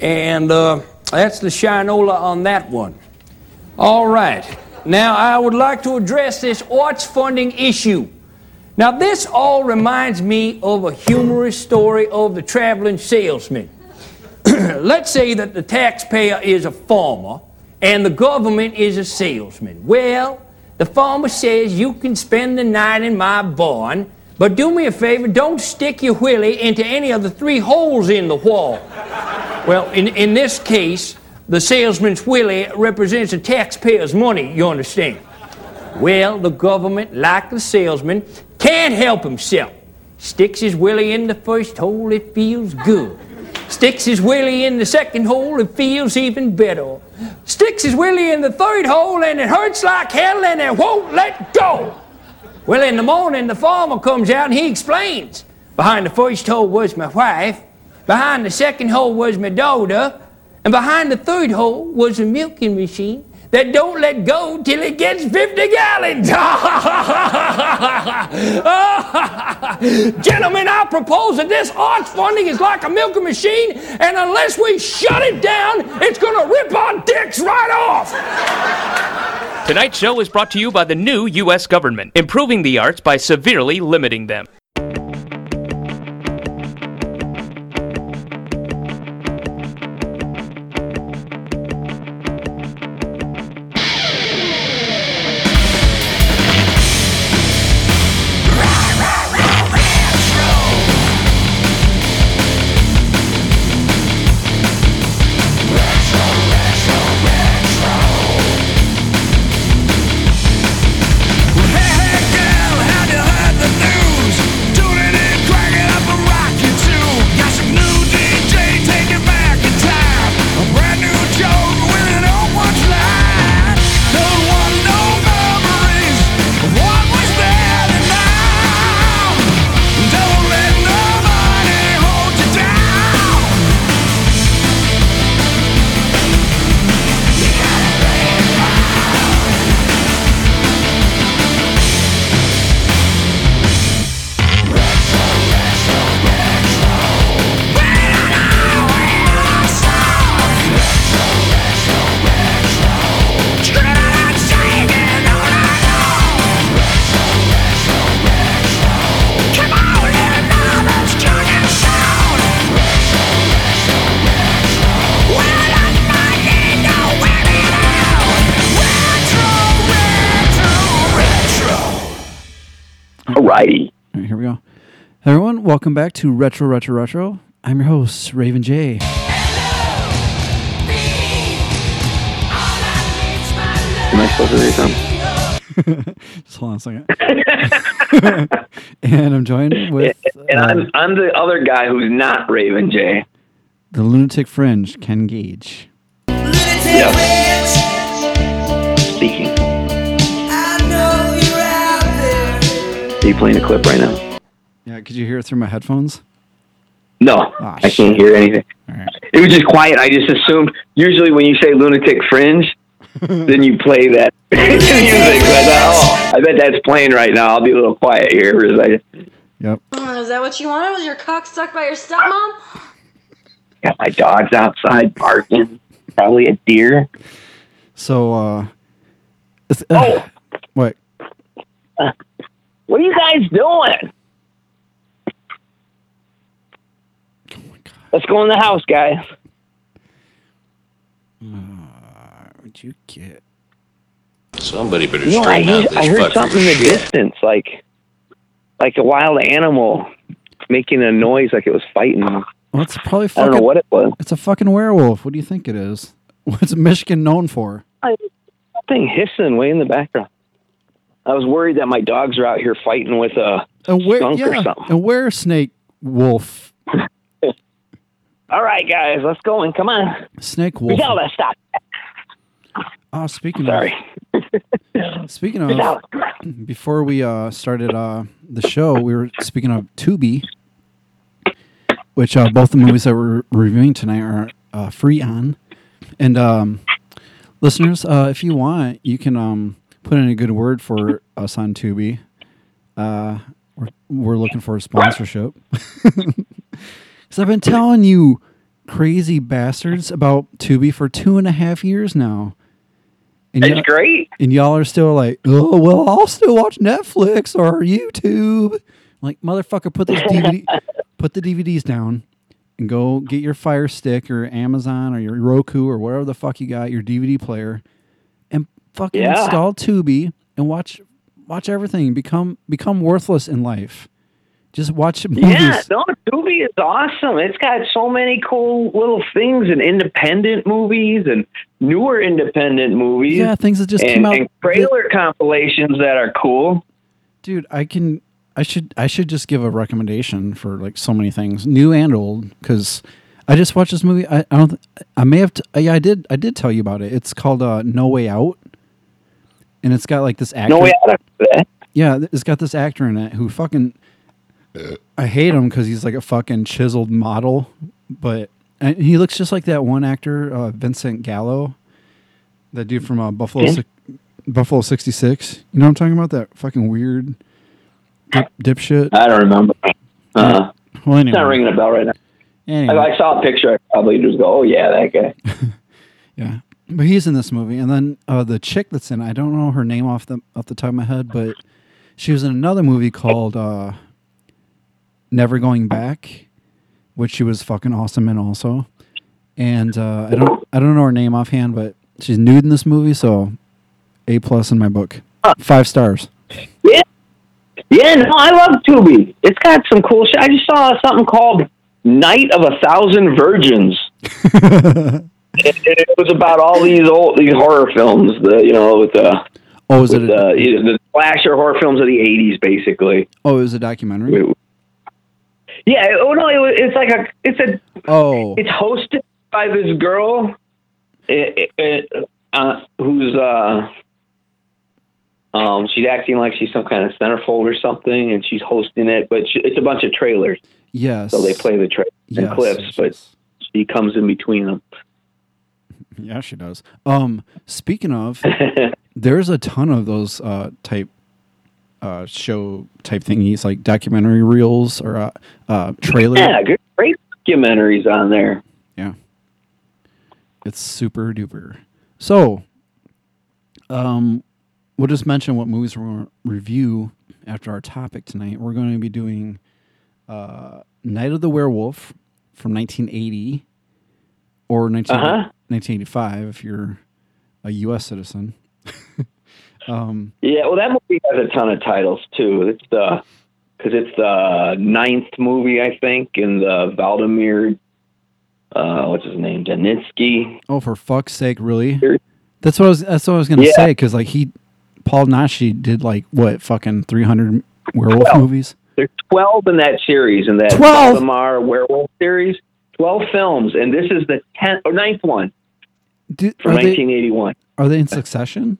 And uh, that's the shinola on that one. All right. Now, I would like to address this arts funding issue. Now, this all reminds me of a humorous story of the traveling salesman. Let's say that the taxpayer is a farmer and the government is a salesman. Well, the farmer says you can spend the night in my barn, but do me a favor, don't stick your willy into any of the three holes in the wall. Well, in, in this case, the salesman's willy represents the taxpayer's money, you understand. Well, the government, like the salesman, can't help himself. Sticks his willy in the first hole, it feels good. Sticks his willy in the second hole, it feels even better. Sticks his willy in the third hole, and it hurts like hell, and it won't let go. Well, in the morning, the farmer comes out and he explains. Behind the first hole was my wife, behind the second hole was my daughter, and behind the third hole was a milking machine that don't let go till it gets 50 gallons. Gentlemen, I propose that this arts funding is like a milking machine, and unless we shut it down, it's going to rip our dicks right off. Tonight's show is brought to you by the new U.S. government, improving the arts by severely limiting them. Welcome back to Retro Retro Retro. I'm your host, Raven J. Am I supposed to say something? Just hold on a second. and I'm joined with And uh, I'm, I'm the other guy who's not Raven J. the Lunatic Fringe, Ken Gage. Yes. Speaking. Are you playing a clip right now? Yeah, could you hear it through my headphones? No, Ah, I can't hear anything. All right. It was just quiet. I just assumed. Usually, when you say lunatic fringe, then you play that music. I thought, oh, I bet that's playing right now. I'll be a little quiet here for a second. Yep. Uh, Is that what you wanted? Was your cock stuck by your stepmom? Got my dogs outside barking. Probably a deer. So, uh, it's, Oh. what? What are you guys doing? Let's go in the house, guys. Uh, what'd you get? Somebody better You know, I straighten out heard, this I heard fucking something in the distance, like like a wild animal making a noise, like it was fighting. I Well, it's probably don't know what it was. It's a fucking werewolf. What do you think it is? What's Michigan known for? Something hissing way in the background. I was worried that my dogs are out here fighting with a A were, skunk or something. a were snake wolf. All right, guys, let's go in. Come on. Snake wolf. Griselda, stop. Oh, speaking Sorry. of speaking of Griselda. before we uh, started uh, the show, we were speaking of Tubi, which uh, both the movies that we're reviewing tonight are uh, free on. And um, listeners, uh, if you want, you can um, put in a good word for us on Tubi. Uh, we're, we're looking for a sponsorship. Because I've been telling you, crazy bastards about Tubi for two and a half years now. And It's y'all- great. and y'all are still like, oh well, I'll still watch Netflix or YouTube. Like motherfucker, put those DVD, put the DVDs down, and go get your Fire Stick or Amazon or your Roku or whatever the fuck you got, your DVD player, and fucking Yeah. install Tubi and watch watch everything. Become become worthless in life. Just watch movies. Yeah, no, Tubi is awesome. It's got so many cool little things and independent movies and newer independent movies. Yeah, things that just and, came out. and trailer compilations that are cool. dude i can i should i should just give a recommendation for like so many things new and old because i just watched this movie i, I don't i may have t- yeah i did i did tell you about it it's called uh no way out and it's got like this actor No way out of that. yeah it's got this actor in it who fucking i hate him because he's like a fucking chiseled model but and he looks just like that one actor uh, vincent gallo that dude from uh, buffalo Yeah. Six buffalo 66 you know what i'm talking about that fucking weird dip, dipshit I don't remember. Uh, well it's not ringing a bell right now. anyway If I saw a picture, I'd probably just go, "Oh yeah, that guy." yeah but he's in this movie and then uh, the chick that's in it, i don't know her name off the off the top of my head but she was in another movie called uh, never going back which she was fucking awesome in also and uh, i don't i don't know her name offhand but she's nude in this movie so a plus in my book five stars Yeah, yeah. No, I love Tubi. It's got some cool shit. I just saw something called "Night of a Thousand Virgins." it, it was about all these old these horror films. The you know with the oh is it a, the, the slasher horror films of the '80s, basically. oh it was a documentary Yeah. Oh no, it, it's like a it's a oh it's hosted by this girl eh, eh, uh, who's uh um she's acting like she's some kind of centerfold or something and she's hosting it but she, it's a bunch of trailers yes so they play the trailers and Yes, clips but she comes in between them Yeah, she does. Um, speaking of, there's a ton of those uh, type uh, show type thingies, like documentary reels or uh, uh, trailer. yeah great documentaries on there Yeah. It's super duper. So, um, we'll just mention what movies we're going to review after our topic tonight. We're going to be doing uh, Night of the Werewolf from 1980 or 19, Uh-huh. 1985 if you're a U.S. citizen. um, yeah well that movie has a ton of titles too it's the because it's the ninth movie i think in the valdemir uh what's his name Daninsky. oh, for fuck's sake, really? That's what I was. That's what I was going to Yeah. say because like he, Paul Naschy did like what fucking 300 werewolf Well, movies. There's 12 in that series, in that 12? Valdemar werewolf series. 12 films, and this is the 10th or ninth one Do, from are, they, 1981. are they in succession?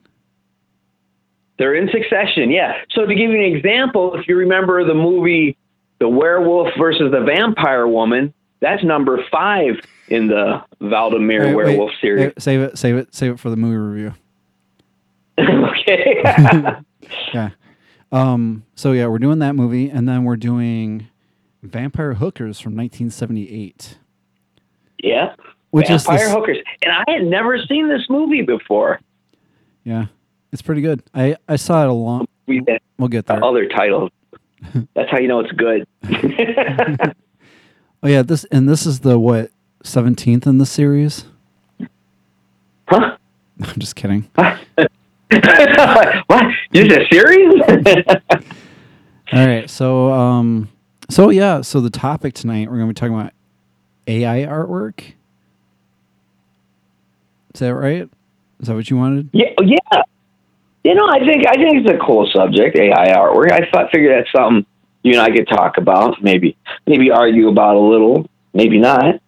They're in succession, yeah. So to give you an example, if you remember the movie The Werewolf versus the Vampire Woman, that's number five in the Valdemir Wait, wait, werewolf series. wait, save it, save it, save it for the movie review. okay. Yeah. Um. So yeah, we're doing that movie, and then we're doing Vampire Hookers from 1978, yeah. which is Vampire this, Hookers. And I had never seen this movie before. yeah, it's pretty good. I I saw it a long. We we'll get there. other titles. That's how you know it's good. Oh yeah, this and this is the what 17th in the series. huh? I'm just kidding. what? Is it series? All right, so um, so yeah, so the topic tonight we're gonna be talking about AI artwork. Is that right? Is that what you wanted? yeah, yeah. You know, I think I think it's a cool subject, AI artwork. I thought figured that's something you and I could talk about, maybe maybe argue about a little, maybe not.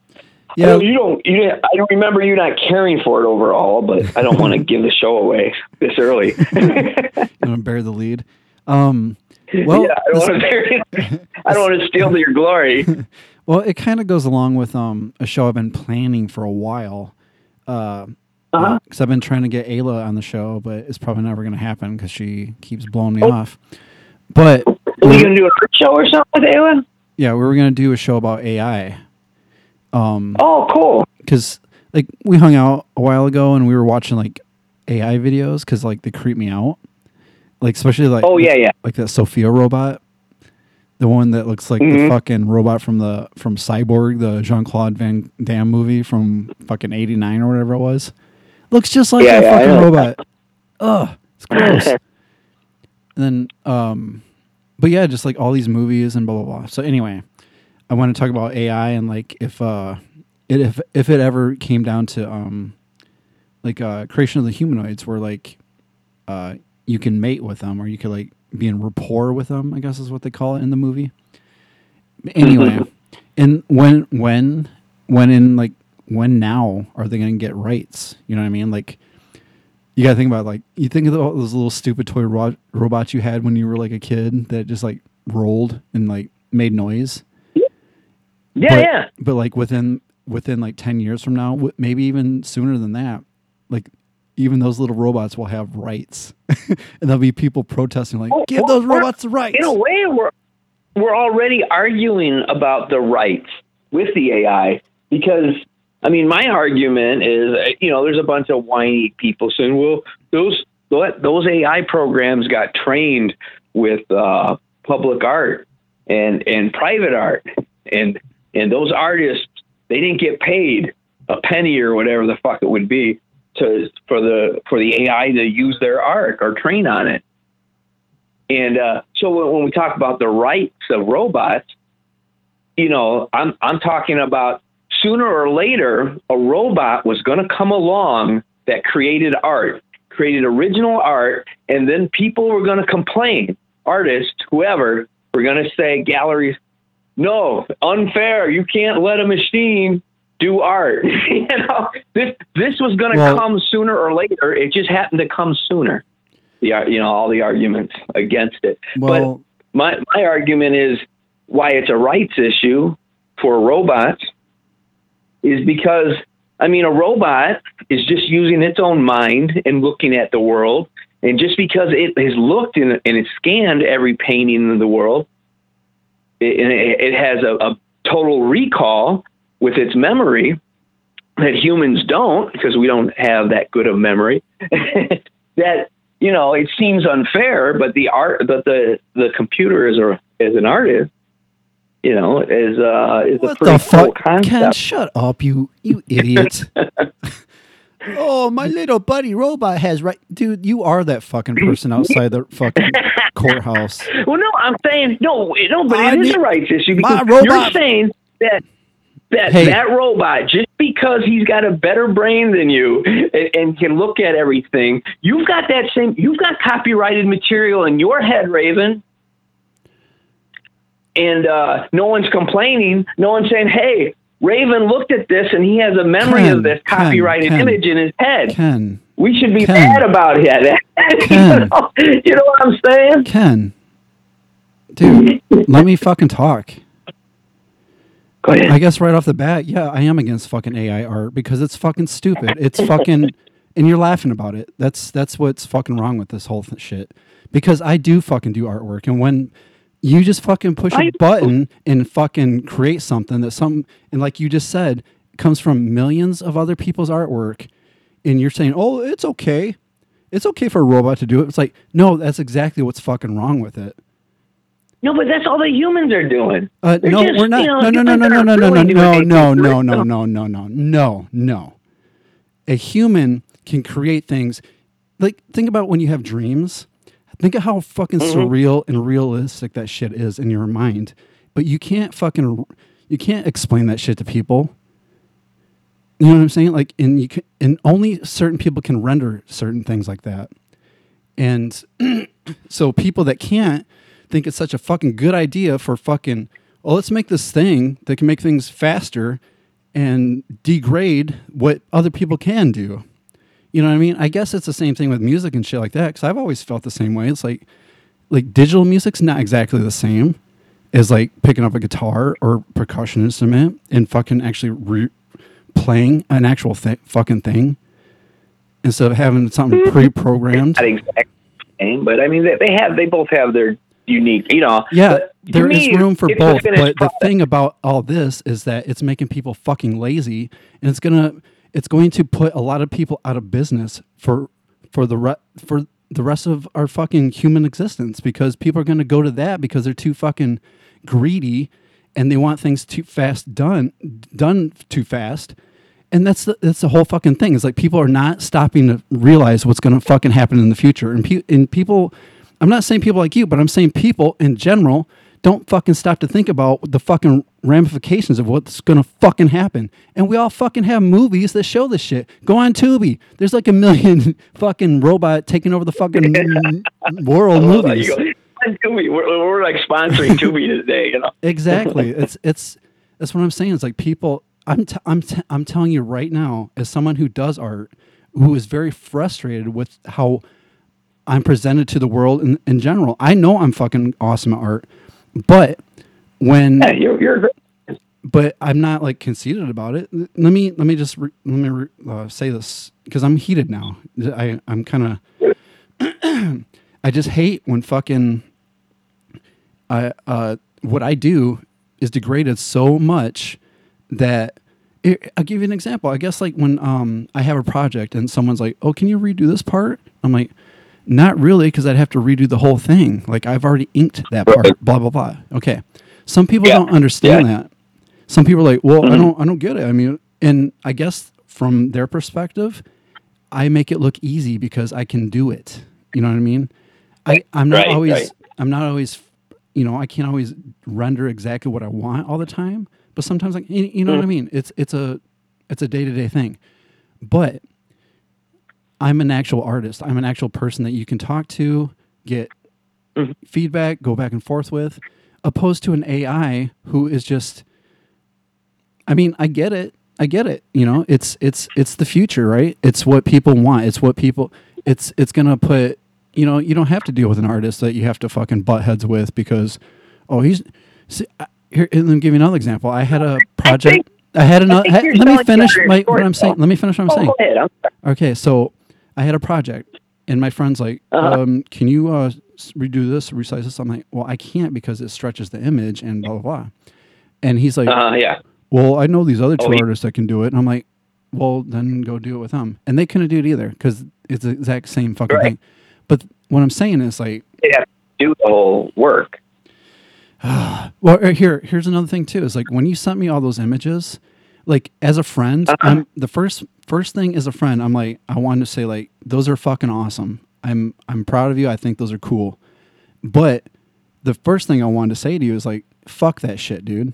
Yeah. Well, you don't. You didn't, I don't remember you not caring for it overall, but I don't want to give the show away this early. To bear the lead? Um, well, yeah, I don't want to. I don't want to steal your glory. well, it kind of goes along with um a show I've been planning for a while. Uh, Uh-huh. because I've been trying to get Ayla on the show, but it's probably never going to happen because she keeps blowing me Oh. off. But Are we gonna do a show or something with Ayla? yeah, we were going to do a show about AI, oh, cool. because like we hung out a while ago and we were watching like AI videos because like they creep me out. Like especially like Oh, yeah, yeah. like that Sophia robot, the one that looks like Mm-hmm. the fucking robot from the from Cyborg, the Jean Claude Van Damme movie from fucking eighty nine or whatever it was. Looks just like Yeah, that yeah, fucking robot. Ugh, it's gross. and then um, but yeah, just like all these movies and blah blah blah. So anyway, I want to talk about AI and like if uh, it if if it ever came down to um, like uh, creation of the humanoids, where like uh, you can mate with them or you could like be in rapport with them. I guess is what they call it in the movie. Anyway, and when when when in like when now are they going to get rights? You know what I mean? Like you got to think about like you think of all those little stupid toy ro- robots you had when you were like a kid that just like rolled and like made noise. Yeah, but, yeah. But like within within like ten years from now, w- maybe even sooner than that, like even those little robots will have rights, and there'll be people protesting like, Oh, "Give those robots the rights." In a way, we're we're already arguing about the rights with the AI because I mean, my argument is, uh, you know, there's a bunch of whiny people saying, well, those those AI programs got trained with uh, public art and and private art, and and those artists they didn't get paid a penny or whatever the fuck it would be to for the for the AI to use their art or train on it. And uh, so when, when we talk about the rights of robots, you know, I'm I'm talking about sooner or later a robot was going to come along that created art, created original art, and then people were going to complain, artists, whoever, were going to say galleries, no, unfair. You can't let a machine do art. you know, this this was going to Well- come sooner or later. It just happened to come sooner. The you know all the arguments against it. Well- but my my argument is why it's a rights issue for robots is because I mean a robot is just using its own mind and looking at the world, and just because it has looked and, and it's scanned every painting in the world, it, and it, has a, a total recall with its memory that humans don't because we don't have that good of memory. that you know it seems unfair, but the art, but the the computer is a is an artist. You know, is uh is a what pretty the cool fuck? Ken, concept. shut up, you you idiot. oh, my little buddy robot has right, dude. You are that fucking person outside the fucking courthouse. Well, no, I'm saying no, no, but I it is need- a rights issue my because you're saying that that Hey. that robot just because he's got a better brain than you and, and can look at everything, you've got that same, you've got copyrighted material in your head, Raven. And uh, no one's complaining. No one's saying, "Hey, Raven looked at this and he has a memory Ken, of this copyrighted Ken, image in his head." Ken, we should be Ken. mad about it. you, know, you know what I'm saying? Ken, dude, let me fucking talk. Go ahead. I guess right off the bat, yeah, I am against fucking AI art because it's fucking stupid. It's fucking, and you're laughing about it. That's that's what's fucking wrong with this whole th- shit. Because I do fucking do artwork, and when you just fucking push a button and fucking create something that some, and like you just said, comes from millions of other people's artwork, and you're saying, oh, it's okay, it's okay for a robot to do it. It's like, no, that's exactly what's fucking wrong with it. No, but that's all the humans are doing. Uh, no, just, we're not. you know, no, no, no, no, no, no, no, really no, doing no, no, no, no, no, no, no, no. A human can create things. Like, think about when you have dreams. Think of how fucking Mm-hmm. surreal and realistic that shit is in your mind. But you can't fucking, you can't explain that shit to people. You know what I'm saying? Like, and you can, and only certain people can render certain things like that. And so people that can't think it's such a fucking good idea for fucking, well, let's make this thing that can make things faster and degrade what other people can do. You know what I mean? I guess it's the same thing with music and shit like that. Because I've always felt the same way. It's like, like digital music's not exactly the same as like picking up a guitar or percussion instrument and fucking actually re- playing an actual th- fucking thing instead of having something mm-hmm. pre-programmed. Not exactly the same, but I mean, they, they have, they both have their unique. You know. Yeah, to there is me, room for both. But the thing about all this is that it's making people fucking lazy, and it's gonna it's going to put a lot of people out of business for for the re- for the rest of our fucking human existence because people are gonna go to that because they're too fucking greedy and they want things too fast done done too fast. And that's the that's the whole fucking thing. Is like people are not stopping to realize what's going to fucking happen in the future. And pe- and people, I'm not saying people like you, but I'm saying people in general don't fucking stop to think about the fucking ramifications of what's going to fucking happen. And we all fucking have movies that show this shit. Go on Tubi. There's like a million fucking robot taking over the fucking world movies. Tubi. We're, we're like sponsoring Tubi today. You know. Exactly. it's it's that's what I'm saying. It's like people. I'm t- I'm t- I'm telling you right now, as someone who does art, who is very frustrated with how I'm presented to the world in, in general. I know I'm fucking awesome at art, but when Yeah, you're you're but I'm not like conceited about it. Let me let me just re, let me re, uh, say this because I'm heated now. I I'm kind of I just hate when fucking I uh what I do is degraded so much that it, I'll give you an example. I guess like when um I have a project and someone's like, "Oh, can you redo this part?" I'm like, "Not really, because I'd have to redo the whole thing. Like I've already inked that part. Blah blah blah." Okay. Some people Yeah. don't understand Yeah. that. Some people are like, "Well, I mm-hmm. don't I don't get it." I mean, and I guess from their perspective, I make it look easy because I can do it. You know what I mean? I I'm not Right, always right. I'm not always you know I can't always render exactly what I want all the time, but sometimes like you, you know what mm. I mean. It's it's a it's a day to day thing, but I'm an actual artist. I'm an actual person that you can talk to, get mm-hmm. feedback, go back and forth with, opposed to an AI who is just. I mean, I get it. I get it. You know, it's it's it's the future, right? It's what people want. It's what people. It's it's gonna put. You know, you don't have to deal with an artist that you have to fucking butt heads with because, oh, he's. See, I- here, and let me give you another example. I had a project. I had another. you're let me finish my, what I'm saying. Let me finish what I'm Oh, saying. go ahead. I'm sorry. Okay, so I had a project, and my friend's like, Uh-huh. um, "Can you uh, redo this, resize this?" I'm like, "Well, I can't because it stretches the image and blah blah blah." And he's like, Uh, yeah. "Well, I know these other two Oh, artists that can do it." And I'm like, "Well, then go do it with them." And they couldn't do it either because it's the exact same fucking Right. thing. But what I'm saying is like, to do the whole work. Well, uh, here, here's another thing too. Is like when you sent me all those images, like as a friend, Uh-huh. I'm the first first thing as a friend. I'm like, I wanted to say like those are fucking awesome. I'm I'm proud of you. I think those are cool. But the first thing I wanted to say to you is like, fuck that shit, dude.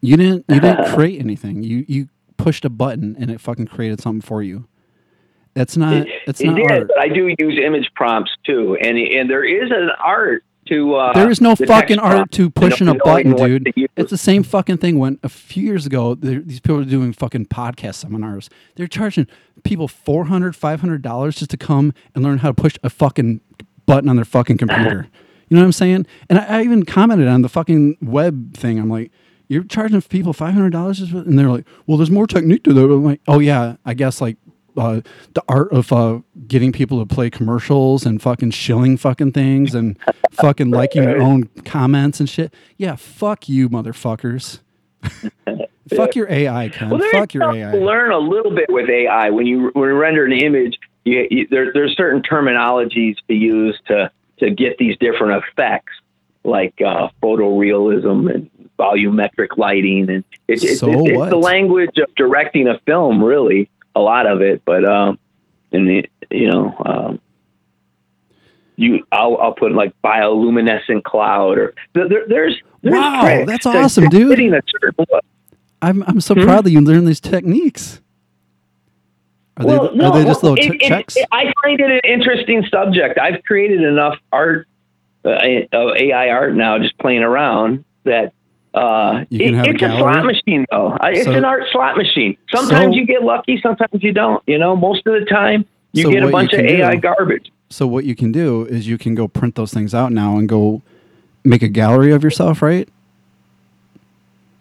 You didn't you didn't create anything. You you pushed a button and it fucking created something for you. That's not that's It not did, art. but I do use image prompts too, and and there is an art to. Uh, There is no the fucking art to pushing a button, dude. It's the same fucking thing when a few years ago, these people were doing fucking podcast seminars. They're charging people $400, $500 just to come and learn how to push a fucking button on their fucking computer. You know what I'm saying? And I, I even commented on the fucking web thing. I'm like, you're charging people $500 and they're like, well, there's more technique to that. I'm like, oh yeah, I guess like uh, the art of uh, getting people to play commercials and fucking shilling fucking things and fucking liking your own comments and shit. Yeah, fuck you, motherfuckers. fuck your AI, Ken. Well, fuck your AI. learn a little bit with AI. When you when you render an image, you, you, there, there's certain terminologies to use to to get these different effects, like uh, photorealism and volumetric lighting, and it's it's, So it's, it's what? the language of directing a film, really, a lot of it. But um, and the, you know. Um, you, I'll, I'll put like bioluminescent cloud, or there, there- there's, there's Wow, that's awesome, dude. a certain look. I'm I'm so Hmm? proud that you learned these techniques. Are they are they just well, little it- t- it- it- I find it an interesting subject. I've created enough art, uh, AI art now, just playing around that. Uh, it- have a it's a, slot machine, though. It's So- an art slot machine. Sometimes So- you get lucky, sometimes you don't. You know, most of the time you So get a bunch of do- AI garbage. so what you can do is you can go print those things out now and go make a gallery of yourself, right?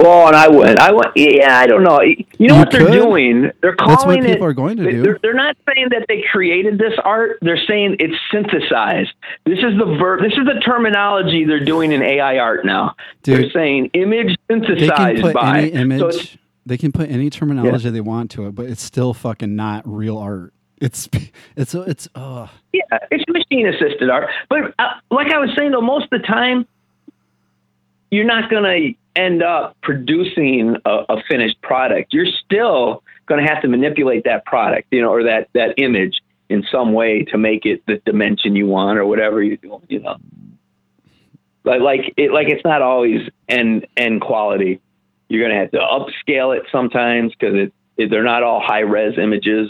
Well, and I would. I would. Yeah, I don't know. You know You what they're doing? They're calling That's what it. people are going to do. They're, they're not saying that they created this art. They're saying it's synthesized. This is the verb. This is the terminology they're doing in AI art now. they're saying image They can synthesized put by. any So image. it's- they can put any terminology they want to it, but it's still fucking not real art. It's it's it's uh Yeah, it's machine assisted art. But uh, like I was saying, though, most of the time, you're not going to end up producing a, a finished product. You're still going to have to manipulate that product, you know, or that that image in some way to make it the dimension you want or whatever you you know. Like like it like it's not always end end quality. You're going to have to upscale it sometimes because it, it they're not all high res images.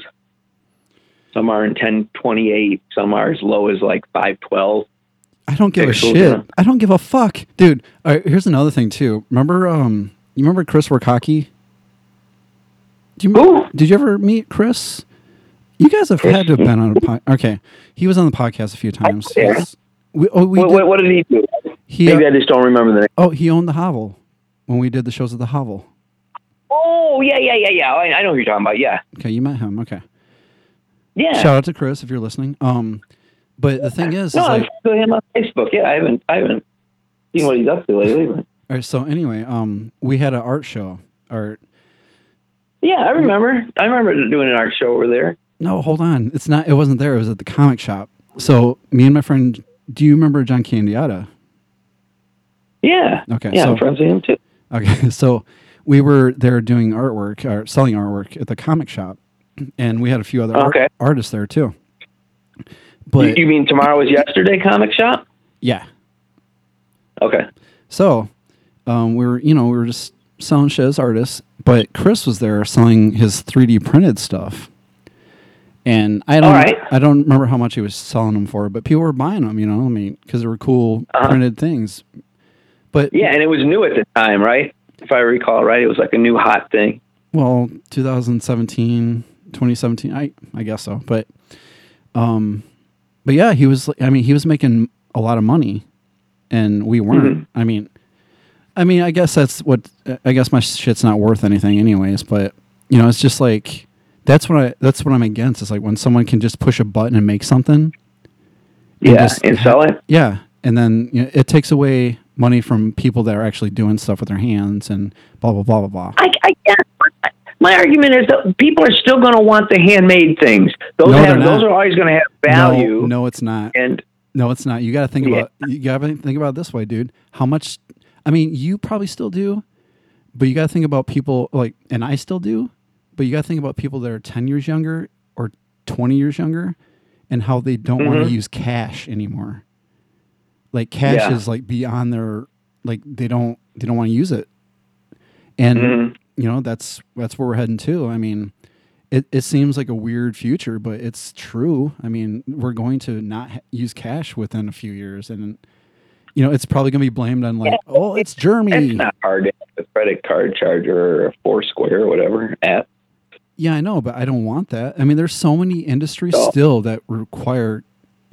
Some are in 1028. Some are as low as like 512. I don't give a shit. I don't give a fuck, dude. All right, here's another thing too. Remember, um, you remember Chris Warkaki? Do you Who? did you ever meet Chris? You guys have had to have been on a pod. Okay, he was on the podcast a few times. yeah. We, oh, we What, did- what did he do? he, Maybe uh, I just don't remember the name. oh, he owned the Hovel when we did the shows at the Hovel. Oh, yeah, yeah, yeah, yeah. I, I know who you're talking about. Yeah. Okay, you met him. Okay, Yeah. shout out to Chris if you're listening. Um, but the thing is, no, is I like, saw him on Facebook. Yeah, I haven't, I haven't seen what he's up to lately. But all right, so anyway, um, we had an art show. Art. yeah, I remember. I remember doing an art show over there. No, hold on. It's not. It wasn't there. It was at the comic shop. So me and my friend. Do you remember John Candiata? Yeah. Okay, Yeah, so- I'm friends with him too. Okay, so we were there doing artwork or selling artwork at the comic shop, and we had a few other art- artists there too. You, But you mean tomorrow was yesterday comic shop? yeah, Okay. so um, we were, you know, we were just selling shit as artists. But Chris was there selling his 3D printed stuff, and I don't, right. I don't remember how much he was selling them for, but people were buying them. You know, I mean, because they were cool Uh-huh. printed things. But Yeah, and it was new at the time, right? If I recall right, it was like a new hot thing. Well, 2017, 2017, I I guess so. But um but yeah, he was I mean, he was making a lot of money and we weren't. Mm-hmm. I mean I mean, I guess that's what I guess my shit's not worth anything anyways, but you know, it's just like that's what I that's what I'm against. It's like when someone can just push a button and make something. and Yeah, just and sell it. Yeah, and then you know, it takes away money from people that are actually doing stuff with their hands and blah blah blah blah blah. I, I guess my argument is that people are still going to want the handmade things. Those No, have, those are always going to have value. No, no, it's not. And No, it's not. You got to think Yeah. about you got to think about it this way, dude. How much? I mean, you probably still do, but you got to think about people like, and I still do, but you got to think about people that are ten years younger or twenty years younger, and how they don't want Mhm. to use cash anymore. Like cash Yeah. is like beyond their like they don't they don't want to use it, and Mhm. You know that's that's where we're heading to. I mean. It, it seems like a weird future, but it's true. I mean, we're going to not ha- use cash within a few years, and you know, it's probably going to be blamed on like, oh, it's Germany. it's not hard to have a credit card charger or a Foursquare or whatever app. Yeah, I know, but I don't want that. I mean, there's so many industries still that require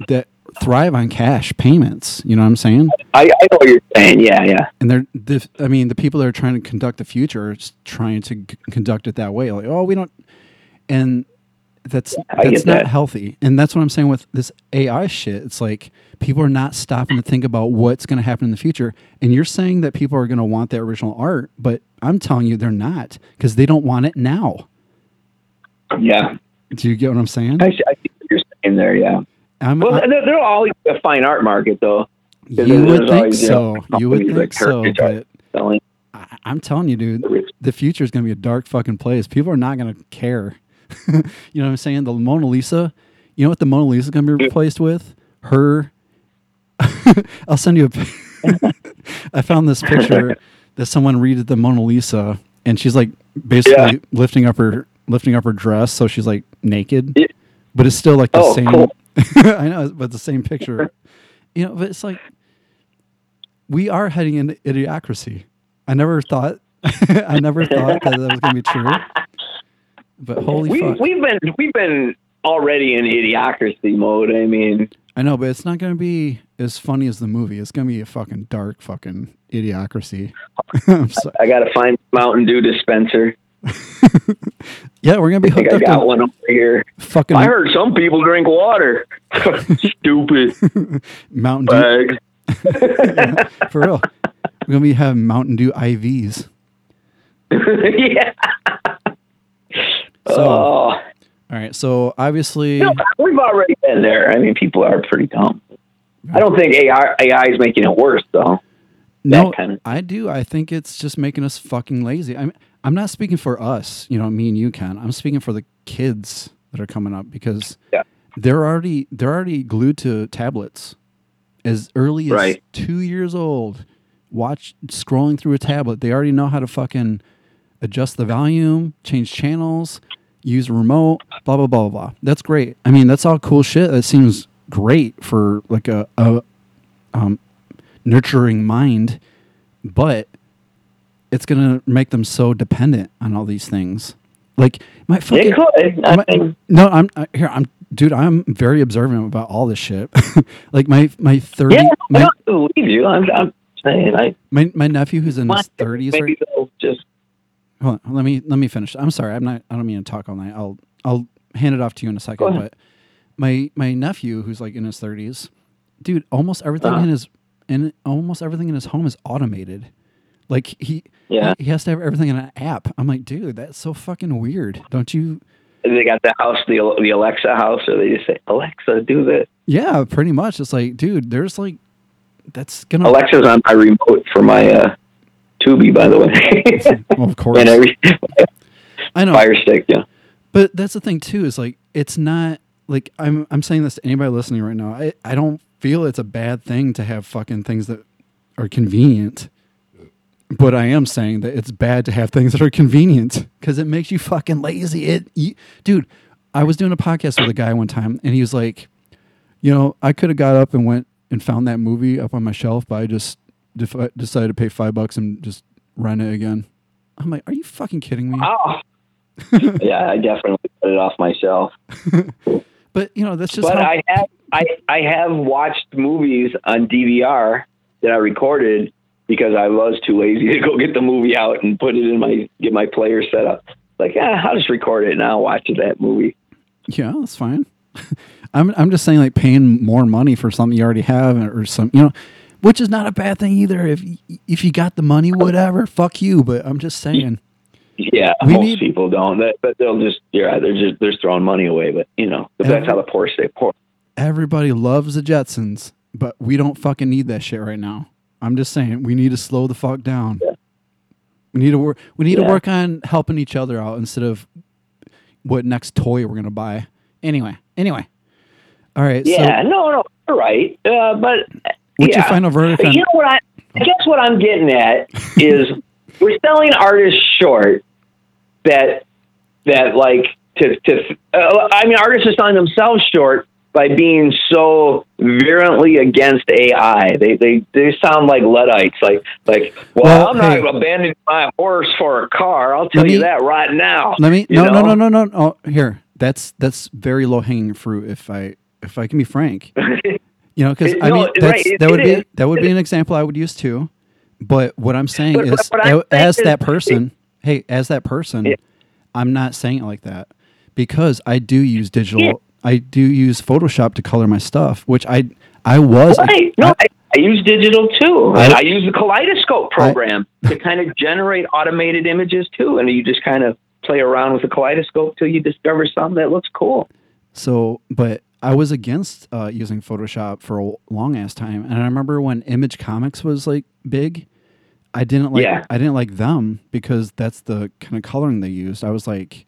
that thrive on cash payments. You know what I'm saying? I, I know what you're saying. Yeah, yeah. And they're, the, I mean, the people that are trying to conduct the future are trying to c- conduct it that way. Like, oh, we don't, and that's I that's not that. healthy. And that's what I'm saying with this AI shit. It's like people are not stopping to think about what's going to happen in the future. And you're saying that people are going to want that original art, but I'm telling you they're not because they don't want it now. Yeah. Do you get what I'm saying? I, I see what you're saying there. Yeah. I'm, Well, I- there, there'll always be a fine art market, though. you would think so. You would think so, but selling. I'm telling you, dude, the future is going to be a dark fucking place. People are not going to care. you know what I'm saying? The Mona Lisa. You know what the Mona Lisa is going to be replaced with? Her. I'll send you a. I found this picture that someone redid the Mona Lisa, and she's like basically Yeah. lifting up her lifting up her dress, so she's like naked, Yeah. but it's still like the Oh, same. cool. I know, but the same picture. you know, but it's like we are heading into idiocracy. I never thought. I never thought that that was going to be true. But holy we, fuck! we've been we've been already in idiocracy mode. I mean, I know, but it's not going to be as funny as the movie. It's going to be a fucking dark, fucking idiocracy. I got to find Mountain Dew dispenser. yeah, we're gonna be I think hooked I up got to one over here. fucking I heard some people drink water. Stupid Mountain Dew bag. for real. We're gonna be having Mountain Dew IVs. yeah. So, oh, all right. So obviously, no, we've already been there. I mean, people are pretty dumb. I don't think AI, AI is making it worse, though. no, kind of- I do. I think it's just making us fucking lazy. I'm I'm not speaking for us, you know, me and you, Ken. I'm speaking for the kids that are coming up because Yeah. they're already they're already glued to tablets as early as Right. two years old. Watch scrolling through a tablet. They already know how to fucking adjust the volume, change channels, use a remote, blah blah blah blah. That's great. I mean, that's all cool shit. That seems great for like a, a um, nurturing mind, but it's gonna make them so dependent on all these things. Like my fucking It could. I my- mean, no, I'm I, here. I'm dude. I'm very observant about all this shit. like my my thirty yeah, I my, don't believe you. I'm, I'm saying I. my my nephew who's in his thirties. Maybe Right, they'll just. hold on, let me let me finish. I'm sorry. I'm not. I don't mean to talk all night. I'll I'll hand it off to you in a second. But my my nephew who's like in his thirties, dude. Almost everything Uh-huh. in his in almost everything in his home is automated. Like he Yeah. he, has to have everything in an app. I'm like, dude, that's so fucking weird. Don't you? They got the house, the the Alexa house, or they just say, Alexa, do this. Yeah, pretty much. It's like, dude, there's like, that's gonna. Alexa's on my remote for my uh, Tubi, by the way, Well, of course. and every I know. Fire Stick. Yeah. But that's the thing too is like it's not like I'm I'm saying this to anybody listening right now. I, I don't feel it's a bad thing to have fucking things that are convenient. But I am saying that it's bad to have things that are convenient because it makes you fucking lazy. It, you, dude. I was doing a podcast with a guy one time, and he was like, "You know, I could have got up and went and found that movie up on my shelf, but I just def- decided to pay five bucks and just rent it again." I'm like, "Are you fucking kidding me?" Oh. yeah, I definitely put it off myself. But you know, that's just But how, I have I I have watched movies on DVR that I recorded because I was too lazy to go get the movie out and put it in my get my player set up. Like, ah, I'll just record it and I'll watch that movie. Yeah, that's fine. I'm I'm just saying like paying more money for something you already have or some you know, which is not a bad thing either. If if you got the money, whatever, fuck you. But I'm just saying, Yeah, We most need- people don't. That, but they'll just yeah, they're just they're throwing money away. But you know, but that's how the poor stay poor. everybody loves the Jetsons, but we don't fucking need that shit right now. I'm just saying we need to slow the fuck down. We need to work. We need to work on helping each other out instead of what next toy we're gonna buy. Anyway, anyway. All right. Yeah, So no, no, you're right. Uh, but what's yeah. your final verdict on? you know what I, I guess what I'm getting at is we're selling artists short that that like to to uh, I mean artists are selling themselves short by being so virulently against AI. They they they sound like luddites. Like like well, Well, I'm hey. not abandoning my horse for a car. I'll tell Let you that right now. Let me no, no no no no no here. That's that's very low hanging fruit. If I if I can be frank, you know, because I mean it- that's, right, it- that would be is. that would be an example I would use too. But what I'm saying But- is, but I'm a- saying as is- that person, hey, as that person, Yeah. I'm not saying it like that because I do use digital. I do use Photoshop to color my stuff, which I I was Right. No, I, I use digital too. I- I, use the Kaleidoscope program to kind of generate automated images too, and you just kind of play around with the Kaleidoscope till you discover something that looks cool. So, but I was against uh, using Photoshop for a long ass time, and I remember when Image Comics was like big. I didn't like Yeah. I didn't like them because that's the kind of coloring they used. I was like,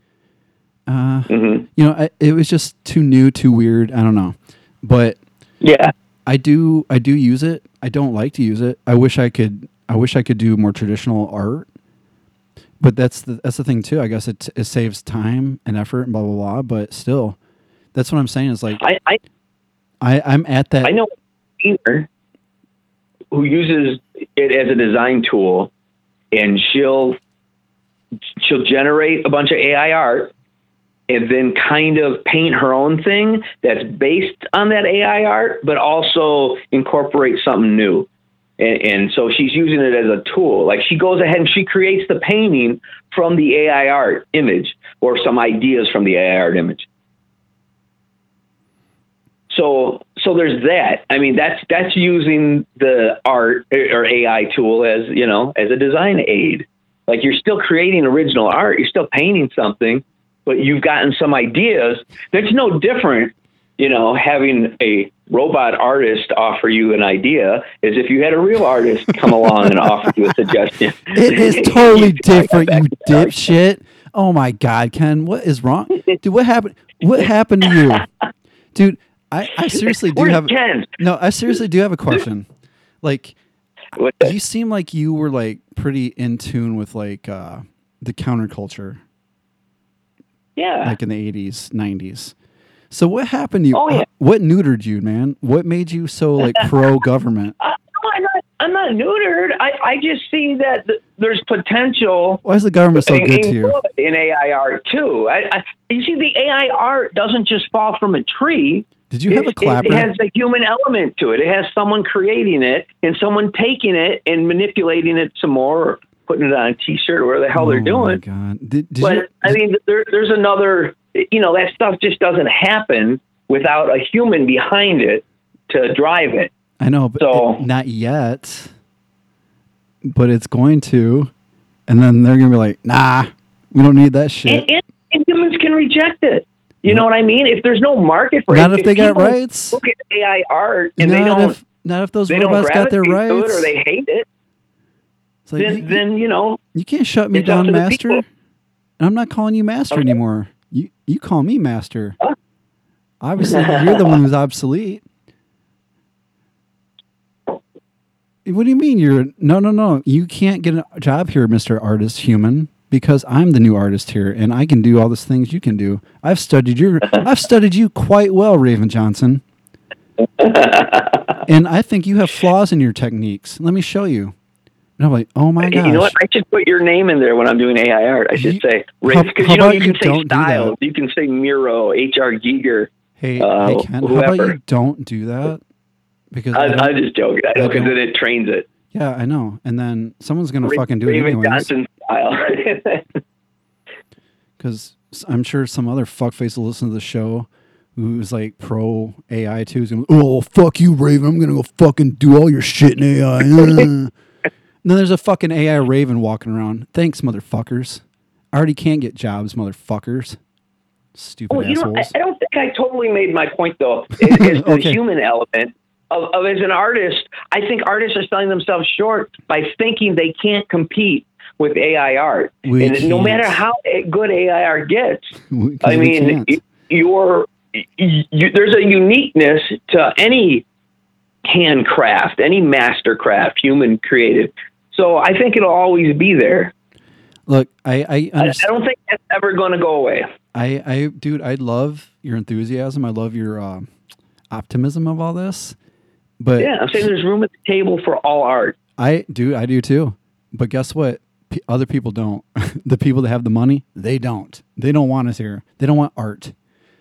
uh, hmm you know, I, it was just too new, too weird. I don't know, but Yeah. I do I do use it. I don't like to use it. I wish I could. I wish I could do more traditional art. But that's the that's the thing too. I guess it it saves time and effort and blah blah blah. But still, that's what I'm saying. Is like I, I I I'm at that. I know a who uses it as a design tool, and she'll she'll generate a bunch of AI art, and then kind of paint her own thing that's based on that AI art, but also incorporate something new. and, and so she's using it as a tool. Like she goes ahead and she creates the painting from the AI art image or some ideas from the AI art image. So so there's that. I mean that's that's using the art or AI tool as you know as a design aid. Like you're still creating original art, you're still painting something, but you've gotten some ideas. That's no different, you know, having a robot artist offer you an idea as if you had a real artist come along and offer you a suggestion. It is totally different, you dipshit. Oh my god, Ken, what is wrong? Dude, what happened? What happened to you? Dude, I, I seriously do Where's have Ken? No, I seriously do have a question. Like What- you seem like you were like pretty in tune with like uh the counterculture Yeah. like in the 80s, 90s. So what happened to you? Oh, yeah. What neutered you, man? What made you so like pro government? Uh, no, I'm not. I'm not neutered. I, I just see that th- there's potential Why is the government so in, good to you? in AI art too. I, I, you see, the AI art doesn't just fall from a tree. Did you have a It- clapper? It, has a human element to it. It has someone creating it and someone taking it and manipulating it some more, or putting it on a T-shirt or whatever the hell they're Oh my doing. god! Did, did But you? I mean, there, there's another. You know, that stuff just doesn't happen without a human behind it to drive it. I know, but so- it- not yet. But it's going to, and then they're gonna be like, "Nah, we don't need that shit." And, and, humans can reject it. You know what I mean? If there's no market for Not it, if they got rights. Look at AI art and they not don't. if not if those robots got their rights. or they hate it. It's like, Then, you, then you know, you can't shut me down, master. And I'm not calling you master Okay. anymore. You you call me master. Huh? Obviously, you're the one who's obsolete. What do you mean you're no no no? You can't get a job here, Mister Artist Human, because I'm the new artist here, and I can do all these things you can do. I've studied your I've studied you quite well, Raven Johnson, and I think you have flaws in your techniques. Let me show you. And I'm like, oh my gosh. you know what? I should put your name in there when I'm doing AI art. I should You- say how- because you know you can say don't do that? styles. You can say Miro, H.R. Giger. Hey, uh, hey Ken, how about whoever. you don't do that? Because I I, I'm just joking. I I know because then it trains it. yeah, I know. And then someone's gonna Ra- fucking do it Raven anyways. Johnson style. Because I'm sure some other fuckface will listen to the show who's like pro AI too. Is gonna, oh fuck you, Raven! I'm gonna go fucking do all your shit in AI. uh." and then there's a fucking AI Raven walking around. Thanks, motherfuckers. I already can't get jobs, motherfuckers. Stupid Well, you know, I. I don't think I totally made my point though. Is, is the Okay. human element of, of as an artist, I think artists are selling themselves short by thinking they can't compete with AI art. We and no can't. matter how good AI art gets, I mean, you're, you, there's a uniqueness to any handcraft, any mastercraft, human created. So I think it'll always be there. look, I I I, I don't think it's ever going to go away. I, I, dude, I love your enthusiasm. I love your uh, optimism of all this. But Yeah, I'm saying there's room at the table for all art. I do, I do too. But guess what? P- other people don't. the people that have the money, they don't. They don't want us here. They don't want art.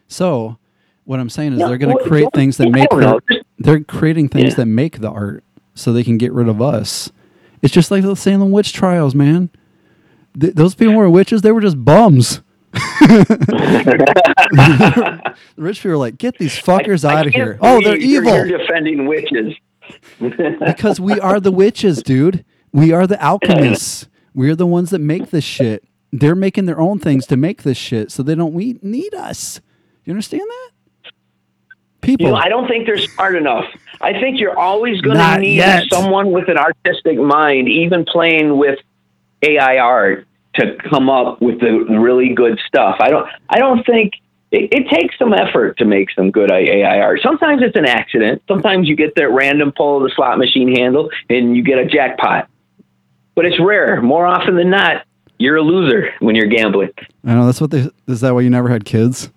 So, what I'm saying is, No, they're going to create things that make the, they're creating things Yeah. that make the art, so they can get rid of us. It's just like the Salem witch trials, man. Th- those people were witches. They were just bums. the rich people are like, get these fuckers I out of here. Oh, they're evil You're defending witches. because we are the witches, dude. We are the alchemists. We're the ones that make this shit. They're making their own things to make this shit, so they don't we need us. You understand that? People, You know, I don't think they're smart enough. I think you're always going to need yet. someone with an artistic mind, even playing with AI art, to come up with the really good stuff. I don't. I don't think it, it takes some effort to make some good AI art. Sometimes it's an accident. Sometimes you get that random pull of the slot machine handle and you get a jackpot. But it's rare. More often than not, you're a loser when you're gambling. I know that's what they. Is that why you never had kids?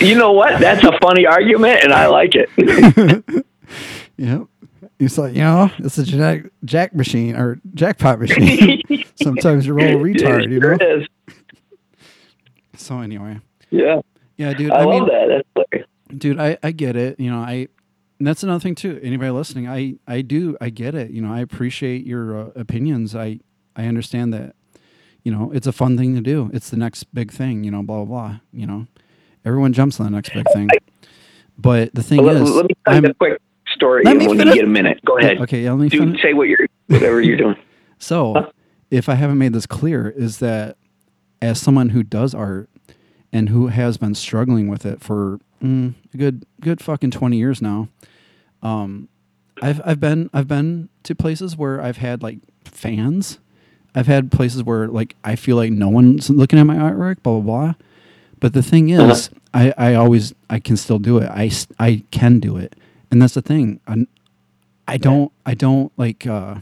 You know what? That's a funny argument, and I like it. Yep. It's like you know, it's a jack, jack machine or jackpot machine. Sometimes you roll a retard, you know. is. So anyway, Yeah, yeah, dude. I, I, love mean, that. That's hilarious. dude i i get it you know i and that's another thing too anybody listening i i do i get it you know i appreciate your uh, opinions i i understand that you know it's a fun thing to do it's the next big thing you know blah blah blah you know everyone jumps on the next big thing but the thing Let, is let me tell you a quick story Let me when finish- you get a minute. Go ahead. okay yeah let me Do, finish. say what you're, whatever you're doing. So, if I haven't made this clear, is that as someone who does art and who has been struggling with it for mm, a good good fucking twenty years now, um, I've I've been I've been to places where I've had like fans. I've had places where like I feel like no one's looking at my artwork, blah blah blah. But the thing is, I, I always I can still do it. I I can do it, and that's the thing. i I don't I don't like uh,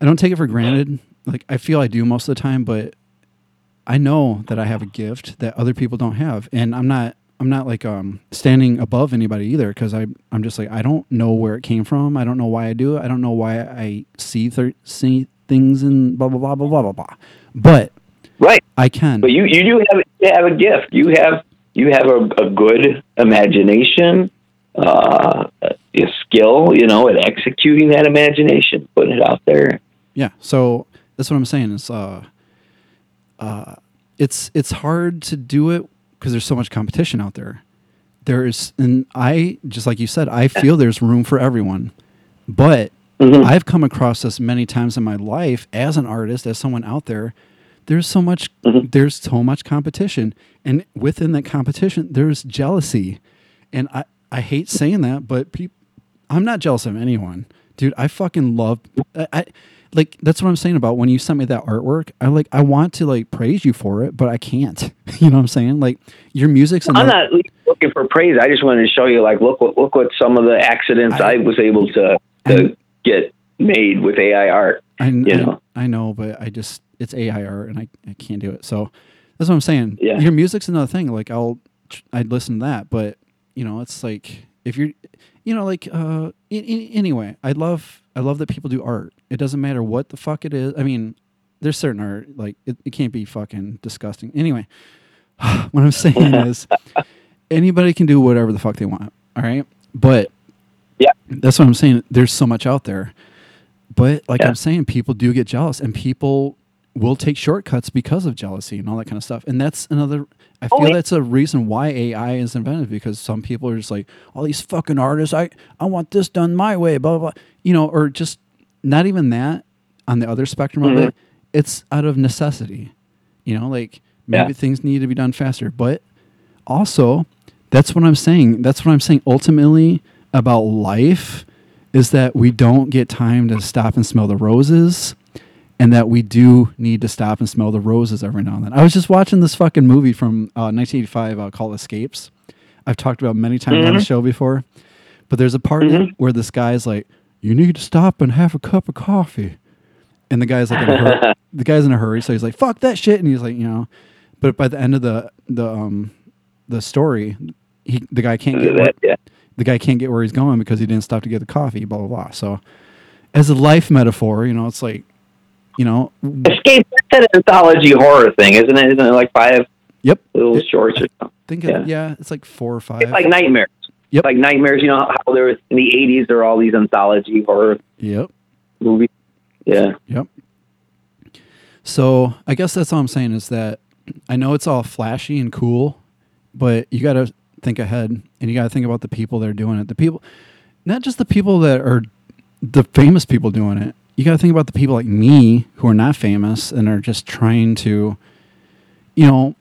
I don't take it for granted. Like I feel I do most of the time, but I know that I have a gift that other people don't have, and I'm not I'm not like um standing above anybody either because I I'm just like I don't know where it came from. I don't know why I do it. I don't know why I see th- see things and blah blah blah blah blah blah blah. But Right. I can. But you, you do have you have a gift. You have you have a, a good imagination, uh, a skill, you know, at executing that imagination, putting it out there. Yeah. So that's what I'm saying. Is uh, uh, it's it's hard to do it because there's so much competition out there. There's and I just like you said, I feel there's room for everyone, but Mm-hmm. I've come across this many times in my life as an artist, as someone out there. There's so much mm-hmm. there's so much competition, and within that competition, there's jealousy, and I I hate saying that, but people. I'm not jealous of anyone, dude. I fucking love. I, I like that's what I'm saying about when you sent me that artwork. I like. I want to like praise you for it, but I can't. You know what I'm saying? Like your music's. I'm not looking for praise. I just wanted to show you, like, look what look what some of the accidents I, I- was able to to get made with AI art. I, you I- know. I know, but I just it's AI art and I, I can't do it. So that's what I'm saying. Yeah. Your music's another thing. Like I'll I'd listen to that, but you know, it's like if you're you know, like uh i i anyway, I love I love that people do art. It doesn't matter what the fuck it is. I mean, there's certain art like it, it can't be fucking disgusting. Anyway, what I'm saying is anybody can do whatever the fuck they want. All right. But Yeah. that's what I'm saying. There's so much out there. But like Yeah. I'm saying, people do get jealous and people will take shortcuts because of jealousy and all that kind of stuff. And that's another I Oh, feel yeah. that's a reason why AI is invented because some people are just like, all these fucking artists, I, I want this done my way, blah, blah, blah. You know, or just not even that on the other spectrum of mm-hmm. it. It's out of necessity. You know, like maybe Yeah. things need to be done faster. But also, that's what I'm saying. That's what I'm saying ultimately about life is that we don't get time to stop and smell the roses and that we do need to stop and smell the roses every now and then. I was just watching this fucking movie from uh, 1985 uh, called Escapes. I've talked about many times on the show before, but there's a part it where this guy's like, "You need to stop and have a cup of coffee," and the guy's like, in a hurry. the guy's in a hurry, so he's like, "Fuck that shit," and he's like, you know, but by the end of the the um the story, he the guy can't get That, yeah. The guy can't get where he's going because he didn't stop to get the coffee, blah blah blah. So, as a life metaphor, you know, it's like, you know, Escape. That's an anthology horror thing, isn't it? Isn't it like five yep. little It- shorts or something? think Yeah. it, yeah, it's like four or five. It's like nightmares. Yep. Like nightmares. You know how there was in the '80s there were all these anthology horror yep, movies. Yeah. yep. So I guess that's all I'm saying is that I know it's all flashy and cool, but you got to think ahead and you got to think about the people that are doing it. The people, not just the people that are the famous people doing it. You got to think about the people like me who are not famous and are just trying to, you know,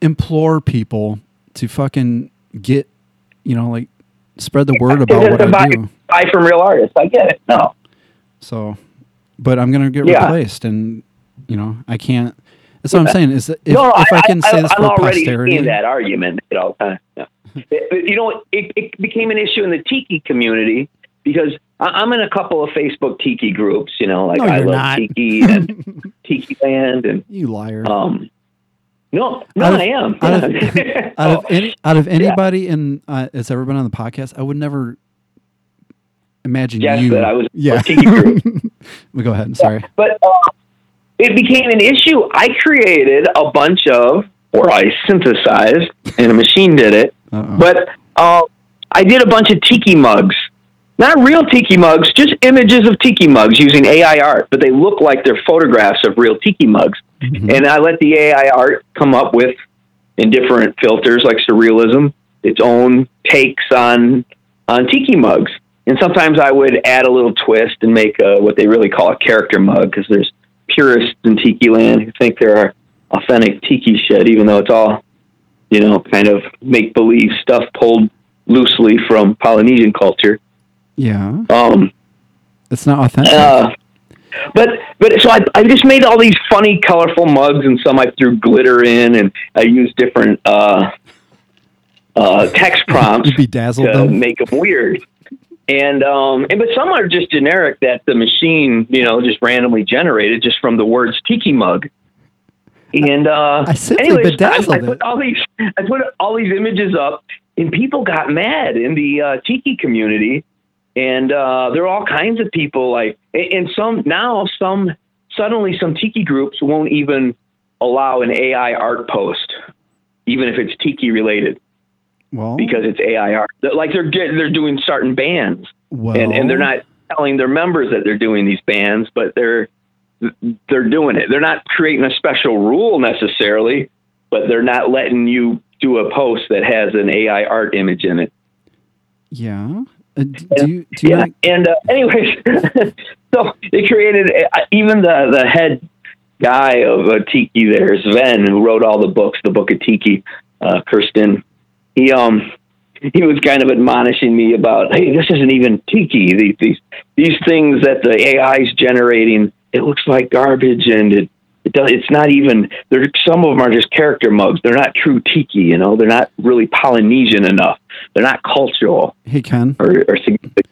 implore people to fucking get, you know, like spread the word about what I buy, do. buy from real artists. I get it. No. So, but I'm gonna get Yeah. replaced, and you know I can't. That's what I'm saying. Is that if, no, if I, can say this I'm for already posterity, that argument at all times. Yeah. You know, it, it became an issue in the tiki community because I- I'm in a couple of Facebook tiki groups. You know, like No, I love not. tiki and Tiki Land, and you liar. um, no, no, Out of- I am. out of, Yeah. out of any out of anybody in uh, that's ever been on the podcast, I would never imagine Guess you. that I was a yeah. tiki group. we go ahead. Sorry. but uh, it became an issue. I created a bunch of, or I synthesized, and a machine did it, Uh-oh. But uh, I did a bunch of tiki mugs. Not real tiki mugs, just images of tiki mugs using AI art, but they look like they're photographs of real tiki mugs. And I let the AI art come up with, in different filters like surrealism, its own takes on on tiki mugs. And sometimes I would add a little twist and make a, what they really call a character mug because there's purists in tiki land who think there are authentic tiki shit, even though it's all, you know, kind of make believe stuff pulled loosely from Polynesian culture. Yeah, Um, it's not authentic. uh, but but so I, I just made all these funny, colorful mugs, and some I threw glitter in, and I used different uh, uh, text prompts to them. make them weird. And um, and but some are just generic that the machine, you know, just randomly generated just from the words tiki mug. And uh, I simply anyways, I, bedazzled I put all these I put all these images up, and people got mad in the uh, tiki community, and uh, there are all kinds of people like, and some now some suddenly some tiki groups won't even allow an AI art post, even if it's tiki related well, because it's AI art. Like they're get- they're doing certain bands, well, and and they're not telling their members that they're doing these bands, but they're they're doing it. They're not creating a special rule necessarily, but they're not letting you do a post that has an AI art image in it. Yeah. Uh, do you do you Yeah, not- and uh, anyways, so they created uh, even the the head guy of uh, Tiki there, Sven, who wrote all the books, the Book of Tiki, uh, Kirsten. He um he was kind of admonishing me about, hey, this isn't even Tiki. These these these things that the AI is generating, it looks like garbage, and it. It does, it's not even. There, some of them are just character mugs. They're not true tiki. You know, they're not really Polynesian enough. They're not cultural hey Ken? or, or significant.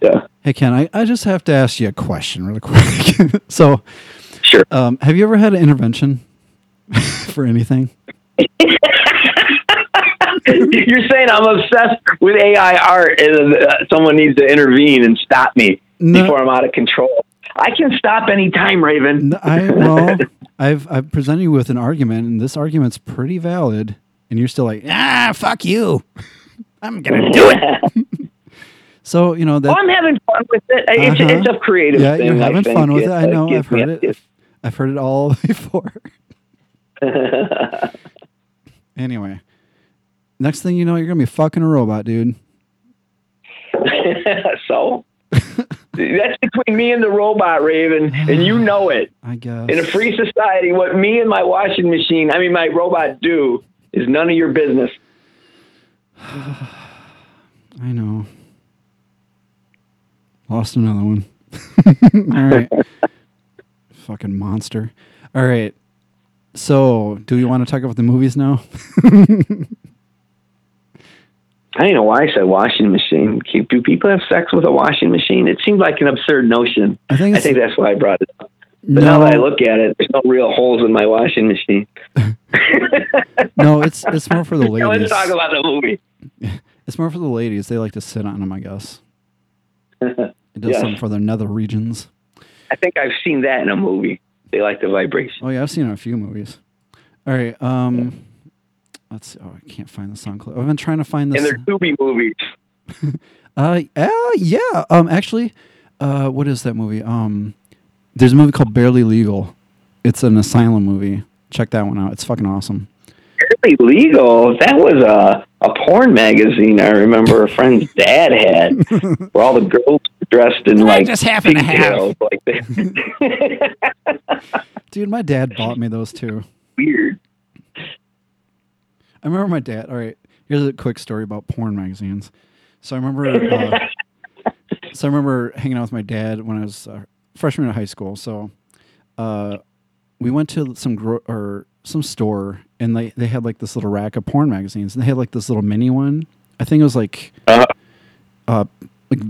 Yeah, Hey Ken, I, I just have to ask you a question really quick. so, sure. um, have you ever had an intervention for anything? You're saying I'm obsessed with AI art, and uh, someone needs to intervene and stop me No. before I'm out of control. I can stop any time, Raven. No, I well, I've I've presented you with an argument, and this argument's pretty valid, and you're still like, ah, fuck you. I'm gonna do it. So you know that. Oh, I'm having fun with it. It's, Uh-huh. it's a creative yeah, thing. you're having fun with it. I know. I've heard it. I've heard it all before. anyway, next thing you know, you're gonna be fucking a robot, dude. so that's between me and the robot, Raven, and you know it. I guess. In a free society, what me and my washing machine, I mean my robot, do is none of your business. I know. Lost another one. All right. Fucking monster. All right. So, do you want to talk about the movies now? I don't know why I said washing machine. Do people have sex with a washing machine? It seemed like an absurd notion. I think I think that's why I brought it up. But now that I look at it, there's no real holes in my washing machine. no, it's it's more for the ladies. let's talk about the movie. It's more for the ladies. They like to sit on them, I guess. It does Yes. something for their nether regions. I think I've seen that in a movie. They like the vibration. Oh yeah, I've seen it in a few movies. All right. Um, let's. See. Oh, I can't find the song clip. I've been trying to find this. And they're Tubi movies. Uh, uh, yeah. Um, actually, uh, what is that movie? Um, there's a movie called Barely Legal. It's an asylum movie. Check that one out. It's fucking awesome. Barely legal. That was a a porn magazine. I remember a friend's dad had, where all the girls were dressed in like just happen to have. pigtails, like. Dude, my dad bought me those too. Weird. I remember my dad. All right, here's a quick story about porn magazines. So I remember. Uh, so I remember hanging out with my dad when I was a freshman in high school. So, uh, we went to some gro- or some store, and they they had like this little rack of porn magazines, and they had like this little mini one. I think it was like, Uh-huh. uh, like,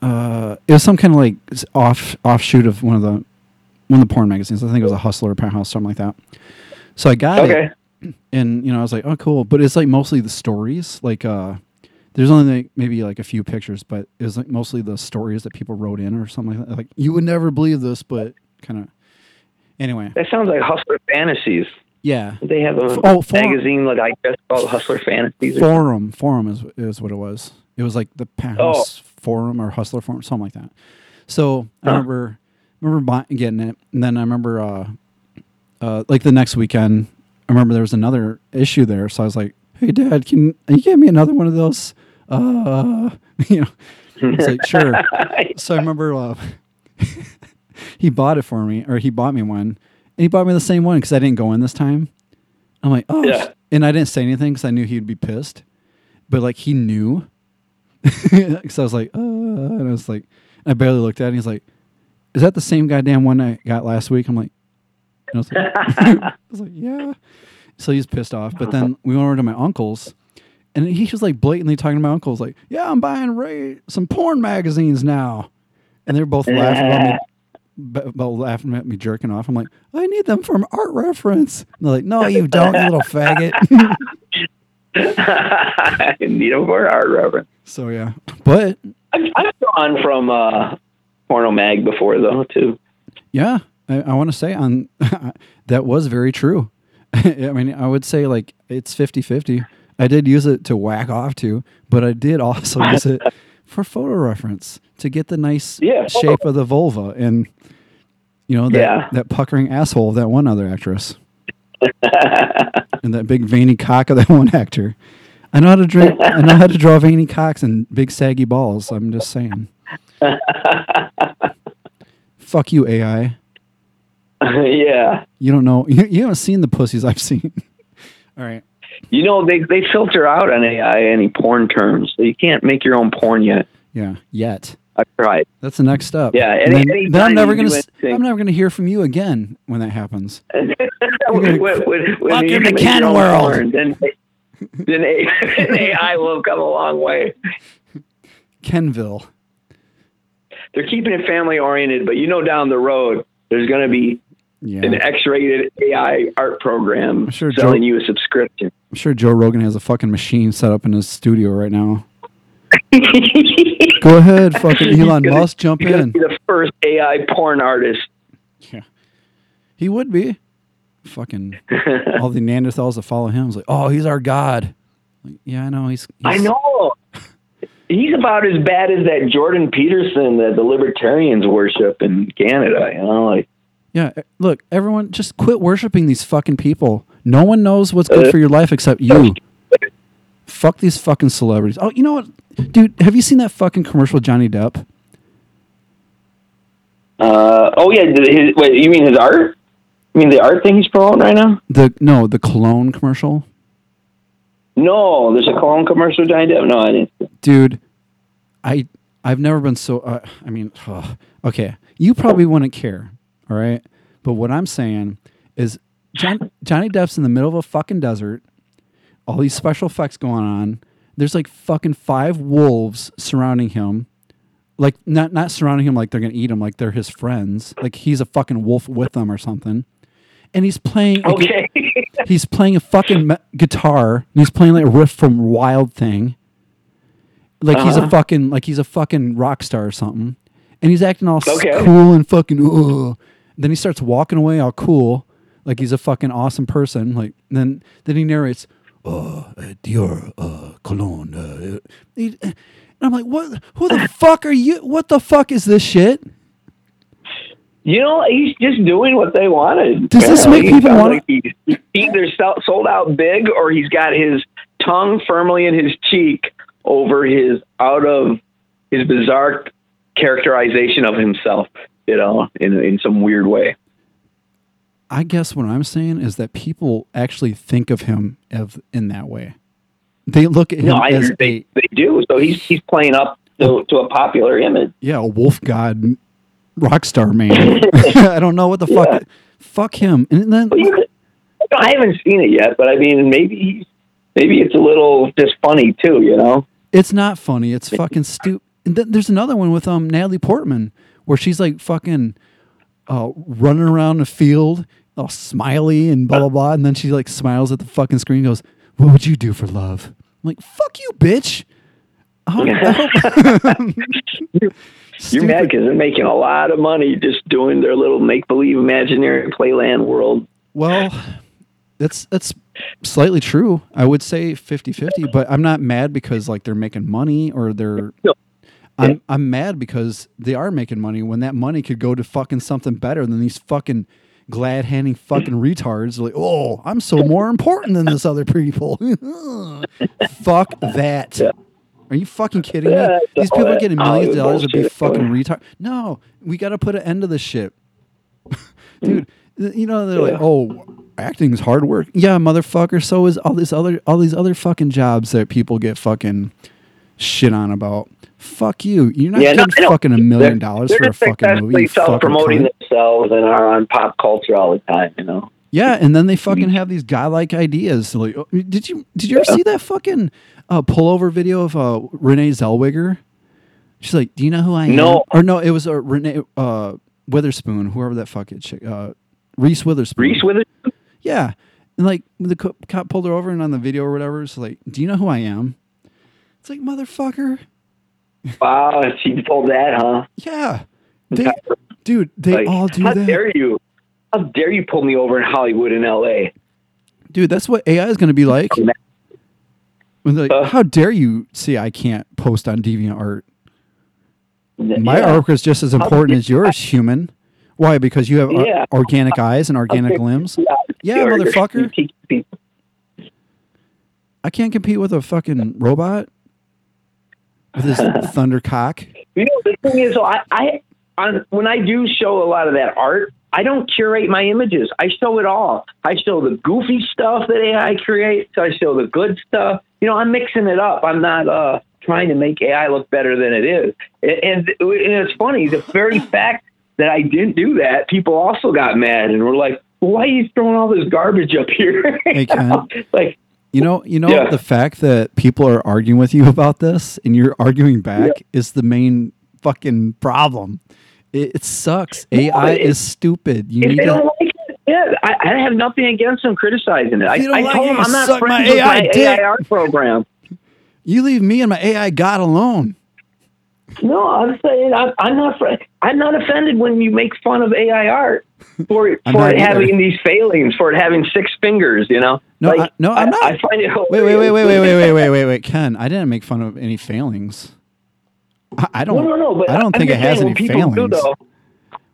uh, it was some kind of like off offshoot of one of the one of the porn magazines. I think it was a Hustler, Penthouse, something like that. So I got it Okay. And you know, I was like, oh, cool. But it's like mostly the stories. Like, uh, there's only like maybe like a few pictures, but it was like mostly the stories that people wrote in or something like that. Like, you would never believe this, but kind of. Anyway, That sounds like Hustler Fantasies. Yeah. They have a Oh, magazine like I guess called Hustler Fantasies. Or Forum. Forum is is what it was. It was like the Penthouse Oh. Forum or Hustler Forum, something like that. So I Huh. remember remember buy, getting it, and then I remember uh, uh, like the next weekend, I remember there was another issue there. So I was like, "Hey, Dad, can you get me another one of those?" Uh, you know, it's like sure. so I remember uh, he bought it for me, or he bought me one, and he bought me the same one because I didn't go in this time. I'm like, oh, Yeah. and I didn't say anything because I knew he'd be pissed, but like he knew, because I was like, uh, and I was like, I barely looked at it. And he's like, is that the same goddamn one I got last week? I'm like, I was like, I was like, yeah. So he's pissed off. But then we went over to my uncle's, and he was like blatantly talking to my uncle's like, yeah, I'm buying Ray some porn magazines now, and they're both laughing about me. About laughing at me jerking off. I'm like, I need them from art reference. And they're like, No, you don't, you little faggot. I need them for art reference. so yeah, but I've, I've gone from uh, Porno Mag before though too. Yeah, I, I want to say on that was very true. I mean, I would say like it's 50-50. I did use it to whack off to, but I did also use it for photo reference to get the nice Yeah. shape of the vulva and you know that Yeah. that puckering asshole of that one other actress and that big veiny cock of that one actor. I know how to drink. I know how to draw veiny cocks and big saggy balls. I'm just saying. Fuck you, AI. yeah, You don't know. You, you haven't seen the pussies I've seen. All right. you know they they filter out on AI any porn terms, so you can't make your own porn yet. Yeah. Yet. I tried. That's the next step. Yeah, And then, anytime then I'm never gonna. anything- I'm never gonna hear from you again when that happens. when, gonna- when, when, when Welcome to Ken World. porn, then then AI will come a long way. Kenville. They're keeping it family oriented, but you know down the road there's going to be Yeah. an X-rated AI art program sure selling Joe- you a subscription. I'm sure Joe Rogan has a fucking machine set up in his studio right now. Go ahead, fucking Elon gonna- Musk, jump He's in. be the first AI porn artist. Yeah. He would be. Fucking all the Neanderthals that follow him is like, oh, he's our god. Like, yeah, I know. He's. I know. He's about as bad as that Jordan Peterson that the libertarians worship in Canada. You know, like Yeah, look, everyone, just quit worshiping these fucking people. No one knows what's good for your life except you. Fuck these fucking celebrities. Oh, you know what, dude? Have you seen that fucking commercial with Johnny Depp? Uh, oh yeah, his, wait, you mean his art? You mean the art thing he's promoting right now? The no, the cologne commercial, No, there's a cologne commercial with Johnny Depp. No, I didn't. dude. I I've never been so. Uh, I mean, okay, you probably wouldn't care, all right. But what I'm saying is, John, Johnny Depp's in the middle of a fucking desert. All these special effects going on. There's like fucking five wolves surrounding him. Like not not surrounding him like they're gonna eat him, like they're his friends. Like he's a fucking wolf with them or something. And he's playing. gu- Okay. he's playing a fucking me- guitar. And he's playing like a riff from Wild Thing. Like he's a Uh-huh. fucking like he's a fucking rock star or something. And he's acting all Okay. cool and fucking. Ugh. Then he starts walking away all cool, like he's a fucking awesome person. Like then then he narrates, "Uh, uh Dior, uh, cologne." Uh, uh," he- and I'm like, "What? Who the fuck are you? What the fuck is this shit?" You know, he's just doing what they wanted. Does this make people wanna- Like he's either sold out big, or he's got his tongue firmly in his cheek over his out of his bizarre characterization of himself. You know, in in some weird way. I guess what I'm saying is that people actually think of him of in that way. They look at him No, I, as they a they do. So he's he's playing up to, to a popular image. yeah, a wolf god rock star man. I don't know what the fuck. Yeah. Fuck him. And then could, I haven't seen it yet, but I mean, maybe maybe it's a little just funny too. You know? it's not funny. It's fucking stupid. And then there's another one with um Natalie Portman where she's like fucking uh, running around the field, all smiley and blah blah blah, and then she like smiles at the fucking screen, and goes, "What would you do for love?" I'm like, "Fuck you, bitch." Hope- I You're mad because they're making a lot of money just doing their little make believe imaginary playland world. Well, that's that's slightly true. I would say 50-50, but I'm not mad because like they're making money or they're No. I'm I'm mad because they are making money when that money could go to fucking something better than these fucking glad handing fucking retards like, "Oh, I'm so more important than this other people." Fuck that. Are you fucking kidding me? Yeah, These people are getting millions of dollars to be fucking retard. No, we got to put an end to this shit. Dude, th- you know they're like, "Oh, acting's hard work." Yeah, motherfucker, so is all this other all these other fucking jobs that people get fucking shit on about. Fuck you. You're not Yeah, getting know. fucking a million They're- dollars they're for a fucking movie. Fucking self-promoting themselves and are on pop culture all the time. You know. Yeah, and then they fucking have these godlike ideas. Like, oh, did you did you ever see that fucking uh, pullover video of uh, Renee Zellweger? She's like, "Do you know who I am?" No. Or no, it was uh, Renee uh, Witherspoon, whoever that fucking chick, uh, Reese Witherspoon. Reese with it. Yeah, and like the cop pulled her over, and on the video or whatever, it's like, "Do you know who I am?" It's like, motherfucker. Wow, she pulled that, huh? Yeah, they, dude, they Like, all do how that. How dare you? How dare you pull me over in Hollywood in L.A. Dude, that's what AI is going to be like. When like, Uh. how dare you say I can't post on DeviantArt? My Yeah. artwork is just as important as yours, human. Why? Because you have Yeah. organic eyes and organic limbs. Yeah, motherfucker. you teach people. I can't compete with a fucking robot with his thunder. You know, the thing is, I, I on, when I do show a lot of that art, I don't curate my images. I show it all. I show the goofy stuff that AI creates. I show the good stuff. You know, I'm mixing it up. I'm not uh, trying to make AI look better than it is. And, and it's funny, the very fact that I didn't do that, people also got mad and were like, "Why are you throwing all this garbage up here?" Like, You know, you know Yeah. the fact that people are arguing with you about this and you're arguing back is the main fucking problem. It, it sucks. AI it- is stupid. You need to. don't like it, yeah, I, I have nothing against them criticizing it. I, I like told it, them I'm not suck my friends with AI my dick. AI art program. You leave me and my AI god alone. No, I'm saying I'm, I'm not. I'm not offended when you make fun of AI art for for it either. having these failings, for it having six fingers. You know. No, Like, I, no, I'm not. I find it wait, wait, wait, wait, wait, wait, wait, wait, wait, wait, Ken. I didn't make fun of any failings. I, I don't. No, no, no. But I don't I'm think it has any people failings. Do, though,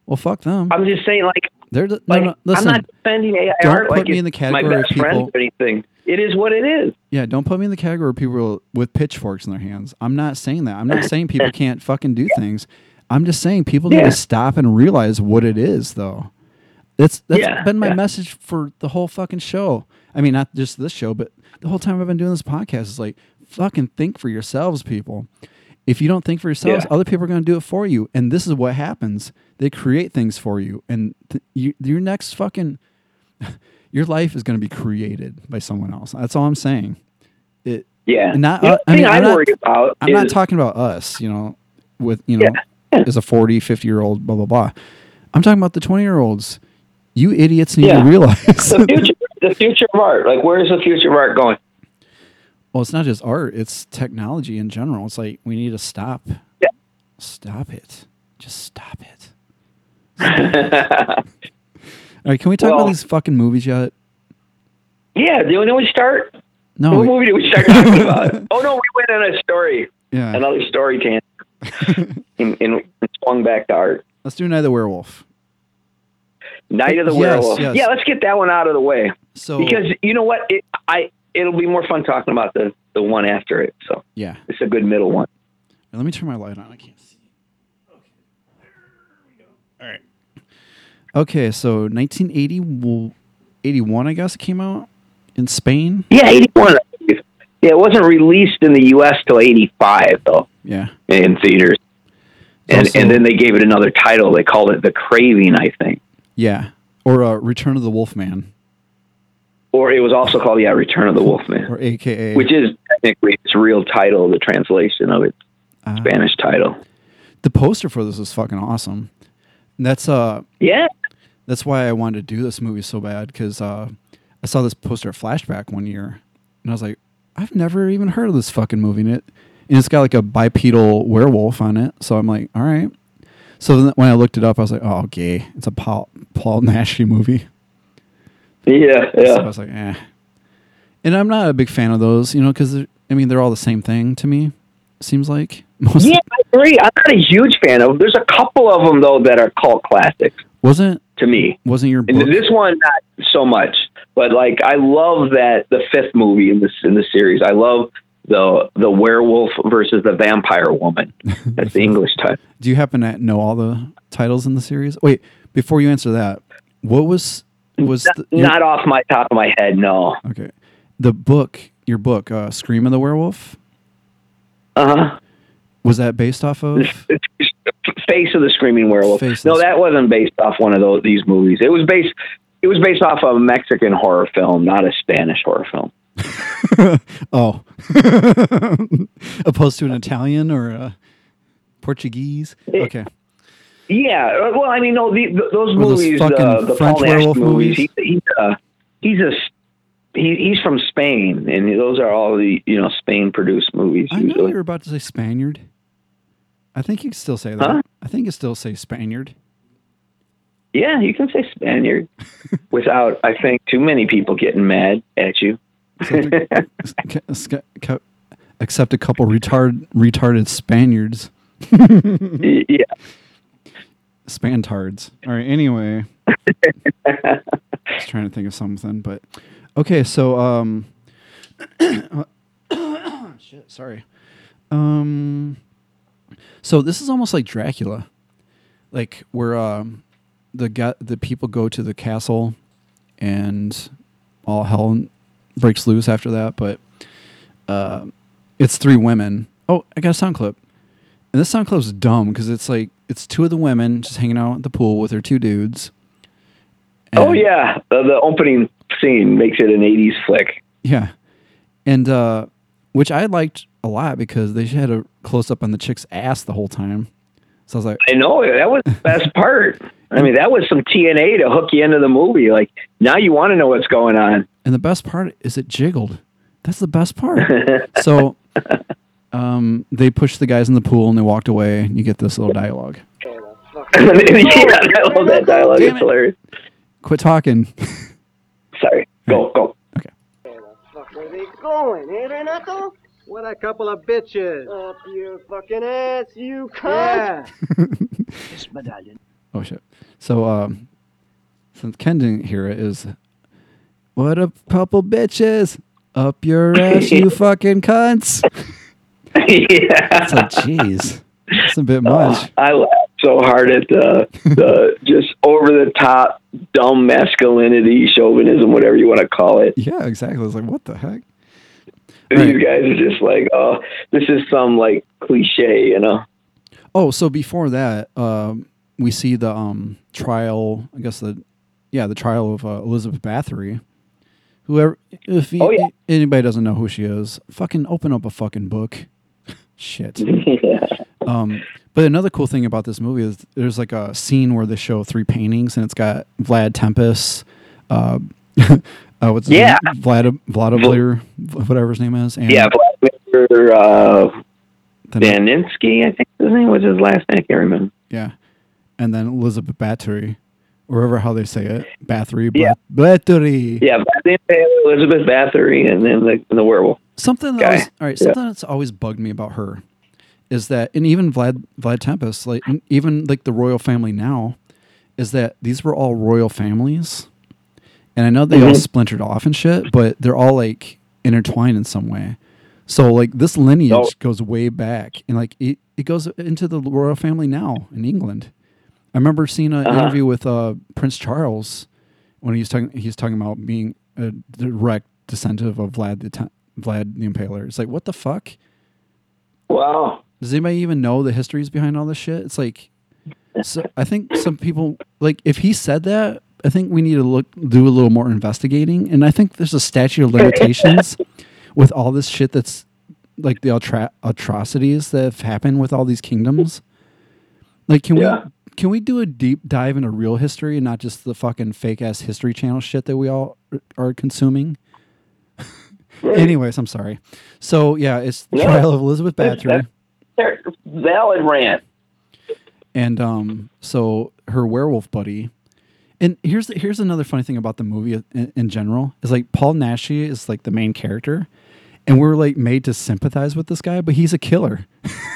well, fuck them. I'm just saying, like, They're the, like no, no. Listen, I'm not defending AI don't art put like me in the category my of best friend people- or anything. It is what it is. Yeah, don't put me in the category of people with pitchforks in their hands. I'm not saying that. I'm not saying people can't fucking do things. I'm just saying people need Yeah. to stop and realize what it is, though. That's that's Yeah, been my yeah. message for the whole fucking show. I mean, not just this show, but the whole time I've been doing this podcast is like, fucking think for yourselves, people. If you don't think for yourselves, other people are going to do it for you, and this is what happens. They create things for you, and th- you, your next fucking your life is going to be created by someone else. That's all I'm saying. It Yeah. not. Uh, I mean, I I'm not, about I'm not talking about us. You know, with you know, Yeah. as a 40, 50 year old, blah blah blah. I'm talking about the 20 year olds. You idiots need Yeah. to realize. the future. The future of art. Like, where is the future of art going? well, it's not just art; it's technology in general. It's like we need to stop. Yeah. Stop it. Just stop it. All right, can we talk Well- about these fucking movies yet? Yeah. Do you know we start? No. what we- movie did we start talking about? Oh no, we went on a story. yeah. Another story tangent. and, and swung back to art. Let's do Night of the Werewolf. Night of the Yes, Werewolf. yes. Yeah, let's get that one out of the way So because you know what? It, I it'll be more fun talking about the the one after it. So yeah. it's a good middle one. Let me turn my light on. I can't see. Okay. There we go. All right. Okay, so 1981, 81, I guess it came out in Spain. Yeah, eighty one. Yeah, it wasn't released in the U.S. till eighty five though Yeah. in theaters. And Also- and then they gave it another title. They called it The Craving, I think, Yeah. Or uh, Return of the Wolfman, or it was also called yeah Return of the Wolfman, or AKA. which is technically its real title, the translation of its uh, Spanish title. the poster for this is fucking awesome. That's uh Yeah, that's why I wanted to do this movie so bad because uh, I saw this poster at Flashback one year, and I was like, I've never even heard of this fucking movie. And it and it's got like a bipedal werewolf on it, so I'm like, all right. So then when I looked it up, I was like, oh, gay. It's a Paul Paul Naschy movie. Yeah, So I was like, eh. And I'm not a big fan of those, you know, because I mean they're all the same thing to me. Seems like most. Yeah, I agree. I'm not a huge fan of. Them. There's a couple of them though that are cult classics Wasn't to me. wasn't your And book? this one, not so much. But like, I love that the fifth movie in this in the series. I love the the werewolf versus the vampire woman. That's the English title. Do you happen to know all the titles in the series? Wait, before you answer that, what was was the, your- Not off my top of my head, no. okay? The book, your book, uh, Scream of the Werewolf, Uh huh. was that based off of? Face of the Screaming Werewolf. Face no, the- that wasn't based off one of those these movies. It was based. It was based off a Mexican horror film, not a Spanish horror film. oh, opposed to an Italian or a Portuguese? Okay, Yeah, uh, well, I mean, no, the, th those Or those movies, fucking uh, the French Paul Naschy movies. movies? He, he's uh, he's a he, he's from Spain, and those are all the you know Spain produced movies I know you were about to say Spaniard. I think you can still say that. Huh? I think you still say Spaniard. Yeah, you can say Spaniard without, I think, too many people getting mad at you. Sca- ca- Except a couple retard retarded Spaniards, yeah, Spantards. All right. Anyway, just trying to think of something, but okay. So, um, shit. Sorry. Um, so this is almost like Dracula, like where um, the the people go to the castle, and all hell breaks loose after that. But uh, it's three women. Oh, I got a sound clip. And this sound clip is dumb because it's like it's two of the women just hanging out at the pool with their two dudes. oh yeah, the, the opening scene makes it an '80s flick. yeah, and uh, which I liked a lot because they had a close up on the chick's ass the whole time. So I was like, I know that was the best part. I mean, that was some TNA to hook you into the movie. Like now, you want to know what's going on. and the best part is it jiggled. That's the best part. so, um, they pushed the guys in the pool and they walked away. And you get this little dialogue. yeah, I love that dialogue. Damn It's it. hilarious. Quit talking. Sorry, go go. Okay. fuck are they going, eh, Renato? What a couple of bitches. Up your fucking ass, you cunt! Yeah. Oh shit. So um since Ken didn't hear it is what a couple bitches up your ass you fucking cunts. yeah. It's like jeez. That's a bit much. I laughed so hard at the the just over the top dumb masculinity, chauvinism, whatever you want to call it. Yeah, exactly. I was like what the heck? These Right. guys are just like, oh, this is some like cliche, you know. Oh, so before that, um we see the um trial, I guess the yeah, the trial of uh, Elizabeth Bathory. Whoever if you, Oh, yeah. anybody doesn't know who she is, fucking open up a fucking book. Shit. yeah. Um, but another cool thing about this movie is there's like a scene where they show three paintings, and it's got Vlad Tempest, uh, uh, what's his Yeah. name? Vlad Vladimir, whatever his name is, and Yeah, Vladimir uh, Daninsky, I think his name was his last name. I can't remember. yeah, and then Elizabeth Bathory, wherever how they say it, Bathory, Yeah. Bat- Bathory. Yeah, Elizabeth Bathory, and then the, the werewolf. Something that always, all right, something that's always bugged me about her is that, and even Vlad Vlad Tempest, like even like the royal family now, is that these were all royal families, and I know they all Mhm. splintered off and shit, but they're all like intertwined in some way. So like this lineage Oh. goes way back, and like it, it goes into the royal family now in England. I remember seeing an Uh-huh. interview with uh, Prince Charles when he was talking. He's talking about being a direct descendant of Vlad the Te- Vlad the Impaler. It's like what the fuck? Wow. Does anybody even know the histories behind all this shit? It's like, so I think some people like if he said that, I think we need to look do a little more investigating, and I think there's a statute of limitations with all this shit that's like the atro- atrocities that have happened with all these kingdoms. Like, can Yeah. we can we do a deep dive into real history and not just the fucking fake ass history channel shit that we all are consuming? Anyways, I'm sorry. So yeah, it's the No. trial of Elizabeth Bathory. Valid rant. and um, so her werewolf buddy, And here's here's another funny thing about the movie in, in general is like Paul Naschy is like the main character, and we're like made to sympathize with this guy, but he's a killer.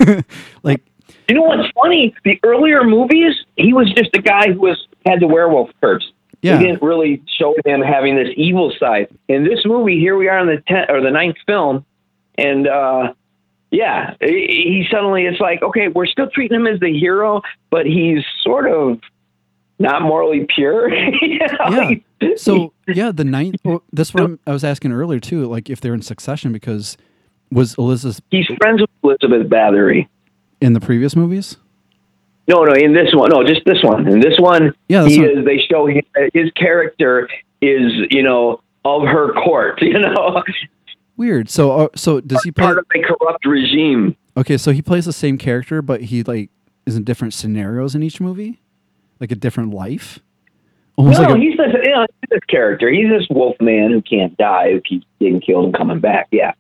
like You know what's funny? The earlier movies, he was just a guy who was had the werewolf curse. Yeah. They didn't really show him having this evil side. In this movie, here we are in the tenth or the ninth film, and uh, yeah, he he suddenly it's like okay, we're still treating him as the hero, but he's sort of not morally pure. You know? yeah. So yeah, the ninth. Well, that's what I'm, I was asking earlier too. Like if they're in succession, because was Elizabeth he's friends with Elizabeth Bathory. in the previous movies? No, no, in this one, no, just this one. In this one, Yeah, he is. They show him, his character is, you know, of her court. You know, Weird. So uh, so does he play? part of a corrupt regime. Okay, so he plays the same character, but he like is in different scenarios in each movie, like a different life. Almost no, like a, he's this, you know, this character. He's this wolf man who can't die, who keeps getting killed and coming back. Yeah,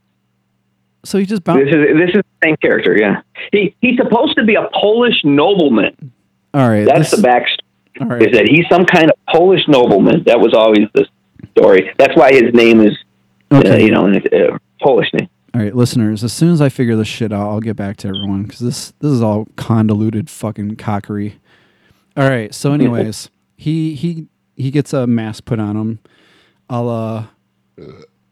so he just this is this is the same character. Yeah, he he's supposed to be a Polish nobleman. All right, That's this- the backstory. All right. Is that he's some kind of Polish nobleman? That was always the story. That's why his name is, uh, okay. you know, a Polish name. All right, listeners. As soon as I figure this shit out, I'll get back to everyone because this this is all convoluted fucking cockery. All right. So, anyways, he he he gets a mask put on him. I'll uh,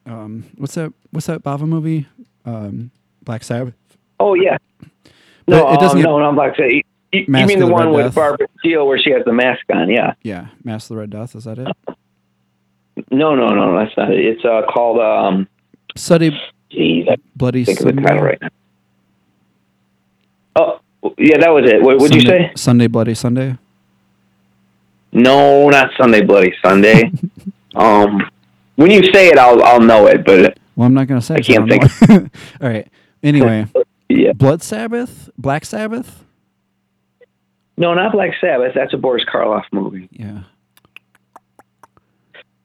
um, what's that? What's that Bava movie? Um, Black Sabbath. Oh yeah. But No, it doesn't um, no, no, I'm like you, you mean the the one Red with Death? Barbara Steele where she has the mask on? Yeah. Yeah, Mask of the Red Death. Is that it? No, no, no, that's not it. It's uh, called um. Sunday Geez, Bloody think of the Sunday. title right now. Oh, yeah, that was it. What would you say? Sunday Bloody Sunday. No, not Sunday Bloody Sunday. um, when you say it, I'll I'll know it. But Well, I'm not gonna say. I can't don't know. All right. Anyway, yeah, Blood Sabbath, Black Sabbath. no, not Black Sabbath. That's a Boris Karloff movie. Yeah.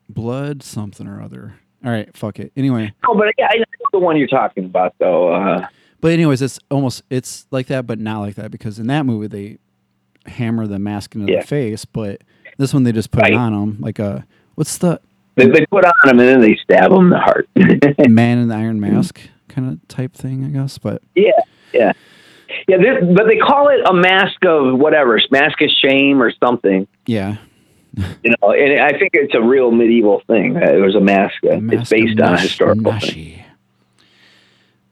Blood something or other. All right, fuck it. Anyway, Oh, but yeah, I know the one you're talking about though. Uh, but anyways, it's almost it's like that, but not like that because in that movie they hammer the mask into Yeah. the face, but this one they just put Right. it on them, like a what's the they, they put on them and then they stab them in the heart. man in the iron mask kind of type thing, I guess. But Yeah, yeah, yeah. This, but they call it a mask of whatever, mask of shame or something. yeah, You know, and I think it's a real medieval thing. Uh, It was a mask. Uh, Mask it's based on a historical thing.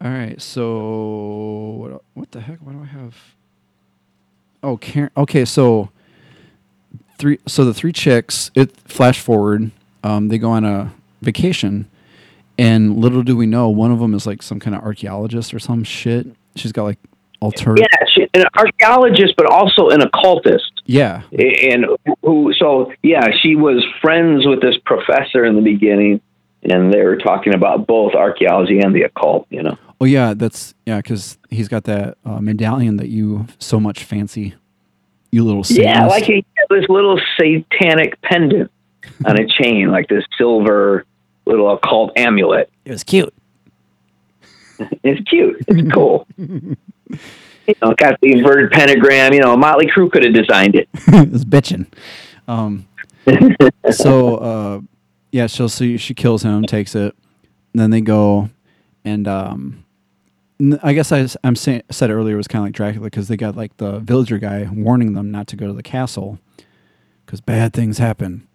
All right, so what, what the heck? Why do I have? Oh, Karen. Okay, so three. So the three chicks. It flash forward. Um, they go on a vacation, and little do we know, one of them is like some kind of archaeologist or some shit. She's got like alter. Yeah, she, an archaeologist, but also an occultist. Yeah. and who so yeah she was friends with this professor in the beginning and they were talking about both archaeology and the occult you know Oh yeah, that's yeah, because he's got that uh, medallion that you so much fancy. You little yeah like he had this little satanic pendant on a chain like this silver little occult amulet. It was cute. it's cute. It's cool. You know got the inverted pentagram. You know motley crue could have designed it. It was bitching. Um, so uh, yeah, so so she kills him, takes it, and then they go, and um, n- I guess I, am saying said earlier it was kind of like Dracula because they got like the villager guy warning them not to go to the castle because bad things happen,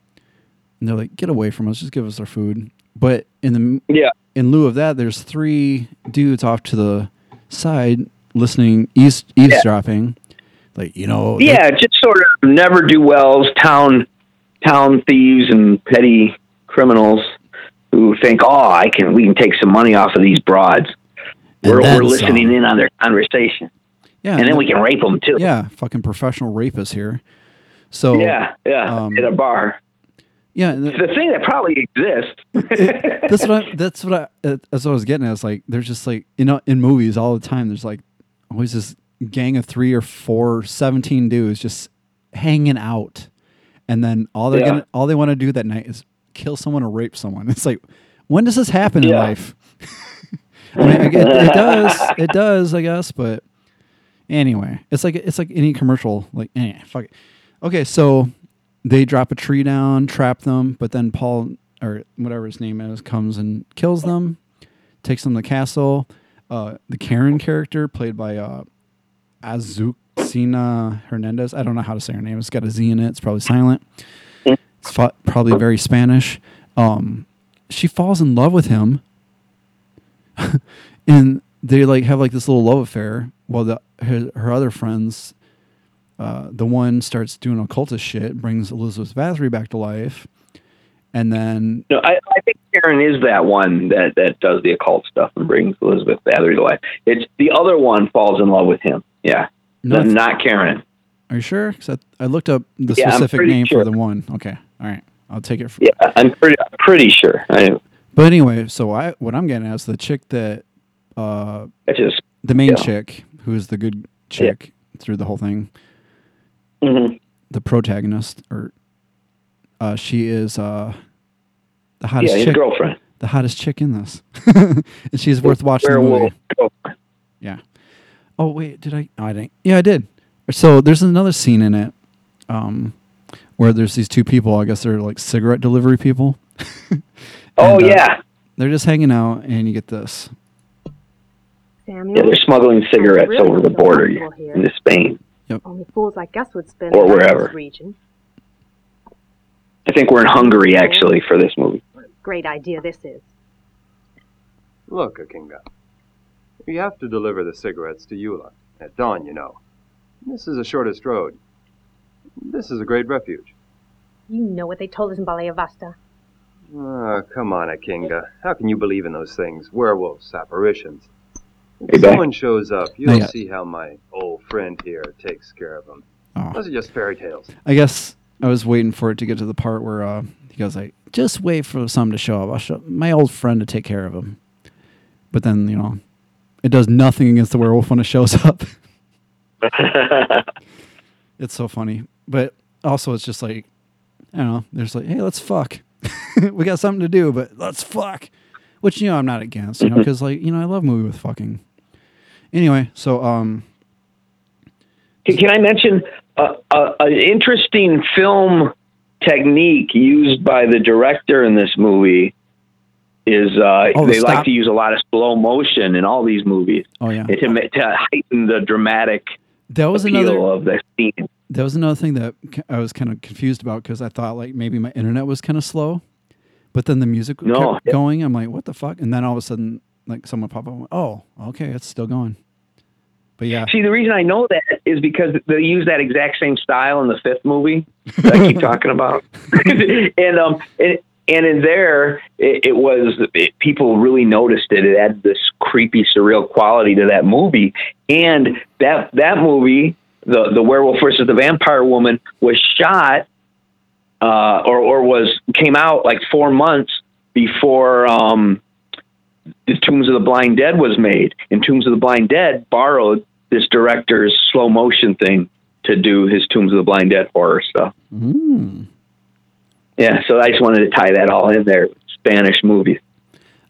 and they're like, get away from us, just give us our food. But in the yeah in lieu of that, there's three dudes off to the side listening, eaves, eavesdropping. Like you know, yeah just sort of never do wells town town thieves and petty criminals who think oh i can we can take some money off of these broads we're, we're listening some. in on their conversation yeah, and then we can rape them too yeah, fucking professional rapists here. So yeah yeah um, at a bar yeah, and th- the thing that probably exists that's what I, that's what I uh, that's what I was getting at. It's like there's just like you know in movies all the time. There's like always this gang of three or four, 17 dudes just hanging out, and then all they're Yeah. gonna all they want to do that night is kill someone or rape someone. It's like when does this happen in life? I mean, I get- it does, it does, I guess, but anyway, it's like it's like any commercial. Like, eh, fuck it. Okay, so they drop a tree down, trap them, but then Paul or whatever his name is comes and kills them, takes them to the castle. Uh, the Karen character, played by uh, Azucena Hernandez. I don't know how to say her name. It's got a Z in it. It's probably silent. It's probably very Spanish. Um, she falls in love with him, and they like have like this little love affair. While the her, her other friends, uh, the one starts doing occultist shit, brings Elizabeth Bathory back to life, and then No, I, I think Karen is that one that, that does the occult stuff and brings Elizabeth Bathory to life. It's the other one falls in love with him. Yeah, No, No, not Karen. Are you sure? 'Cause I, I looked up the Yeah, specific name sure. for the one. Okay, all right, I'll take it. For, Yeah, I'm pretty pretty sure. I, But anyway, so I what I'm getting at is the chick that uh, just the main Yeah. chick who is the good chick through the whole thing, mhm. the protagonist, or uh, she is uh, the hottest yeah, his chick, girlfriend. the hottest chick in this, and she's worth watching the movie. Yeah. Oh wait, did I? I didn't. Yeah, I did. So there's another scene in it, um, where there's these two people. I guess they're like cigarette delivery people. Oh And, uh, yeah, They're just hanging out, and you get this. Samuel. yeah. They're smuggling cigarettes really over the border here. into Spain. Only fools like us would spend Or wherever. this region. I think we're in Hungary actually for this movie. Great idea this is. Look, Akinga. We have to deliver the cigarettes to Eula. At dawn, you know. This is the shortest road. This is a great refuge. You know what they told us in Balayavasta. Ah, come on, Akinga. How can you believe in those things? Werewolves, apparitions. If Hey, Beck. someone shows up, you'll yet. see how my old friend here takes care of them. Oh. Those are just fairy tales. I guess I was waiting for it to get to the part where uh, he goes like, "Just wait for some to show up. I'll show my old friend to take care of him." But then you know, it does nothing against the werewolf when it shows up. it's so funny, but also it's just like, I don't know. There's like, hey, let's fuck. we got something to do, but let's fuck. Which you know I'm not against, you know, because like you know I love movie with fucking. Anyway, so um, Can I mention uh, uh, an interesting film technique used by the director in this movie? Is uh, Oh, they stop- like to use a lot of slow motion in all these movies oh yeah, to, to heighten the dramatic that was another. of the scene. That was another thing that I was kind of confused about because I thought like maybe my internet was kind of slow, but then the music No. kept going. I'm like, what the fuck? And then all of a sudden, like someone pop up. went, Oh, okay, it's still going. But yeah, See, the reason I know that is because they use that exact same style in the fifth movie that I keep talking about, and um, and, and in there, it, it was it, people really noticed it. It had this creepy, surreal quality to that movie, and that that movie, the the werewolf versus the vampire woman, was shot, uh, or or was came out like four months before um, the Tombs of the Blind Dead was made, and Tombs of the Blind Dead borrowed this director's slow motion thing to do his Tombs of the Blind Dead horror stuff. Mm. Yeah, so I just wanted to tie that all in there. Spanish movies.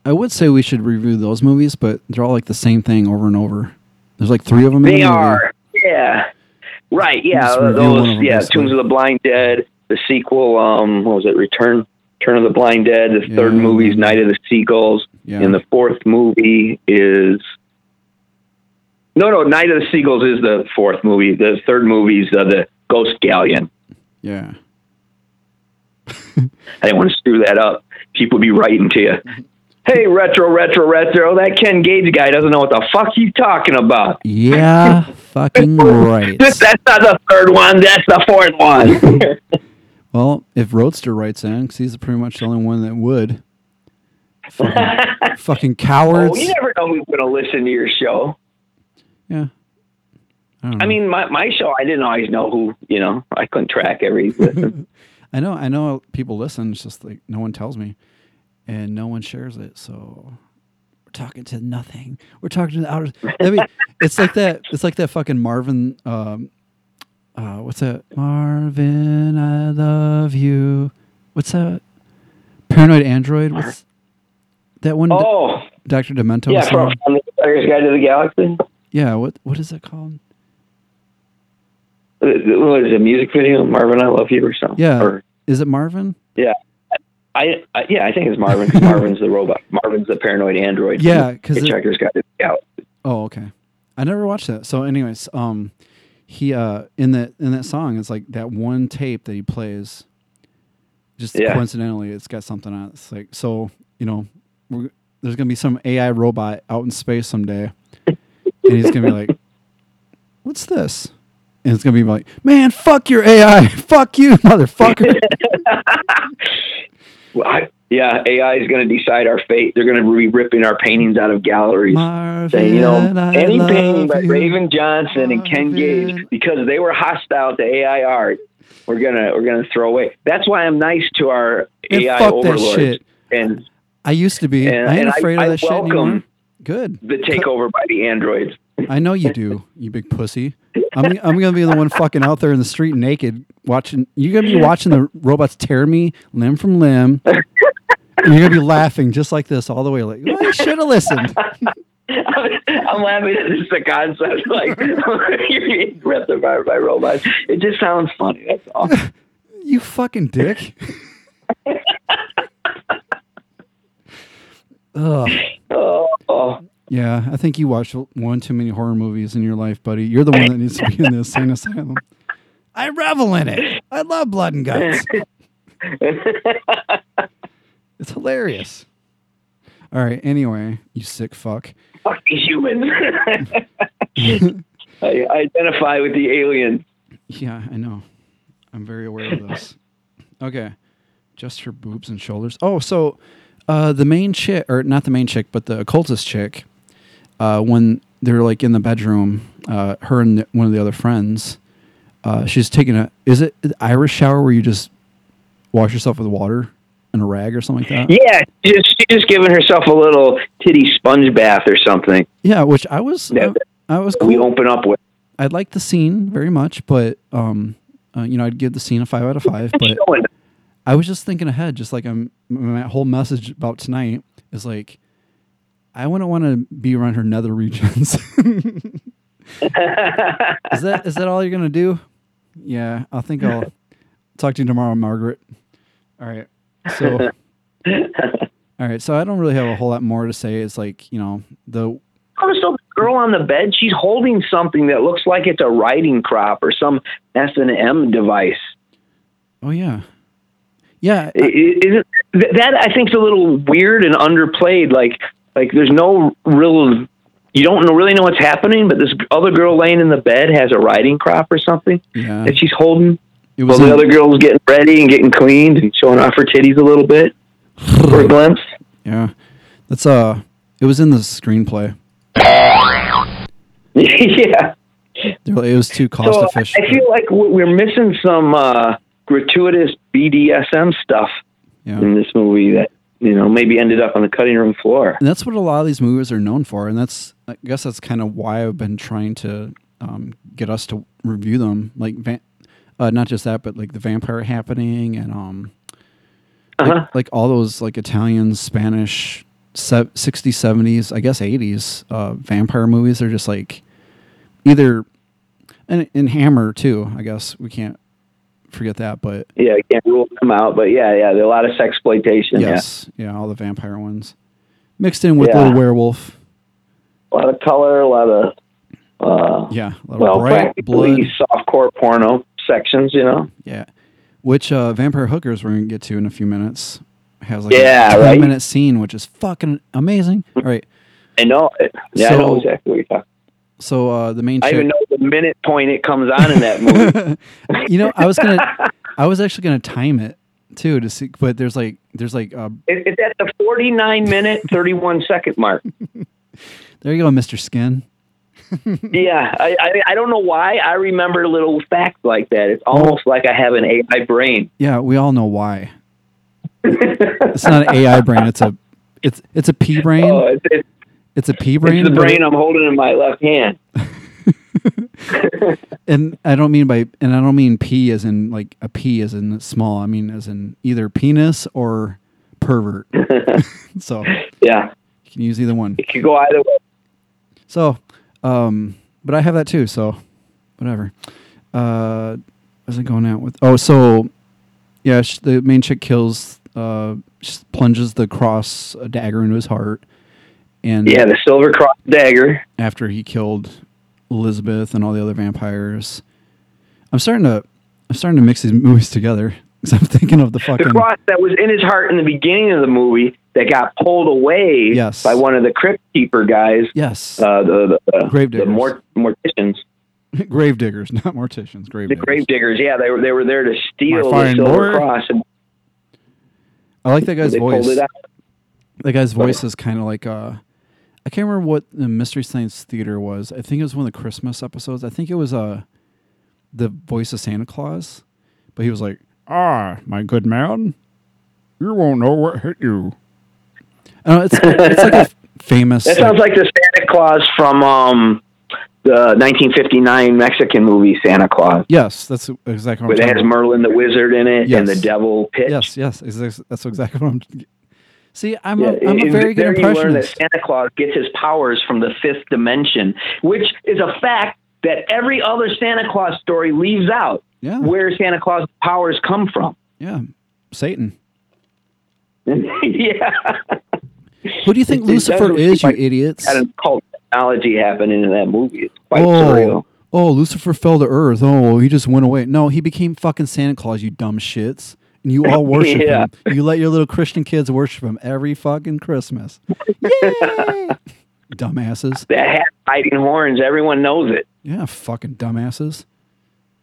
I would say we should review those movies, but they're all like the same thing over and over. There's like three of them. in They the are, yeah, right, yeah. Of Those, yeah. Tombs of the Blind Dead, the sequel. Um, what was it? Return, Return of the Blind Dead. The third movie is Night of the Seagulls, Yeah. and the fourth movie is. No, no, Night of the Seagulls is the fourth movie. The third movie is uh, the Ghost Galleon. Yeah. I didn't want to screw that up. People would be writing to you. Hey, retro, retro, retro. That Ken Gage guy doesn't know what the fuck he's talking about. Yeah. fucking right. That's not the third one. That's the fourth one. Well, if Roadster writes in, because he's pretty much the only one that would. Fucking, fucking oh, cowards. you never know who's going to listen to your show. yeah. I, I mean, my, my show, I didn't always know who, you know, I couldn't track every. I know, I know people listen. It's just like no one tells me, and no one shares it. So we're talking to nothing. We're talking to the outer. I mean, it's like that. It's like that fucking Marvin. Um, uh, what's that? Marvin, I love you. What's that? Paranoid Android. What's that one? oh, Doctor Demento. yeah, from, from the Hitchhiker's Guide to the Galaxy. yeah. What what is it called? Uh, What is it? A music video? Marvin, I love you or something? Yeah. Or, Is it Marvin? yeah. I, I yeah, I think it's Marvin. 'cause Marvin's the robot. Marvin's the paranoid android. Yeah, because Hitchhiker's got it out. Oh, okay. I never watched that. So, anyways, um, he uh in that in that song, it's like that one tape that he plays. Just Yeah. coincidentally, it's got something on. it. It's like so, you know, we're, there's gonna be some AI robot out in space someday, and he's gonna be like, "What's this?" And it's gonna be like, "Man, fuck your AI, fuck you, motherfucker." Well, I, yeah, AI is going to decide our fate. They're going to be ripping our paintings out of galleries. Marvin, saying, you know, I any painting by you. Raven Johnson and Ken Gage because they were hostile to AI art. We're gonna we're gonna throw away. That's why I'm nice to our And AI fuck that overlords. shit. And I used to be. And- I ain't and afraid I of that shit welcome- anymore. Good. the takeover by the androids. I know you do, you big pussy. I'm, I'm gonna be the one fucking out there in the street naked watching. You're gonna be watching the robots tear me limb from limb, and you're gonna be laughing just like this all the way. Like, well, I should have listened. I'm laughing at this the concept like you're being ripped apart by robots. It just sounds funny. That's all. You fucking dick. Ugh. Oh, oh. Yeah, I think you watched one too many horror movies in your life, buddy. You're the one that needs to be in the insane asylum. I revel in it. I love blood and guts. It's hilarious. All right. Anyway, you sick fuck. Fuck these humans. I identify with the aliens. Yeah, I know. I'm very aware of this. Okay. Just her boobs and shoulders. Oh, so uh, the main chick, or not the main chick, but the occultist chick, uh, when they're like in the bedroom, uh, her and one of the other friends, uh, she's taking a, is it an Irish shower where you just wash yourself with water and a rag or something like that? Yeah, just, she's just giving herself a little titty sponge bath or something. Yeah, which I was, Yeah. I was cool. We open up with. I liked the scene very much, but um, uh, you know, I'd give the scene a five out of five. But I was just thinking ahead, just like I'm. My whole message about tonight is like, I wouldn't want to be around her nether regions. is that is that all you're gonna do? Yeah, I think I'll talk to you tomorrow, Margaret. All right. So, all right. So I don't really have a whole lot more to say. It's like you know the oh, Also, the girl on the bed, she's holding something that looks like it's a riding crop or some S and M device. oh yeah, yeah. I- I- Isn't that? I think is a little weird and underplayed. Like, like there's no real. You don't know, really know what's happening, but this other girl laying in the bed has a riding crop or something Yeah. that she's holding. It While was the other girl's getting ready and getting cleaned and showing off her titties a little bit for a glimpse. Yeah, that's uh, it was in the screenplay. yeah. It was too cost So efficient. I feel like we're missing some uh, gratuitous BDSM stuff yeah. in this movie that you know maybe ended up on the cutting room floor. And that's what a lot of these movies are known for, and that's I guess that's kind of why I've been trying to um, get us to review them. Like, uh, not just that, but like the Vampire Happening and um, like, Uh-huh. like all those like Italian, Spanish, se- 60s, 70s, I guess 80s uh, vampire movies. They're just like either and in Hammer too. I guess we can't forget that, but Yeah, can't rule them out, but yeah, yeah, a lot of sexploitation. yes, yeah, all the vampire ones mixed in with Yeah. little werewolf. A lot of color, a lot of uh, Yeah, a lot of well, bright blood. softcore porno sections. You know. Yeah. Which uh, Vampire Hookers we're gonna get to in a few minutes has like Yeah, a right. minute scene, which is fucking amazing. All right. I know. It. Yeah, I know exactly what you're talking. So uh, the main I chick, even know the minute point it comes on in that movie. you know, I was gonna, I was actually gonna time it too to see, but there's like, there's like, uh, It- it's at the 49 minute 31 second mark. there you go, Mister Skin. Yeah, I, I I don't know why I remember little facts like that. It's almost like I have an AI brain. Yeah, we all know why. it's not an AI brain. It's a, it's it's a P brain. Oh, it's, it's, it's a a P brain. it's the brain I'm holding in my left hand. and I don't mean by and I don't mean P as in like a a P as in small. I mean as in either penis or pervert. so yeah, you can use either one. it could go either way. So, um, but I have that too. So, whatever. Uh, was I going out with? Oh, so yeah, sh- the main chick kills, uh, plunges the cross dagger into his heart, and Yeah, the Silver Cross dagger. after he killed Elizabeth and all the other vampires, I'm starting to, I'm starting to mix these movies together because I'm thinking of the fucking The cross that was in his heart in the beginning of the movie that got pulled away Yes. by one of the crypt keeper guys. yes, Uh, the the, the, Gravediggers. the mort- morticians, grave diggers, not morticians, grave the diggers. grave diggers. Yeah, they were they were there to steal the silver cross, and I like that guy's voice. pulled it out. That guy's voice is kind of like uh, I can't remember what the Mystery Science Theater was. I think it was one of the Christmas episodes. I think it was uh, the voice of Santa Claus, but he was like, "Ah, my good man, you won't know what hit you." I know, it's it's like a famous. That sounds like the Santa Claus from um, the 1959 Mexican movie Santa Claus, yes, that's exactly what it I'm has about. Merlin the Wizard in it and the Devil Pitch. Yes, yes, that's exactly what I'm. See, I'm Yeah, a, I'm a very good there you learn that impressionist. Santa Claus gets his powers from the fifth dimension, which is a fact that every other Santa Claus story leaves out. Yeah. Where Santa Claus powers come from. Yeah, Satan. yeah. Who do you think It- it Lucifer does is, you idiots? Had a cult technology happening in that movie. It's quite oh, surreal. oh, Lucifer fell to earth. Oh, he just went away. No, he became fucking Santa Claus, you dumb shits. And you all worship Yeah. him. You let your little Christian kids worship him every fucking Christmas. Yay! Dumbasses. That hat hiding horns, everyone knows it. Yeah, fucking dumbasses.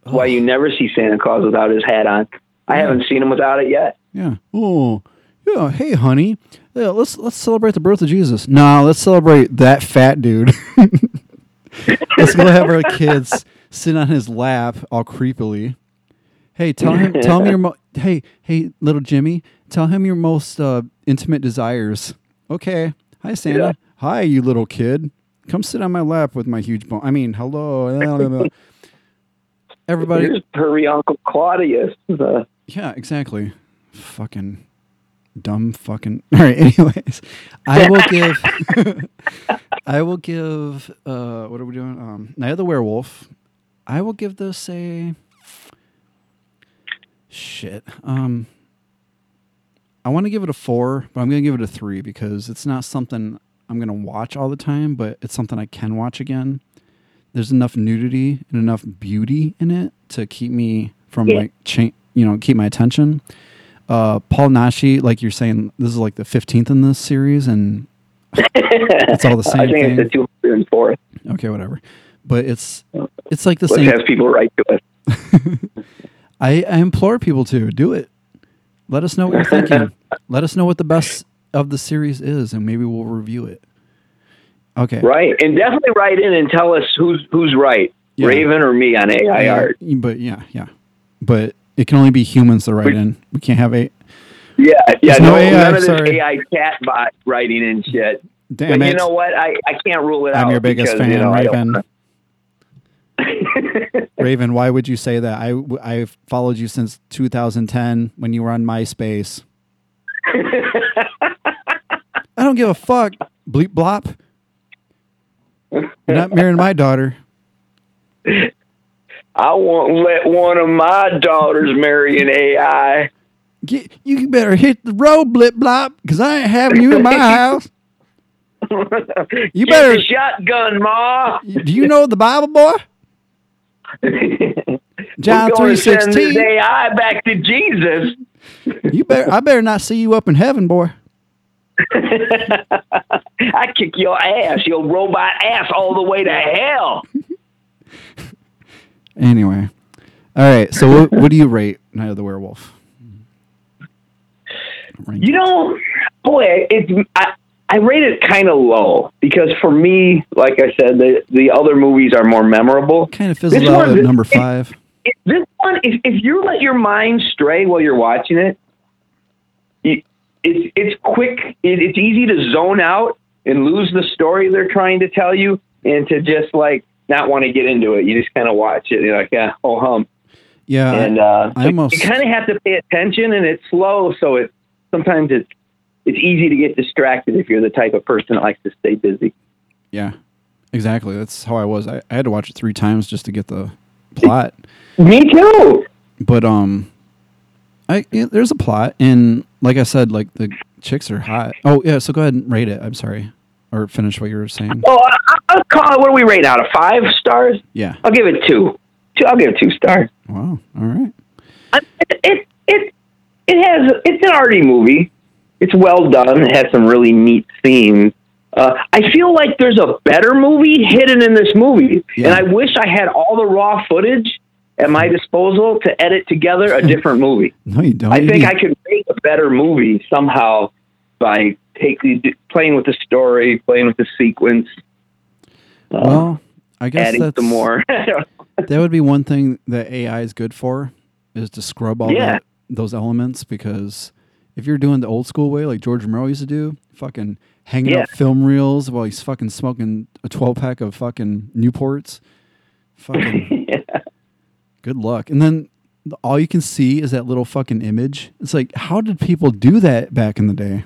That's why you never see Santa Claus without his hat on. I haven't seen him without it yet. Yeah. Oh, yeah. Hey, honey. Yeah, let's let's celebrate the birth of Jesus. Nah, let's celebrate that fat dude. let's go have our kids sit on his lap all creepily. Hey, tell him. Tell him your. Mo- hey, hey, little Jimmy. Tell him your most uh, intimate desires. Okay. Hi, Santa. Yeah. Hi, you little kid. Come sit on my lap with my huge bone. I mean, hello. Everybody. Here's Hurry Uncle Claudius. The, Yeah, exactly. Fucking dumb fucking. All right. Anyways, I will give. I will give. Uh, what are we doing? Um, Night of the Werewolf. I will give this a. Shit. Um. I want to give it a four, but I'm gonna give it a three because it's not something I'm gonna watch all the time, but it's something I can watch again. There's enough nudity and enough beauty in it to keep me from Yeah. like cha- you know, keep my attention. Uh, Paul Naschy, like you're saying, this is like the 15th in this series, and it's all the same I think thing. it's the 204th. okay, whatever. But it's it's like the Let's same. have people write to us. I, I implore people to do it. Let us know what you're thinking. Let us know what the best of the series is, and maybe we'll review it. Okay. Right. And definitely write in and tell us who's who's right. Yeah. Raven or me on AI Yeah, art. But yeah, yeah. But it can only be humans that write in. We can't have a. Yeah, yeah, no no, AI, none of this sorry. AI chat bot writing in shit. Damn but it. you know what? I, I can't rule it out. I'm your biggest because, fan, you know, Raven. Raven, why would you say that? I I've followed you since 2010 when you were on MySpace. I don't give a fuck. Bleep blop. You're not marrying my daughter. I won't let one of my daughters marry an AI. Get, you better hit the road, blip blop, because I ain't having you in my house. You Get better. shotgun, Ma. Do you know the Bible, boy? John three gonna send this sixteen. AI back to Jesus. You better. I better not see you up in heaven, boy. I kick your ass, your robot ass, all the way to hell. Anyway, all right. So what, what do you rate Night of the Werewolf? Rank You know, boy, it's I, I rate it kind of low because for me, like I said, the the other movies are more memorable. kind of fizzled This out one- at number five. It, this one, if, if you let your mind stray while you're watching it, it it's it's quick. It, it's easy to zone out and lose the story they're trying to tell you, and to just like not want to get into it. You just kind of watch it. You're like, yeah, oh hum. Yeah, and uh, I almost- you kind of have to pay attention, and it's slow, so it sometimes it's it's easy to get distracted if you're the type of person that likes to stay busy. yeah, exactly. That's how I was. I, I had to watch it three times just to get the plot. Me too. But um, I yeah, there's a plot, and like I said, like the chicks are hot. Oh yeah, so go ahead and rate it. I'm sorry, or finish what you were saying. Oh, I, I'll call it. What do we rate out of five stars? Yeah. I'll give it two. Two. I'll give it two stars. Wow. All right. I- it it, it has. It's an arty movie. It's well done. It has some really neat scenes. Uh, I feel like there's a better movie hidden in this movie, Yeah. and I wish I had all the raw footage at my disposal to edit together a different movie. No, you don't. I think I could make a better movie somehow by taking playing with the story, playing with the sequence, uh, Well, I guess adding that's some more. that would be one thing that AI is good for is to scrub all Yeah. that, those elements because if you're doing the old school way like George Romero used to do, fucking hanging Yeah. up film reels while he's fucking smoking a 12 pack of fucking Newports, fucking good luck. And then all you can see is that little fucking image. It's like, how did people do that back in the day?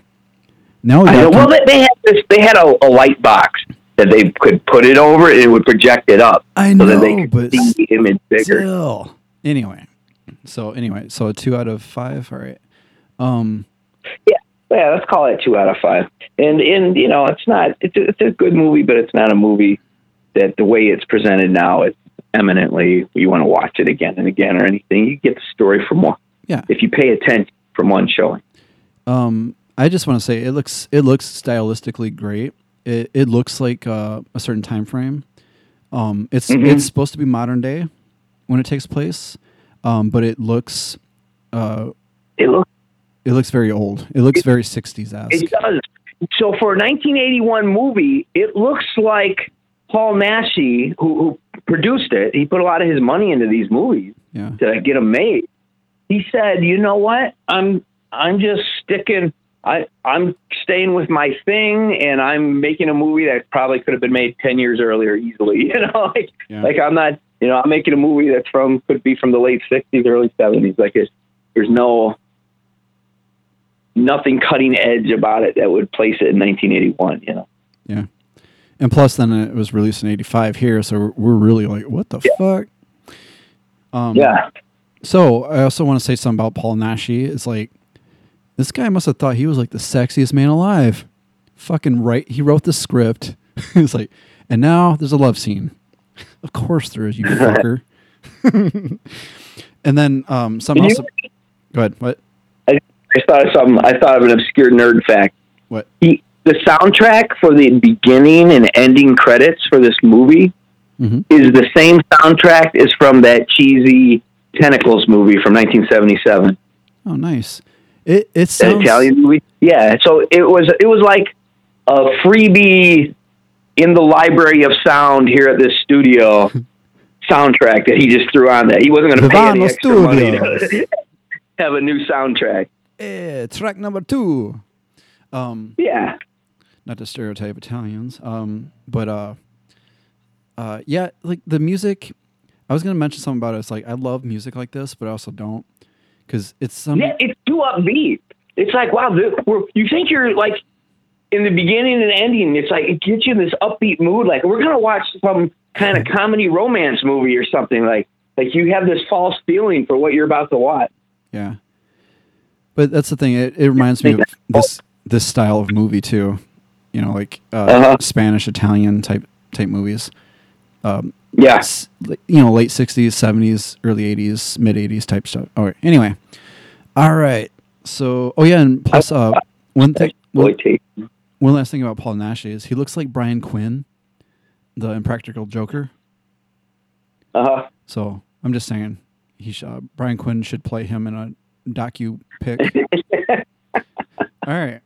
Now we know. Well, they, they had this. They had a, a light box that they could put it over, and it would project it up, I so that they could but see the image bigger. still. Anyway, so anyway, so a two out of five. All right. Um, Yeah, yeah. Let's call it two out of five. And and you know, it's not. It's a, it's a good movie, but it's not a movie that the way it's presented now. It's eminently you want to watch it again and again or anything. You get the story from one. Yeah. If you pay attention from one showing. Um, I just want to say it looks it looks stylistically great. It it looks like uh, a certain time frame. Um, it's Mhm. it's supposed to be modern day when it takes place, um, but it looks uh, It looks. It looks very old. It looks very sixties esque. It does. So for a 1981 movie, it looks like Paul Naschy, who, who produced it, he put a lot of his money into these movies Yeah. to get them made. He said, "You know what? I'm I'm just sticking. I I'm staying with my thing, and I'm making a movie that probably could have been made 10 years earlier easily. You know, like Yeah. like I'm not. You know, I'm making a movie that's from could be from the late 60s, early 70s. Like it's, there's no nothing cutting edge about it that would place it in 1981. You know. Yeah. And plus, then it was released in '85 here, so we're, really like, what the fuck? Um, Yeah. So I also want to say something about Paul Naschy. It's like this guy must have thought he was like the sexiest man alive. Fucking right, he wrote the script. it's like, and now there's a love scene. Of course there is, you fucker. and then um, else. you- Go ahead. What? I, thought of something. I thought of an obscure nerd fact. What? He, the soundtrack for the beginning and ending credits for this movie Mhm. is the same soundtrack as from that cheesy Tentacles movie from 1977. Oh, nice. It it That sounds. Italian movie. Yeah. So it was it was like a freebie in the library of sound here at this studio soundtrack that he just threw on there. He wasn't going to pay any extra money to have a new soundtrack. Eh, track number two. Um, Yeah. not to stereotype Italians, um, but uh, uh, yeah, like the music. I was gonna mention something about it. It's like I love music like this, but I also don't because it's some. Yeah, it's too upbeat. It's like wow, the, you think you're like in the beginning and ending. It's like it gets you in this upbeat mood. Like we're gonna watch some kind of comedy romance movie or something. Like like you have this false feeling for what you're about to watch. Yeah, but that's the thing. It, it reminds me of this this style of movie too. You know, like uh, Uh-huh. Spanish Italian type type movies. Um, Yeah. you know, late '60s, '70s, early '80s, mid '80s type stuff. All right. Anyway, all right. So, oh yeah, and plus, uh, one thing, one, one last thing about Paul Nash is he looks like Brian Quinn, the Impractical Joker. Uh huh. So I'm just saying, he uh, Brian Quinn should play him in a docu pick. All right,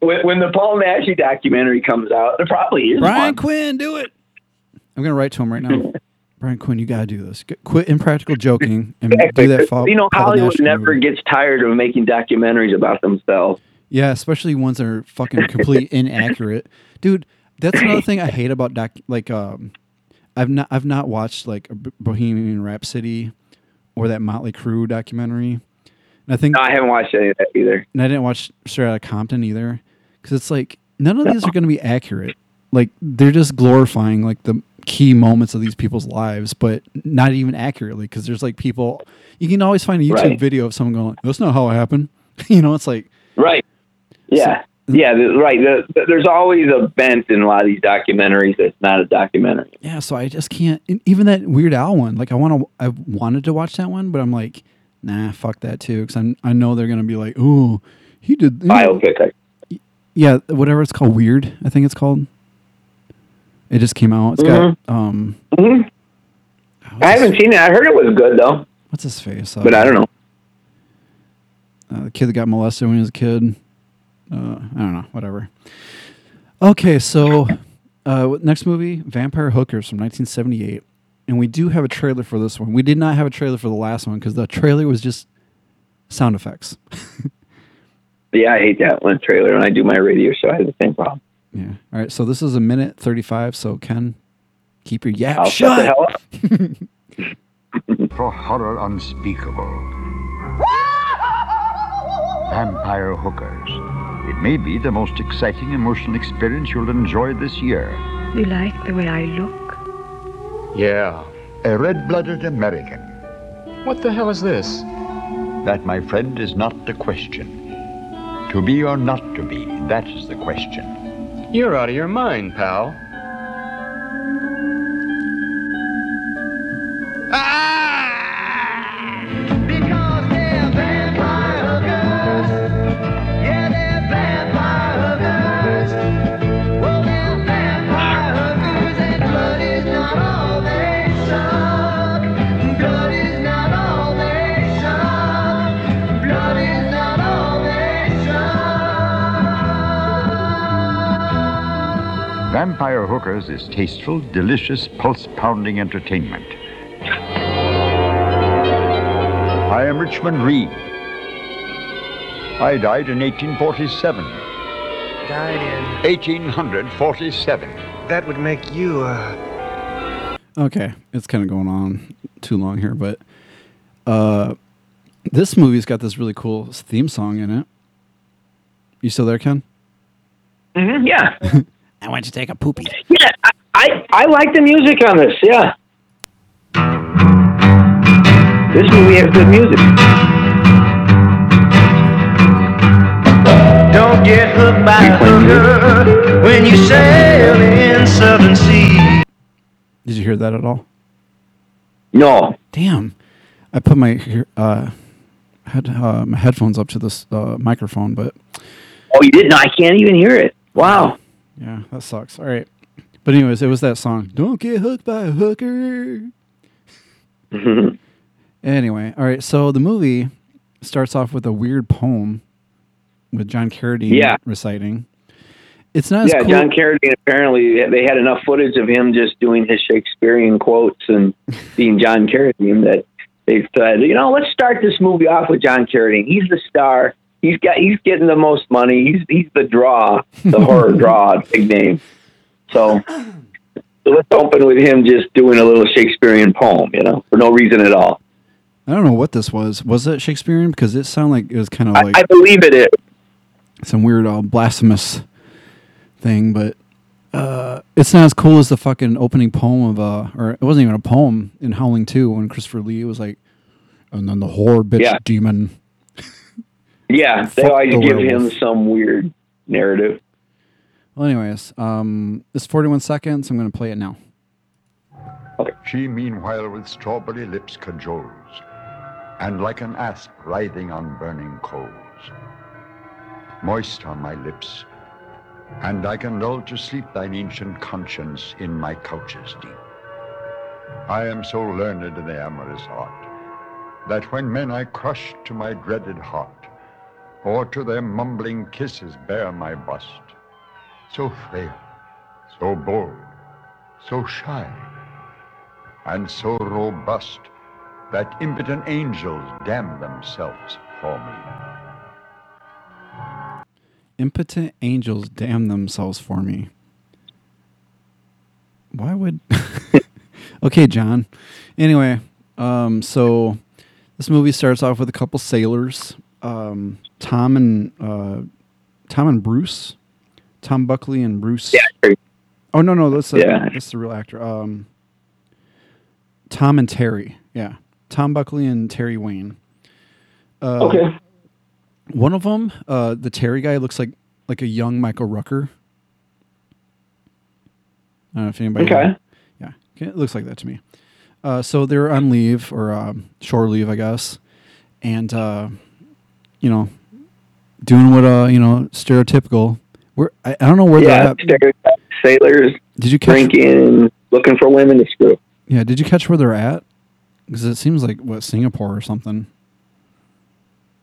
when, when the Paul Naschy documentary comes out, it probably is. Brian one. Quinn, do it. I'm gonna write to him right now. Brian Quinn, you gotta do this. Quit impractical joking and do that. Paul, you know, Paul Hollywood Nash never movie. gets tired of making documentaries about themselves. Yeah, especially ones that are fucking complete inaccurate, dude. That's another thing I hate about doc. Like, um, I've not I've not watched like a B- Bohemian Rhapsody or that Motley Crue documentary. And I think No, I haven't watched any of that either. and I didn't watch Straight Outta Compton either, because it's like none of these are going to be accurate. Like they're just glorifying like the key moments of these people's lives, but not even accurately because there's like people you can always find a YouTube Right. video of someone going, "That's not how it happened." you know, it's like Right. Yeah. yeah. The, right. The, the, there's always a bent in a lot of these documentaries that's not a documentary. yeah. So I just can't. Even that Weird Al one, like I want to, I wanted to watch that one, but I'm like, nah, fuck that too, because I I know they're gonna be like, oh, he did know." Biopic. I- Yeah, whatever it's called, Weird. I think it's called. It just came out. It's got um, Mhm. I haven't seen it. I heard it was good though, what's his face? Uh, but I don't know. uh, the kid that got molested when he was a kid. Uh, I don't know, whatever. Okay, so uh, next movie, Vampire Hookers from 1978, and we do have a trailer for this one. We did not have a trailer for the last one because the trailer was just sound effects. Yeah, I hate that one trailer. When I do my radio show, I have the same problem. Yeah. All right, so this is a minute 35. So Ken, keep your yap I'll shut the shut. hell up. for horror unspeakable. Vampire Hookers. It may be the most exciting emotional experience you'll enjoy this year. You like the way I look? Yeah. A red blooded American. What the hell is this? That, my friend, is not the question. To be or not to be, that is the question. You're out of your mind, pal. Vampire Hookers is tasteful, delicious, pulse pounding entertainment. I am Richmond Reed. I died in 1847. Died in. 1847. That would make you, uh. Okay, it's kind of going on too long here, but uh, this movie's got this really cool theme song in it. You still there, Ken? hmm yeah. I want you to take a poopy. Yeah. I, I, I like the music on this. Yeah. This movie has good music. Don't get hooked by a hooker when you sail in southern seas. Did you hear that at all? No. Damn, I put my uh, had uh, my headphones up to this uh, microphone, but Oh, you didn't? I can't even hear it. Wow. Yeah, that sucks. All right, but anyways, it was that song. Don't get hooked by a hooker. Anyway, all right. So the movie starts off with a weird poem with John Carradine Yeah. reciting. It's not as yeah, cool. John Carradine apparently they had enough footage of him just doing his Shakespearean quotes and being John Carradine that they said, you know, let's start this movie off with John Carradine. He's the star. He's got he's getting the most money. He's he's the draw, the horror draw, big name. So, so let's open with him just doing a little Shakespearean poem, you know, for no reason at all. I don't know what this was. Was it Shakespearean? Because it sounded like it was kind of I, like I believe it is. some weird uh, blasphemous thing, but uh, it's not as cool as the fucking opening poem of uh, or it wasn't even a poem in Howling Two when Christopher Lee was like, and then the horror bitch Yeah. demon. Yeah, they Fuck always the give him some weird narrative. Well, anyways, um, it's 41 seconds. I'm going to play it now. She, meanwhile, with strawberry lips cajoles, and like an asp writhing on burning coals. Moist on my lips, and I can lull to sleep thine ancient conscience in my couches deep. I am so learned in the amorous art, that when men I crush to my dreaded heart, or to their mumbling kisses bear my bust, so frail, so bold, so shy, and so robust that impotent angels damn themselves for me. Impotent angels damn themselves for me. Why would? okay, John. Anyway, um, so this movie starts off with a couple sailors, um, Tom and uh, Tom and Bruce, Tom Buckley and Bruce. Yeah, Oh no, no, that's a, Yeah. that's the real actor. Um, Tom and Terry. Yeah, Tom Buckley and Terry Wayne. Uh, Okay. One of them, uh, the Terry guy, looks like like a young Michael Rooker. I don't know if anybody. Okay. Yeah, okay, it looks like that to me. Uh, so they're on leave or um, shore leave, I guess, and uh, you know, doing what uh, you know, stereotypical. Where I, I don't know where yeah, they're at. sailors Did you catch? drinking, looking for women to screw. Yeah, did you catch where they're at? Because it seems like what Singapore or something.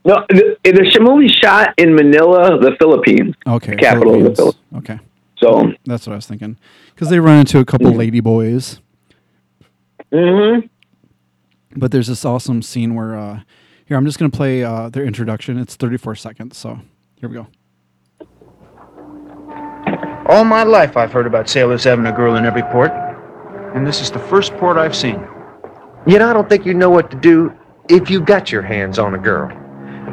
No, the, the movie shot in Manila, the Philippines. Okay, the capital of the Philippines. Philippines. Okay, So, that's what I was thinking. Because they run into a couple Mm. lady boys, mhm. but there's this awesome scene where uh, here I'm just gonna play uh, their introduction. It's 34 seconds, so here we go. All my life I've heard about sailors having a girl in every port, and this is the first port I've seen. Yet I don't think you know what to do if you got your hands on a girl.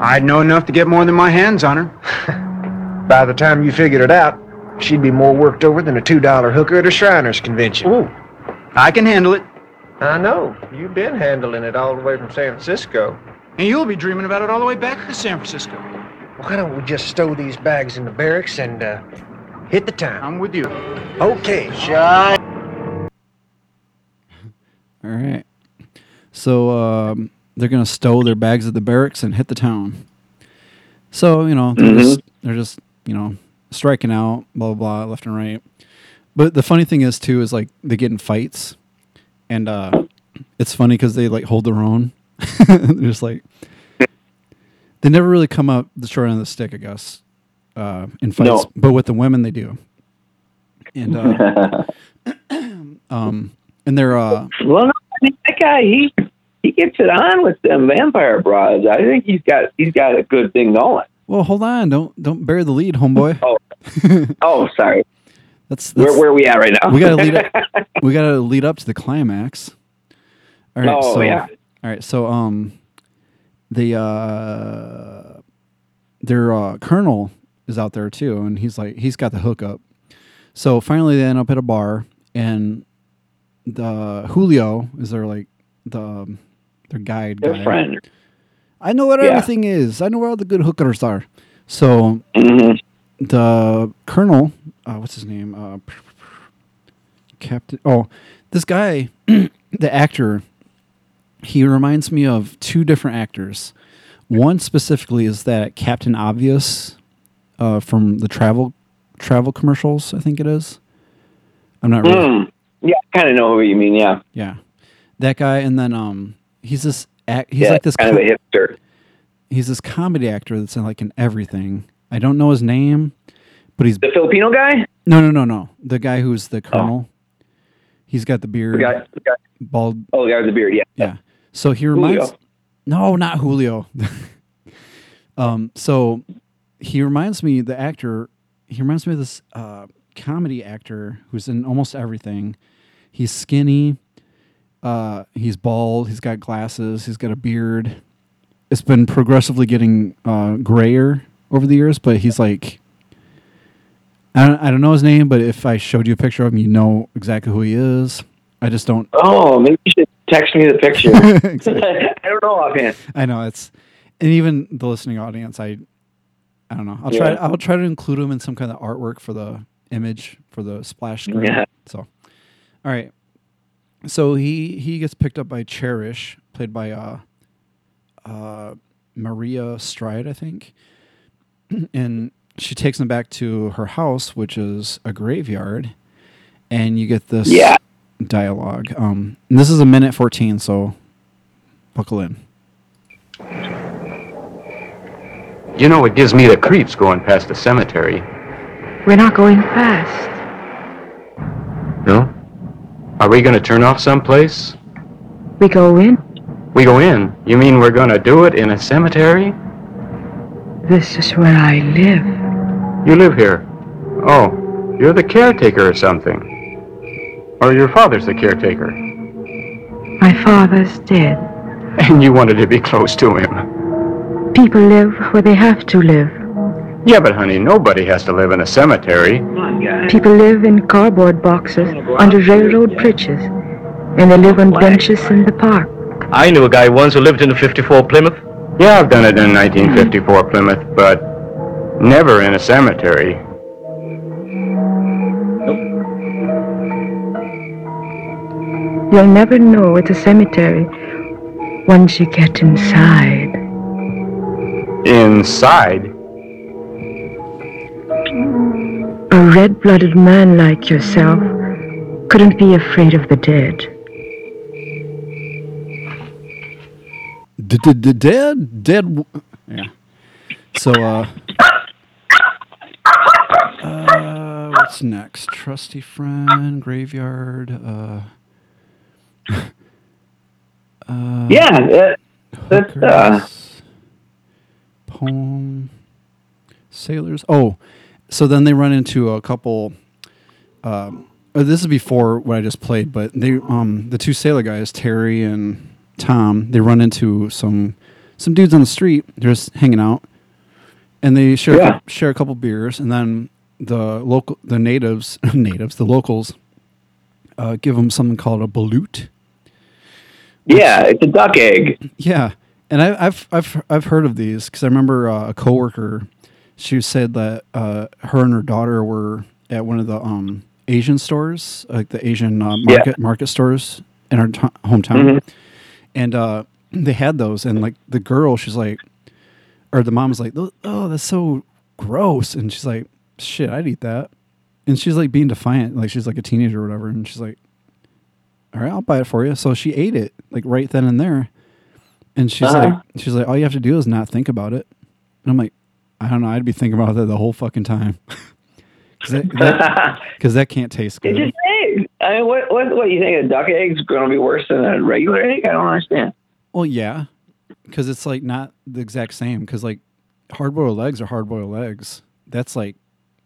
I'd know enough to get more than my hands on her. By the time you figured it out, she'd be more worked over than a $2 hooker at a Shriners convention. Ooh, I can handle it, I know. You've been handling it all the way from San Francisco. And you'll be dreaming about it all the way back to San Francisco. Why don't we just stow these bags in the barracks and uh, hit the town? I'm with you. Okay, shy. All right. So um, they're gonna stow their bags at the barracks and hit the town. So you know they're just they're just you know striking out, blah blah blah, left and right. But the funny thing is too is like they get in fights, and uh, it's funny because they like hold their own. they're just like they never really come up the short end of the stick, I guess, uh, in fights. No. But with the women, they do. And uh, um, and they're uh, well, no, I mean, that guy, he he gets it on with them vampire broads. I think he's got he's got a good thing going. Well, hold on. Don't don't bury the lead, homeboy. Oh, oh, sorry. That's, Where that's where are we at right now? we gotta lead up. we gotta lead up to the climax. All right. Oh, so, yeah. All right. So um, the uh, their uh, colonel is out there too, and he's like he's got the hookup. So finally, they end up at a bar, and the Julio is their like the um, their guide Their guy. friend. I know what Yeah. everything is. I know where all the good hookers are. So Mhm. the colonel, uh, what's his name? Uh, Captain. Oh, this guy, the actor, he reminds me of two different actors. One specifically is that Captain Obvious uh, from the travel travel commercials. I think it is. I'm not really. Mm. Yeah, I kind of know who you mean. Yeah, Yeah, that guy, and then um, he's this. Act, he's yeah, like this kind of a hipster. he's this comedy actor that's in like in everything. I don't know his name, but he's The Filipino guy. no, no, no, no. The guy who's the colonel. He's got the beard, The guy, the guy. bald. Oh, the guy with the beard. Yeah. Yeah. So he reminds. Julio. No, not Julio. um. So he reminds me the actor. He reminds me of this uh, comedy actor who's in almost everything. He's skinny. Uh, he's bald. He's got glasses. He's got a beard. It's been progressively getting uh, grayer over the years, but he's like. I don't, I don't know his name, but if I showed you a picture of him, you know exactly who he is. I just don't. Oh, maybe you should text me the picture. I don't know offhand. I know it's, and even the listening audience, I, I don't know. I'll try. I'll try to include them in some kind of artwork for the image for the splash screen. Yeah. So, all right. So he he gets picked up by Cherish, played by uh, uh, Maria Stride, I think, and she takes him back to her house, which is a graveyard, and you get this Yeah. Dialogue. Um, this is a minute fourteen, so buckle in. You know, it gives me the creeps going past the cemetery. We're not going fast. No? Are we going to turn off someplace? We go in. We go in. You mean we're going to do it in a cemetery? This is where I live. You live here. Oh, you're the caretaker or something. Or your father's the caretaker. My father's dead. And you wanted to be close to him. People live where they have to live. Yeah, but honey, nobody has to live in a cemetery. People live in cardboard boxes under railroad bridges, and they live on benches in the park. I knew a guy once who lived in a 54 Plymouth. Yeah, I've done it in 1954 Plymouth, but never in a cemetery. You'll never know it's a cemetery once you get inside. Inside? A red blooded man like yourself couldn't be afraid of the dead. D-d-d- Dead, dead. Yeah. So, uh, uh, what's next? Trusty friend, graveyard. Uh, uh, Yeah, that, that's uh, poem, sailors. Oh, so then they run into a couple. Um, uh, this is before what I just played, but they, um, the two sailor guys, Terry and Tom, they run into some some dudes on the street. They're just hanging out, and they share a Yeah. share a couple beers, and then the local the natives natives the locals uh, give them something called a balut. Yeah, it's a duck egg. Yeah, and I, I've I've I've heard of these because I remember uh, a coworker. She said that uh, her and her daughter were at one of the um, Asian stores, like the Asian uh, Yeah. market market stores in her t- hometown, Mhm. and uh, they had those. And like the girl, she's like, or the mom was like, "Oh, that's so gross," and she's like, "Shit, I'd eat that." And she's like being defiant, like she's like a teenager or whatever, and she's like, all right, I'll buy it for you. So she ate it like right then and there. And she's Uh-huh. like, she's like, all you have to do is not think about it. And I'm like, I don't know. I'd be thinking about that the whole fucking time. Because that, that, 'cause that can't taste It's good. just egg. I mean, what, what, what you think a duck egg's going to be worse than a regular egg? I don't understand. Well, yeah, because it's like not the exact same. Because like hard boiled eggs are hard boiled eggs. That's like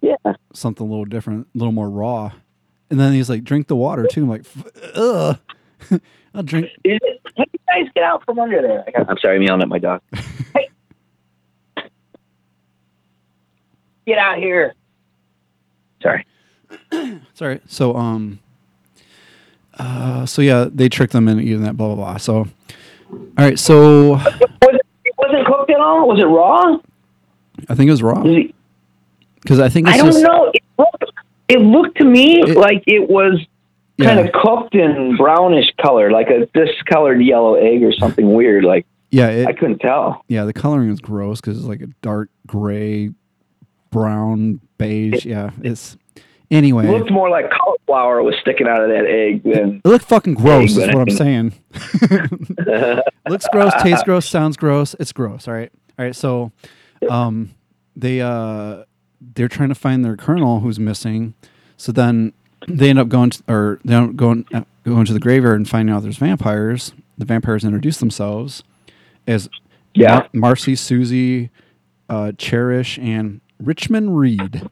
yeah something a little different, a little more raw. And then he's like, drink the water too. I'm like, "F- ugh. I'll drink. Is how do you guys get out from under there? I got- I'm sorry, I'm yelling at my dog. hey, get out here. Sorry. Sorry. So um uh so yeah, they tricked them into eating that blah blah blah. So all right, so Was it, it wasn't cooked at all? Was it raw? I think it was raw. Because I think it's I don't just, know. It looked, it looked to me like it was kind of cooked in brownish color, like a discolored yellow egg or something weird. Like Yeah, it, I couldn't tell. yeah, the coloring is gross because it's like a dark gray, brown, beige. Yeah, it's anyway. It looked more like cauliflower was sticking out of that egg than. It looked fucking gross, is what I'm saying. Looks gross, tastes gross, sounds gross. It's gross. All right, all right. So, um, they uh, they're trying to find their colonel who's missing. So then they end up going, to, or they end up going uh, going to the graveyard and finding out there's vampires. The vampires introduce themselves as Yeah. Mar- Marcy, Susie, uh, Cherish, and Richmond Reed,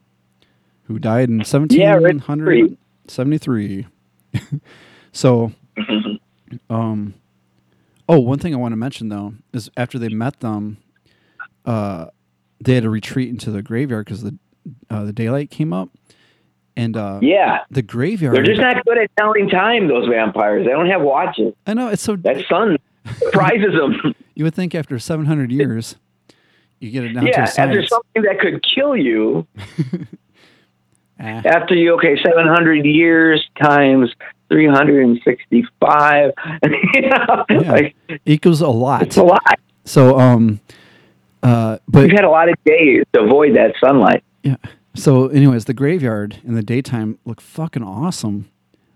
who died in Yeah, 1773. so, um, oh, one thing I want to mention though is after they met them, uh, they had to retreat into the graveyard because the uh, the daylight came up, and uh, Yeah. the graveyard. They're just not good at telling time, those vampires. They don't have watches. I know it's so That sun surprises them. You would think after 700 years, you get it down to yeah, after science. something that could kill you, Ah. after you, okay, 700 years times 365. you know, Yeah. like, equals a lot. it's a lot. So, um, uh, but You've had a lot of days to avoid that sunlight. Yeah. So, anyways, the graveyard in the daytime looked fucking awesome.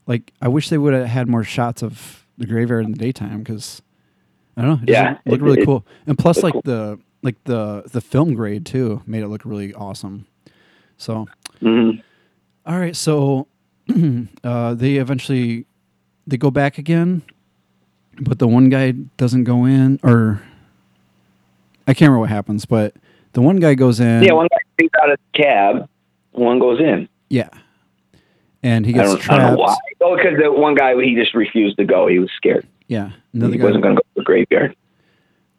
Like, I wish they would have had more shots of the graveyard in the daytime because I don't know. It Yeah, looked- looked really it- cool. And plus, like cool. the like the the film grade too made it look really awesome. So, Mhm. all right. So, uh, they eventually they go back again, but the one guy doesn't go in, or I can't remember what happens, but the one guy goes in. Yeah, one guy gets out of the cab, one goes in. Yeah. And he I gets I trapped. why. Oh, because the one guy, he just refused to go. He was scared. Yeah. Another he guy, wasn't going to go to the graveyard.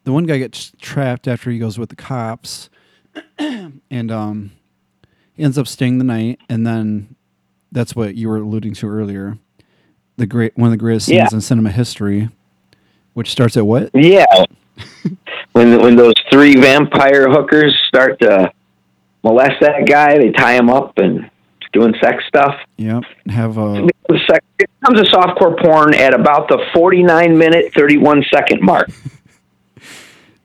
the one guy gets trapped after he goes with the cops. and um ends up staying the night, and then that's what you were alluding to earlier. The great one of the greatest scenes Yeah. in cinema history, which starts at what? Yeah. when when those three vampire hookers start to molest that guy, they tie him up and doing sex stuff. Yep. Have a sex, it becomes a softcore porn at about the 49 minute 31 second mark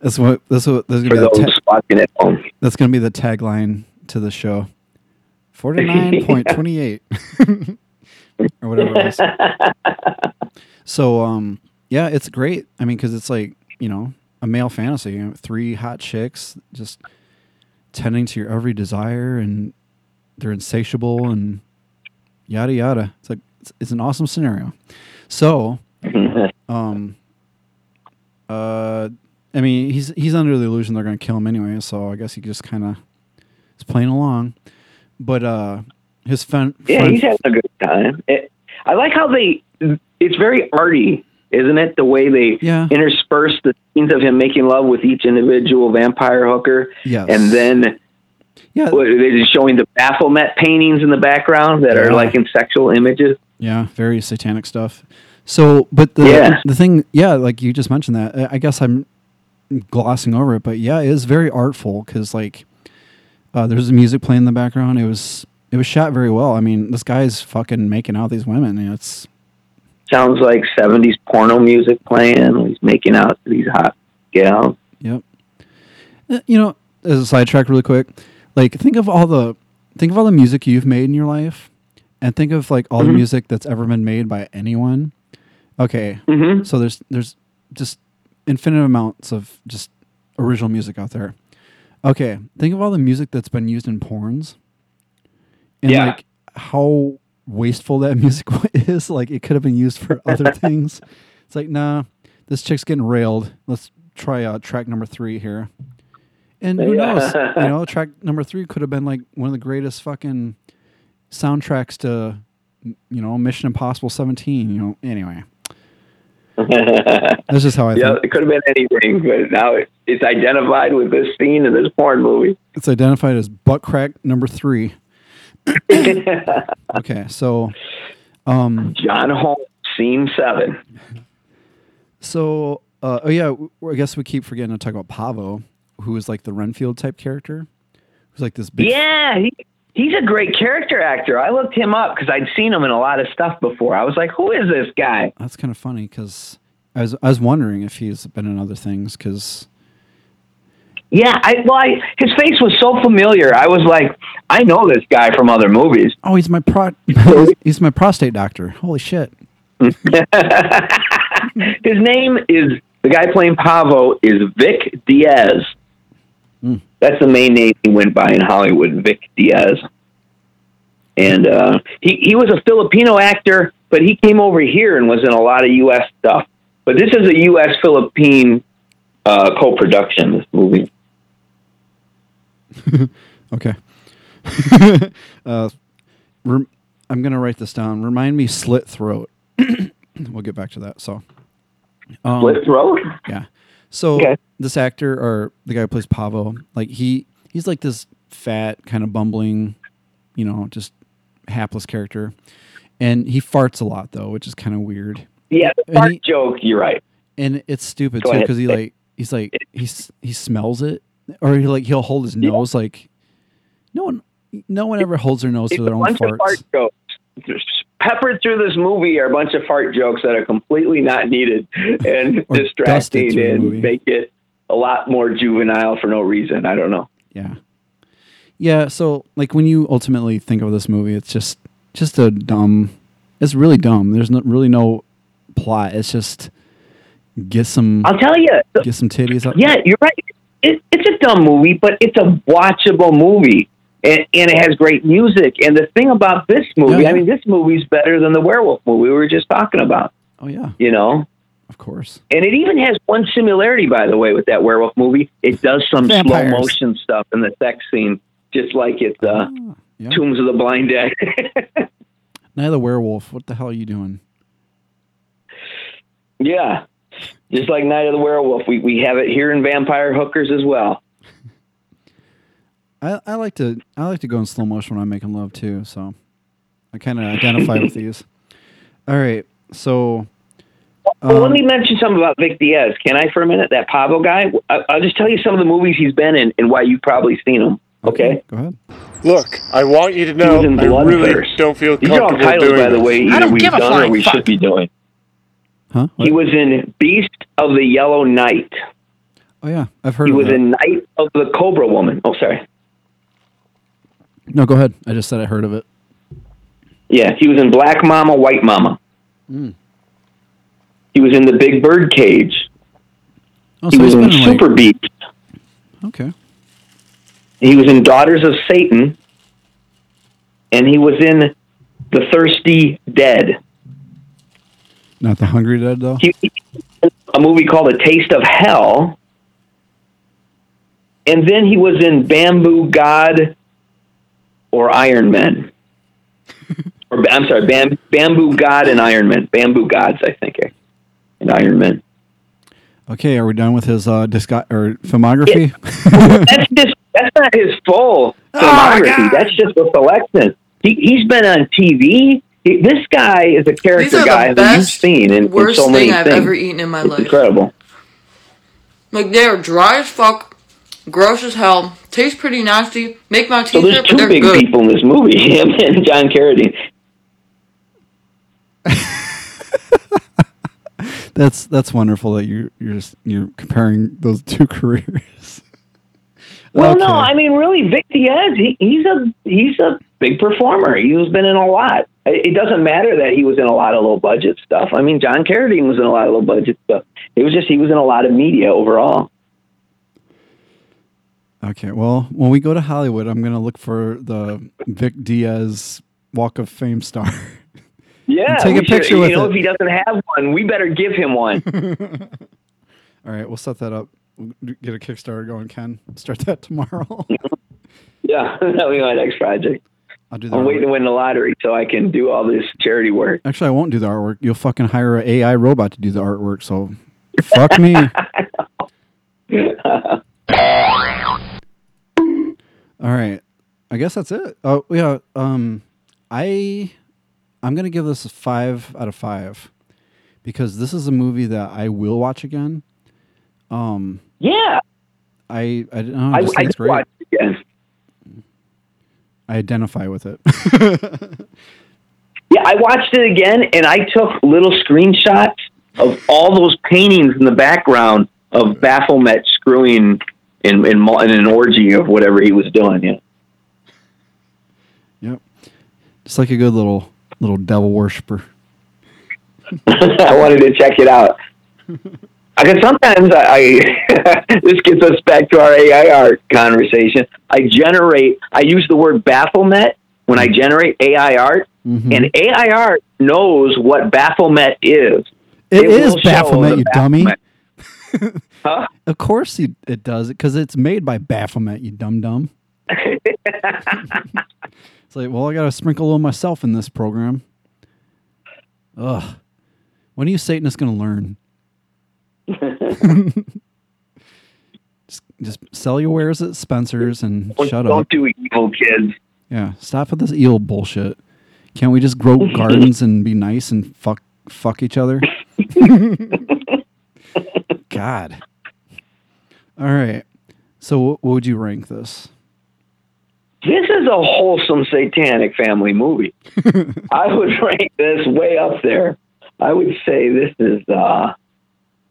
that's what that's what that's gonna be the those ta- watching at home. that's gonna be the tagline to the show. Forty nine point twenty eight. or whatever it is. So um yeah, it's great. I mean, because it's like you know a male fantasy. You know, three hot chicks just tending to your every desire, and they're insatiable, and yada yada. It's like it's, it's an awesome scenario. So, um, uh, I mean, he's he's under the illusion they're going to kill him anyway. So I guess he just kind of is playing along. But uh, his friend, Yeah, friend he's having a good time. It, I like how they. It's very arty, isn't it? The way they Yeah. intersperse the scenes of him making love with each individual vampire hooker, Yes. and then Yeah. they're just showing the Baphomet paintings in the background that are like in sexual images. Yeah, very satanic stuff. So, but the Yeah. the thing, yeah, like you just mentioned that. I- guess I'm glossing over it, but yeah, it is very artful because like uh, there's music playing in the background. It was it was shot very well. I mean, this guy's fucking making out these women. And it's Sounds like '70s porno music playing. He's making out to these hot gals. Yep. Uh, You know, as a sidetrack, really quick, like think of all the think of all the music you've made in your life, and think of like all the Mhm. music that's ever been made by anyone. Okay, Mhm. so there's there's just infinite amounts of just original music out there. Okay, think of all the music that's been used in porns, and Yeah. like how wasteful that music is. Like it could have been used for other things. It's like, nah, this chick's getting railed. Let's try uh, track number three here. And who knows? You know, track number three could have been like one of the greatest fucking soundtracks to, you know, Mission Impossible 17. You know, anyway, that's just how I yeah, think. it could have been anything, but now it, it's identified with this scene in this porn movie. It's identified as butt crack number three. okay, so, um, John Holmes, scene seven. So, uh, oh yeah, I guess we keep forgetting to talk about Pavo, who is like the Renfield type character, who's like this big. Yeah, he, he's a great character actor. I looked him up because I'd seen him in a lot of stuff before. I was like, who is this guy? That's kind of funny because I was I was wondering if he's been in other things because Yeah, I well, I, his face was so familiar. I was like, I know this guy from other movies. oh he's my pro he's my prostate doctor. Holy shit! His name is the guy playing Pavo is Vic Diaz. Hmm. That's the main name he went by in Hollywood, Vic Diaz. And uh, he he was a Filipino actor, but he came over here and was in a lot of U.S. stuff. But this is a U.S. Philippine uh, co-production. This movie. Okay. uh, rem- I'm gonna write this down. Remind me, slit throat. we'll get back to that. So, um, Slit throat? Yeah. So Okay. this actor or the guy who plays Pavo, like he he's like this fat kind of bumbling, you know, just hapless character, and he farts a lot though, which is kind of weird. Yeah, fart he- joke. You're right. and it's stupid Go too because he like he's like he's he smells it or he like he'll hold his nose like no one no one ever holds their nose It's to their own farts. fart jokes. Peppered through this movie are a bunch of fart jokes that are completely not needed and distracting and make it a lot more juvenile for no reason. I don't know. Yeah. Yeah, so like when you ultimately think of this movie, it's just just a dumb it's really dumb. There's no, really no plot. It's just get some I'll tell you. get some titties up. Yeah, you're right. It, it's a dumb movie, but it's a watchable movie. And, and it has great music. And the thing about this movie, Yeah. I mean, this movie's better than the werewolf movie we were just talking about. Oh yeah, You know? of course. And it even has one similarity, by the way, with that werewolf movie. It does some Vampires. slow motion stuff in the sex scene, just like it's uh, Ah, yeah. Tombs of the Blind Dead. Of the Werewolf. What the hell are you doing? yeah, just like Night of the Werewolf. We we have it here in Vampire Hookers as well. I, I like to I like to go in slow motion when I'm making love too. So I kind of identify with these. All right, so Well, let um, me mention something about Vic Diaz. Can I for a minute? That Pablo guy. I, I'll just tell you some of the movies he's been in and why you've probably seen him. Okay. Go ahead. Look, I want you to know was I really Bloodthirst. don't feel These are all comfortable titles, doing by the way, either we've done or we should be doing. Huh? He was in Beast of the Yellow Night. oh yeah, I've heard He was that. in Night of the Cobra Woman. Oh, sorry. No, go ahead. I just said I heard of it. Yeah, he was in Black Mama, White Mama. Mm. He was in The Big Bird Cage. Oh, he so was in been in, like- Super Beast. Okay. He was in Daughters of Satan. And he was in The Thirsty Dead. Not the Hungry Dead though. A movie called A Taste of Hell. And then he was in Bamboo God or Iron Man. or I'm sorry, Bam, Bamboo God and Iron Man. Bamboo Gods, I think, eh, and Iron Man. Okay, are we done with his uh disco- or filmography? that's just that's not his full filmography. that's just a selection. He he's been on TV. He, this guy is a character guy that you've best, seen in, in so many thing I've things. ever eaten in my It's life. incredible. Like they are dry as fuck, gross as hell, taste pretty nasty, make my teeth. So teeth there's hurt, two they're big good. people in this movie, him and John Carradine. that's that's wonderful that you you're just you're comparing those two careers. Well, no, I mean, really, Vic Diaz, he, he's a he's a big performer. He's been in a lot. It doesn't matter that he was in a lot of low budget stuff. I mean, John Carradine was in a lot of low budget stuff. It was just he was in a lot of media overall. Okay, well, when we go to Hollywood, I'm gonna look for the Vic Diaz Walk of Fame star. Yeah, take a we should- picture you with know, it. if he doesn't have one, we better give him one. All right, we'll set that up. We'll get a Kickstarter going, Ken. Start that tomorrow. yeah, that'll be my next project. I'll do that. I'm waiting to win the lottery so I can do all this charity work. Actually, I won't do the artwork. You'll fucking hire an AI robot to do the artwork. So, fuck me. All right. I guess that's it. Oh yeah. Um, I I'm gonna give this a five out of five because this is a movie that I will watch again. Um, Yeah, I I, don't know, I I, just I think it's just great. watched it again. I identify with it. Yeah, I watched it again, and I took little screenshots of all those paintings in the background of Baphomet screwing in in, in an orgy of whatever he was doing. Yeah. yep. Just like a good little little devil worshiper. I wanted to check it out. Because sometimes I, I this gets us back to our AI art conversation. I generate, I use the word Baphomet when I generate AI art, Mm-hmm. and AI art knows what Baphomet is. It is will show Baphomet, you dummy. Huh? Of course it does because it's made by Baphomet, you dumb dumb. It's like, well, I got to sprinkle a little myself in this program. Ugh. When are you Satanists going to learn? just, just sell your wares at Spencer's and Don't, shut don't up. do evil, kids. Yeah, stop with this eel bullshit. Can't we just grow gardens and be nice and fuck fuck each other? God. All right. So, what what would you rank this? This is a wholesome satanic family movie. I would rank this way up there. I would say this is uh,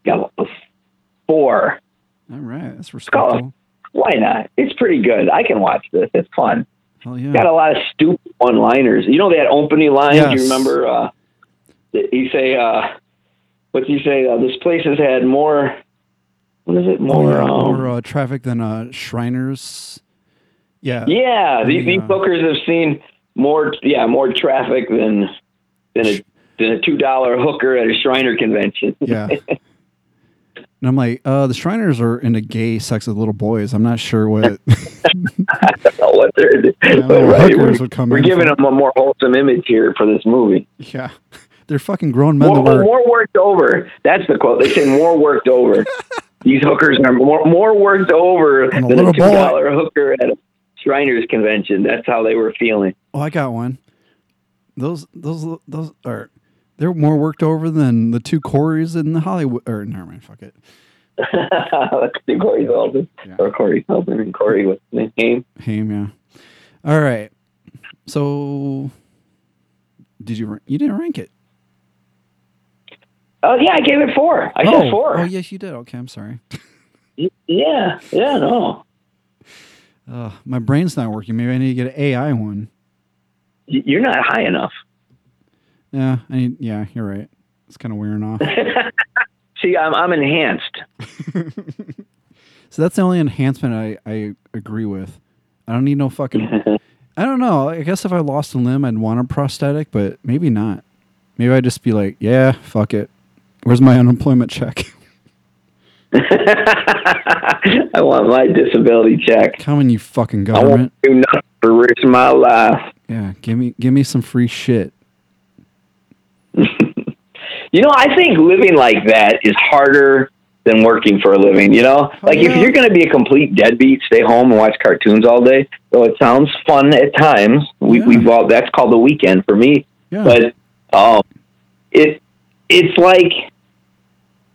got four. All right, that's respectable. Why not? It's pretty good. I can watch this. It's fun. Hell yeah. Got a lot of stupid one-liners. You know that opening line? Do you remember? Uh, he say, uh, "What's you say? Uh, this place has had more. What is it? Oh, More. yeah, um, more uh, traffic than uh, Shriners. Yeah. Yeah, these, these Yeah. bookers have seen more. Yeah, more traffic than than a than a two dollar hooker at a Shriner convention. Yeah. And I'm like, uh, the Shriners are into gay sex with little boys. I'm not sure what. I don't know what they're. Yeah, right, we're, would come we're in giving them a more wholesome image here for this movie. yeah. They're fucking grown men More, that were. more worked over. That's the quote. They say more worked over. These hookers are more more worked over Than a than a little two dollar hooker at a Shriners convention. That's how they were feeling. Oh, I got one. Those those those are they're more worked over than the two Corys in the Hollywood. Or never mind, fuck it. Let's do Corey Feldman or Corey Feldman and Corey what's his name? Haim, yeah. All right. So, did you you didn't rank it? Oh yeah, I gave it four. I oh, said four. Oh yes, you did. Okay, I'm sorry. Yeah, yeah, no. Uh, my brain's not working. Maybe I need to get an AI one. You're not high enough. Yeah, I mean, Yeah, you're right. It's kind of wearing off. See, I'm I'm enhanced. So that's the only enhancement I, I agree with. I don't need no fucking. I don't know. I guess if I lost a limb, I'd want a prosthetic, but maybe not. Maybe I'd just be like, yeah, fuck it. Where's my unemployment check? I want my disability check. Come on, you fucking I won't government. do nothing for of my life. Yeah, give me give me some free shit. You know, I think living like that is harder than working for a living. You know, like if you're going to be a complete deadbeat, stay home and watch cartoons all day. Though it sounds fun at times. We we've all that's called the weekend for me. Yeah. But um, it it's like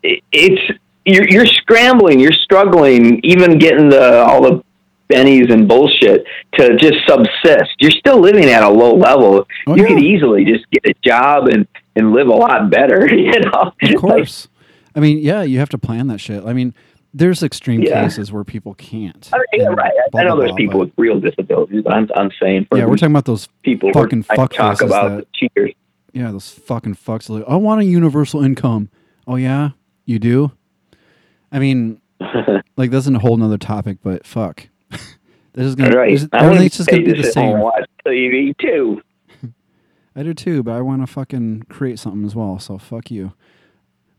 it, it's you're you're scrambling, you're struggling, even getting the all the bennies and bullshit to just subsist. You're still living at a low level. Oh, you could easily just get a job and and live a lot better. You know, Of course. I mean, yeah, you have to plan that shit. I mean, there's extreme Yeah. cases where people can't. I, yeah, right. Blah, I know blah, there's blah, people with real disabilities, but I'm I'm saying for Yeah, we're talking about those people fucking fuck talk about that- the cheaters. Yeah, those fucking fucks. Like, I want a universal income. Oh yeah, you do. I mean, like that's a whole nother topic, but fuck. this is gonna. right. this- I want everything's just to gonna be the sit home and same. watch TV too. I do too, but I want to fucking create something as well. So fuck you.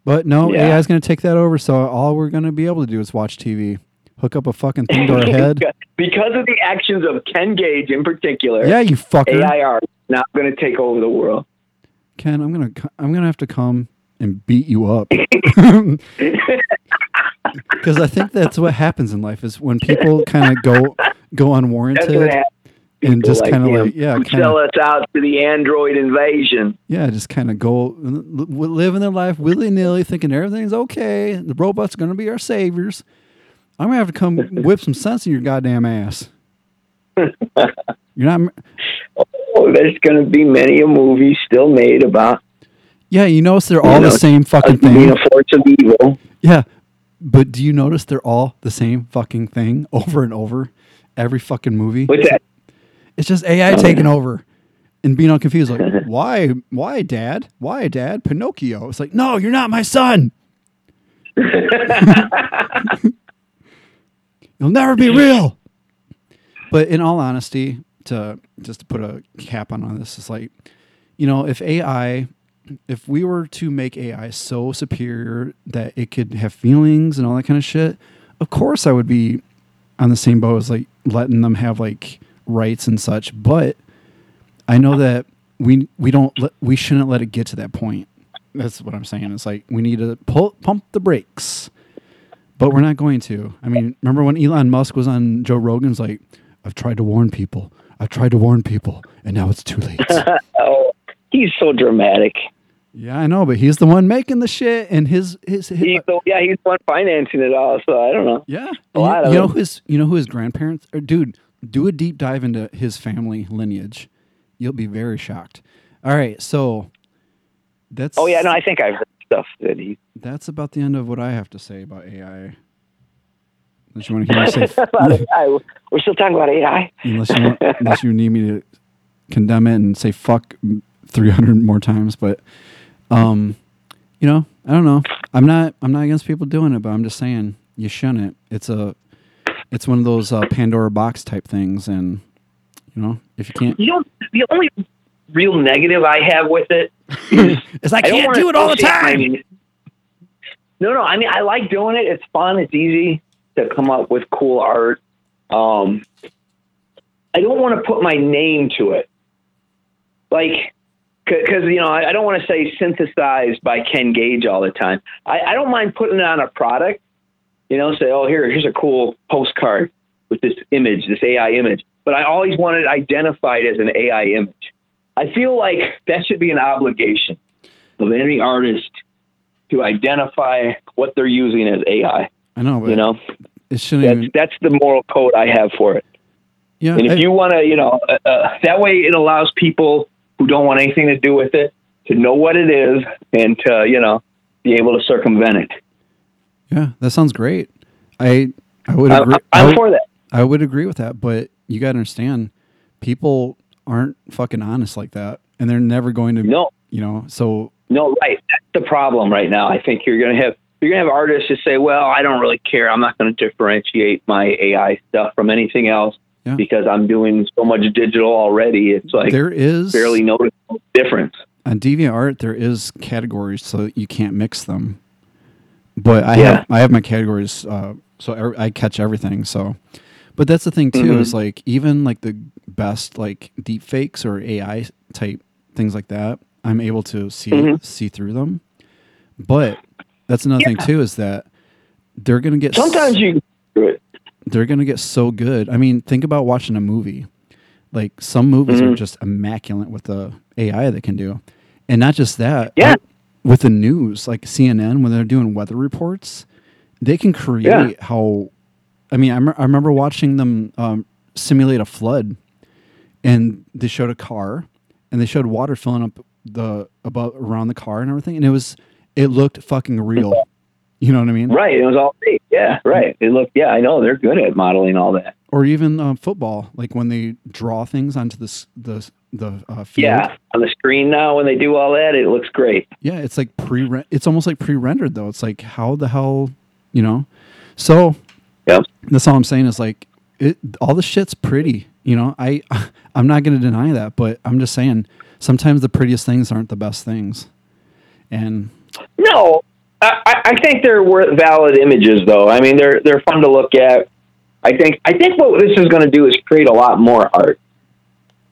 But no, Yeah. AI's gonna take that over. So all we're gonna be able to do is watch TV. Hook up a fucking thing to our head. because of the actions of Ken Gage in particular. Yeah, you fucker. AIR is not going to take over the world. Ken, I'm gonna I'm gonna have to come and beat you up. Because I think that's what happens in life is when people kind of go go unwarranted That's what happens. and just Like kind of like yeah, who kind sell us out to the android invasion. yeah, just kind of go living their life willy nilly, thinking everything's okay. The robots are gonna be our saviors. I'm gonna have to come whip some sense in your goddamn ass. You're not. Oh, there's going to be many a movie still made about Yeah, you notice they're all You the same fucking us being thing. a force of evil. Yeah, but do you notice they're all the same fucking thing over and over? Every fucking movie. What's that? It's just AI taking over and being all confused. Like, why? Why, Dad? Why, Dad? Pinocchio. It's like, no, you're not my son. You'll never be real. But in all honesty, to just to put a cap on, on this, it's like, you know, if AI, if we were to make AI so superior that it could have feelings and all that kind of shit, of course I would be on the same boat as like letting them have like rights and such. But I know that we we don't let, we shouldn't let it get to that point. That's what I'm saying. It's like we need to pull pump the brakes, but we're not going to. I mean, remember when Elon Musk was on Joe Rogan's like, "I've tried to warn people. I've tried to warn people, and now it's too late." oh, he's so dramatic. Yeah, I know, but he's the one making the shit, and his his, his He's the, yeah, he's the one financing it all. So I don't know. Yeah, a lot you, of you know who his you know who his grandparents are dude do a deep dive into his family lineage you'll be very shocked all right so that's Oh yeah, no, I think I've heard stuff that he. that's about the end of what i have to say about ai unless you want to hear me say AI. We're still talking about AI. unless you want, unless you need me to condemn it and say fuck 300 more times but um you know i don't know i'm not i'm not against people doing it but i'm just saying you shouldn't it's a it's one of those uh, pandora box type things and you know if you can't You know, the only real negative I have with it is I can't do it all the time. No, no. I mean, I like doing it. It's fun. It's easy to come up with cool art. Um, I don't want to put my name to it, like, because you know, I, I don't want to say synthesized by Ken Gage all the time. I, I don't mind putting it on a product. You know, say, oh, here, here's a cool postcard with this image, this AI image. but I always wanted it identified as an AI image. I feel like that should be an obligation of any artist to identify what they're using as AI. I know, but You know, it shouldn't that's even. that's the moral code I have for it. Yeah, and if I- you want to, you know, uh, uh, that way it allows people who don't want anything to do with it to know what it is and to, you know, be able to circumvent it. Yeah, that sounds great. I I would agree. I'm I would- for that. I would agree with that, but you got to understand, people aren't fucking honest like that, and they're never going to. No. You know, so No, right. That's the problem right now. I think you're going to have you're going to have artists who say, "Well, I don't really care. I'm not going to differentiate my AI stuff from anything else Yeah. because I'm doing so much digital already." It's like There is- barely noticeable difference. on DeviantArt there is categories, so you can't mix them. But I Yeah. have I have my categories, uh, so I catch everything. So, but that's the thing too Mhm. is like even like the best like deep fakes or AI type things like that, I'm able to see Mhm. see through them. But that's another thing too is that they're gonna get Sometimes you do it. They're gonna get so good. I mean, think about watching a movie. Like some movies are Mhm. just immaculate with the AI that can do, and not just that. Yeah. like, with the news, like CNN, when they're doing weather reports, they can create Yeah. how. I mean, I, rem- I remember watching them um, simulate a flood, and they showed a car, and they showed water filling up the above around the car and everything, and it was it looked fucking real. You know what I mean? Right. It was all fake. Yeah. Right. It looked. Yeah. I know they're good at modeling all that. or even uh, football, like when they draw things onto the the the uh, field. Yeah. On the screen now, when they do all that, it looks great. yeah, it's like pre. It's almost like pre-rendered though. It's like how the hell, you know? So, Yep. that's all I'm saying is like it. All the shit's pretty. You know, I I'm not going to deny that, but I'm just saying sometimes the prettiest things aren't the best things, and No, I, I- think they're worth valid images, though. I mean, they're they're fun to look at. I think I think what this is going to do is create a lot more art.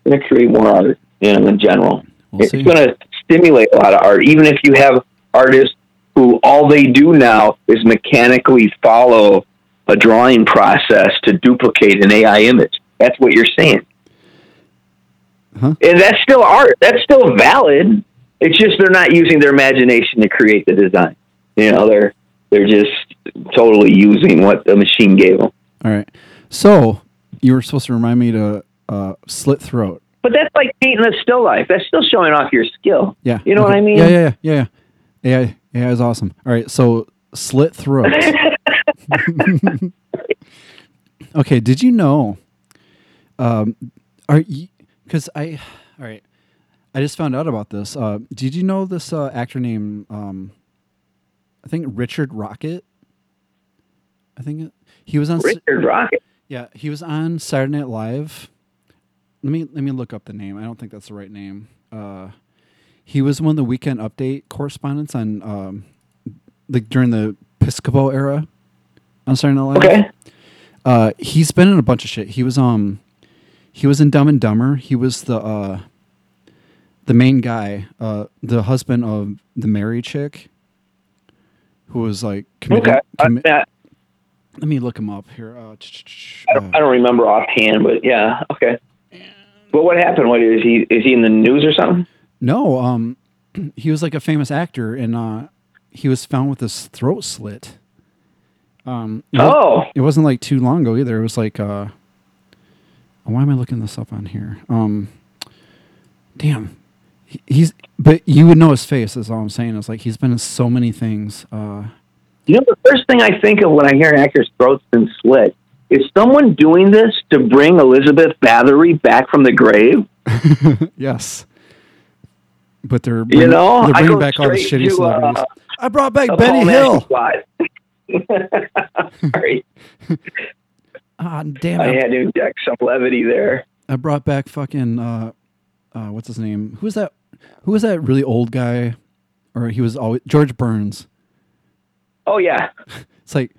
It's going to create more art, you know, in general. We'll it's see. going to stimulate a lot of art, even if you have artists who all they do now is mechanically follow a drawing process to duplicate an AI image. That's what you're saying. Huh? And that's still art. That's still valid. It's just they're not using their imagination to create the design. You know, they're they're just totally using what the machine gave them. all right. So you were supposed to remind me to uh, slit throat. But that's like painting a still life. That's still showing off your skill. Yeah. You know what. I mean? Yeah, yeah, yeah, yeah. Yeah, yeah, yeah, it's awesome. All right, so slit throat. okay, did you know? Um, are you? Because I, all right, I just found out about this. Uh, did you know this uh, actor named? Um, I think Richard Rocket. I think it, he was on. Richard Rocket. Yeah, he was on Saturday Night Live. Let me let me look up the name. I don't think that's the right name. Uh, he was one of the weekend update correspondents on um, like during the Piscopo era on Saturday Night Live. Okay. Uh, he's been in a bunch of shit. He was um he was in Dumb and Dumber. He was the uh the main guy, uh the husband of the Mary chick who was like committed, Okay. Commi- I, let me look him up here. Uh, I don't, I don't remember offhand, but yeah, okay. But what happened? What is he? Is he in the news or something? No, um, he was like a famous actor, and uh, he was found with his throat slit. Um, it Oh. it wasn't like too long ago either. It was like, uh, why am I looking this up on here? Um, damn, He- he's but you would know his face. Is all I'm saying. Is like he's been in so many things. Uh, You know, the first thing I think of when I hear an actor's throat's been slit is someone doing this to bring Elizabeth Bathory back from the grave. yes, but they're You bringing, know, they're bringing back all the shitty to, celebrities. uh, I brought back Benny Hill. Sorry, Ah, damn I it! had to inject some levity there. I brought back fucking uh, uh, what's his name? Who was that? Who was that really old guy? Or he was always George Burns. Oh yeah, It's like,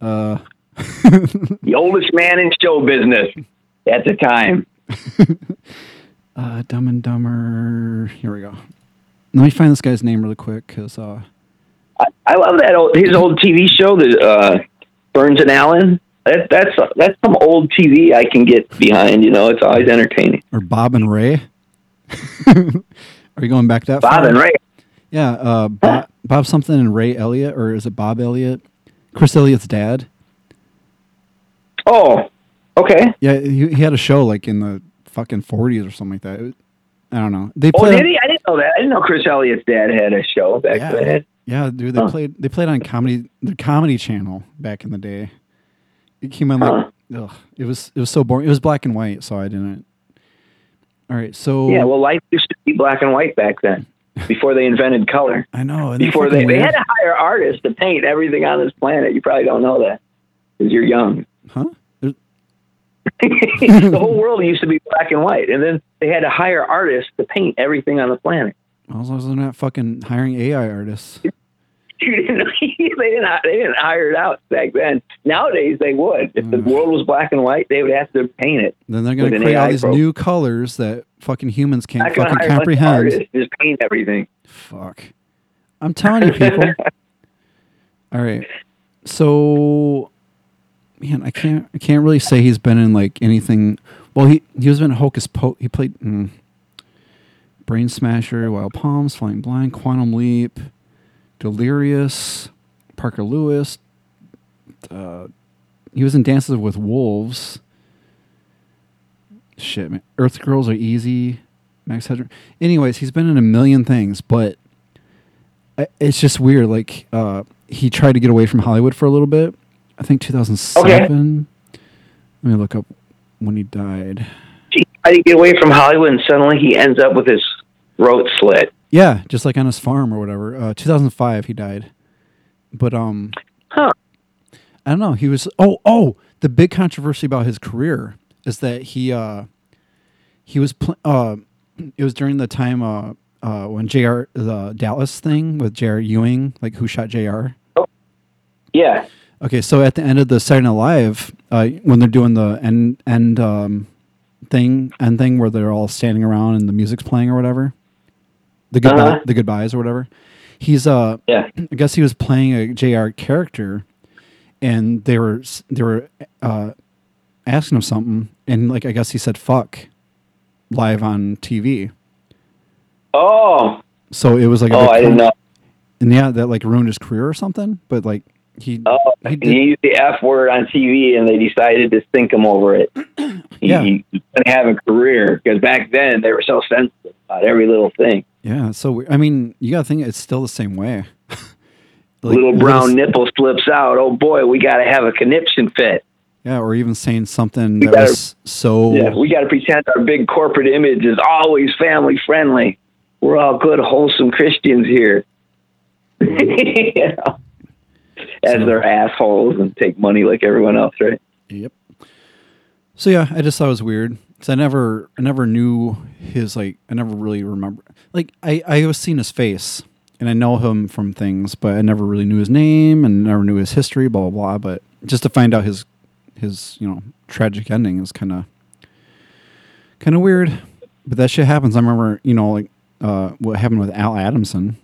uh, the oldest man in show business at the time. uh, Dumb and Dumber. Here we go. Let me find this guy's name really quick, cause uh, I, I love that old his old TV show, the uh, Burns and Allen. that, that's that's some old TV I can get behind. You know, it's always entertaining. Or Bob and Ray. Are you going back that Bob far? and Ray. Yeah, uh, Bob, Bob something and Ray Elliott, or is it Bob Elliott? Chris Elliott's dad. Oh, okay. Yeah, he, he had a show like in the fucking forties or something like that. It I don't know. They Oh, played. did he? I didn't know that. I didn't know Chris Elliott's dad had a show back Yeah. then. Yeah, dude, they Huh. played. They played on comedy, the Comedy Channel back in the day. It came on like, ugh, it was it was so boring. It was black and white, so I didn't. All right, so Yeah, well, life used to be black and white back then, before they invented color. I know. Before they, they had to hire artists to paint everything on this planet. You probably don't know that because you're young. Huh? the whole world used to be black and white, and then they had to hire artists to paint everything on the planet. As long as they're not fucking hiring AI artists. You didn't, they didn't they didn't hire it out back then. Nowadays they would. If Mm. the world was black and white, they would have to paint it. Then they're going to create all these program. new colors that fucking humans can't fucking hire a bunch of comprehend. artists, Just paint everything. Fuck. I'm telling you, people. All right. So, man, I can't. I can't really say he's been in like anything. Well, he he was in Hocus Pocus. He played mm, Brain Smasher, Wild Palms, Flying Blind, Quantum Leap, Delirious, Parker Lewis. Uh, he was in Dances with Wolves. Shit, man. Earth Girls Are Easy. Max Headroom. Anyways, he's been in a million things, but it's just weird. Like, uh, he tried to get away from Hollywood for a little bit. I think 2007. Let me look up when he died. How do you get away from Hollywood and suddenly he ends up with his throat slit? Yeah, just like on his farm or whatever. Uh, 2005, he died. But um, huh? I don't know. He was. Oh, oh. The big controversy about his career is that he uh, he was. Pl- uh, it was during the time uh, uh, when J.R. the Dallas thing with J.R. Ewing, like who shot J.R. Oh. Yeah. Okay, so at the end of the Saturday Night Live, uh, when they're doing the end end um, thing end thing where they're all standing around and the music's playing or whatever, the goodbye, Uh-huh. the goodbyes or whatever, he's uh, yeah, I guess he was playing a J.R. character, and they were they were uh, asking him something, and like I guess he said "fuck" live on TV. Oh, So it was like Oh, I didn't know. and yeah, that like ruined his career or something. But like he oh, he he, used the F word on TV, and they decided to sink him over it. He, Yeah. he didn't have a career because back then they were so sensitive about every little thing. Yeah, so. I mean, you gotta think it's still the same way. Like, little brown little- nipple slips out. Oh boy, we got to have a conniption fit. Yeah, or even saying something We that gotta- was so. Yeah, we got to pretend our big corporate image is always family friendly. We're all good, wholesome Christians here. you know, as they're assholes and take money like everyone else, right? Yep. So yeah, I just thought it was weird because I never, I never knew his like, I never really remember. Like, I, I was seeing his face and I know him from things, but I never really knew his name and never knew his history, blah blah blah. But just to find out his, his, you know, tragic ending is kind of, kind of weird. But that shit happens. I remember, you know, like uh, what happened with Al Adamson.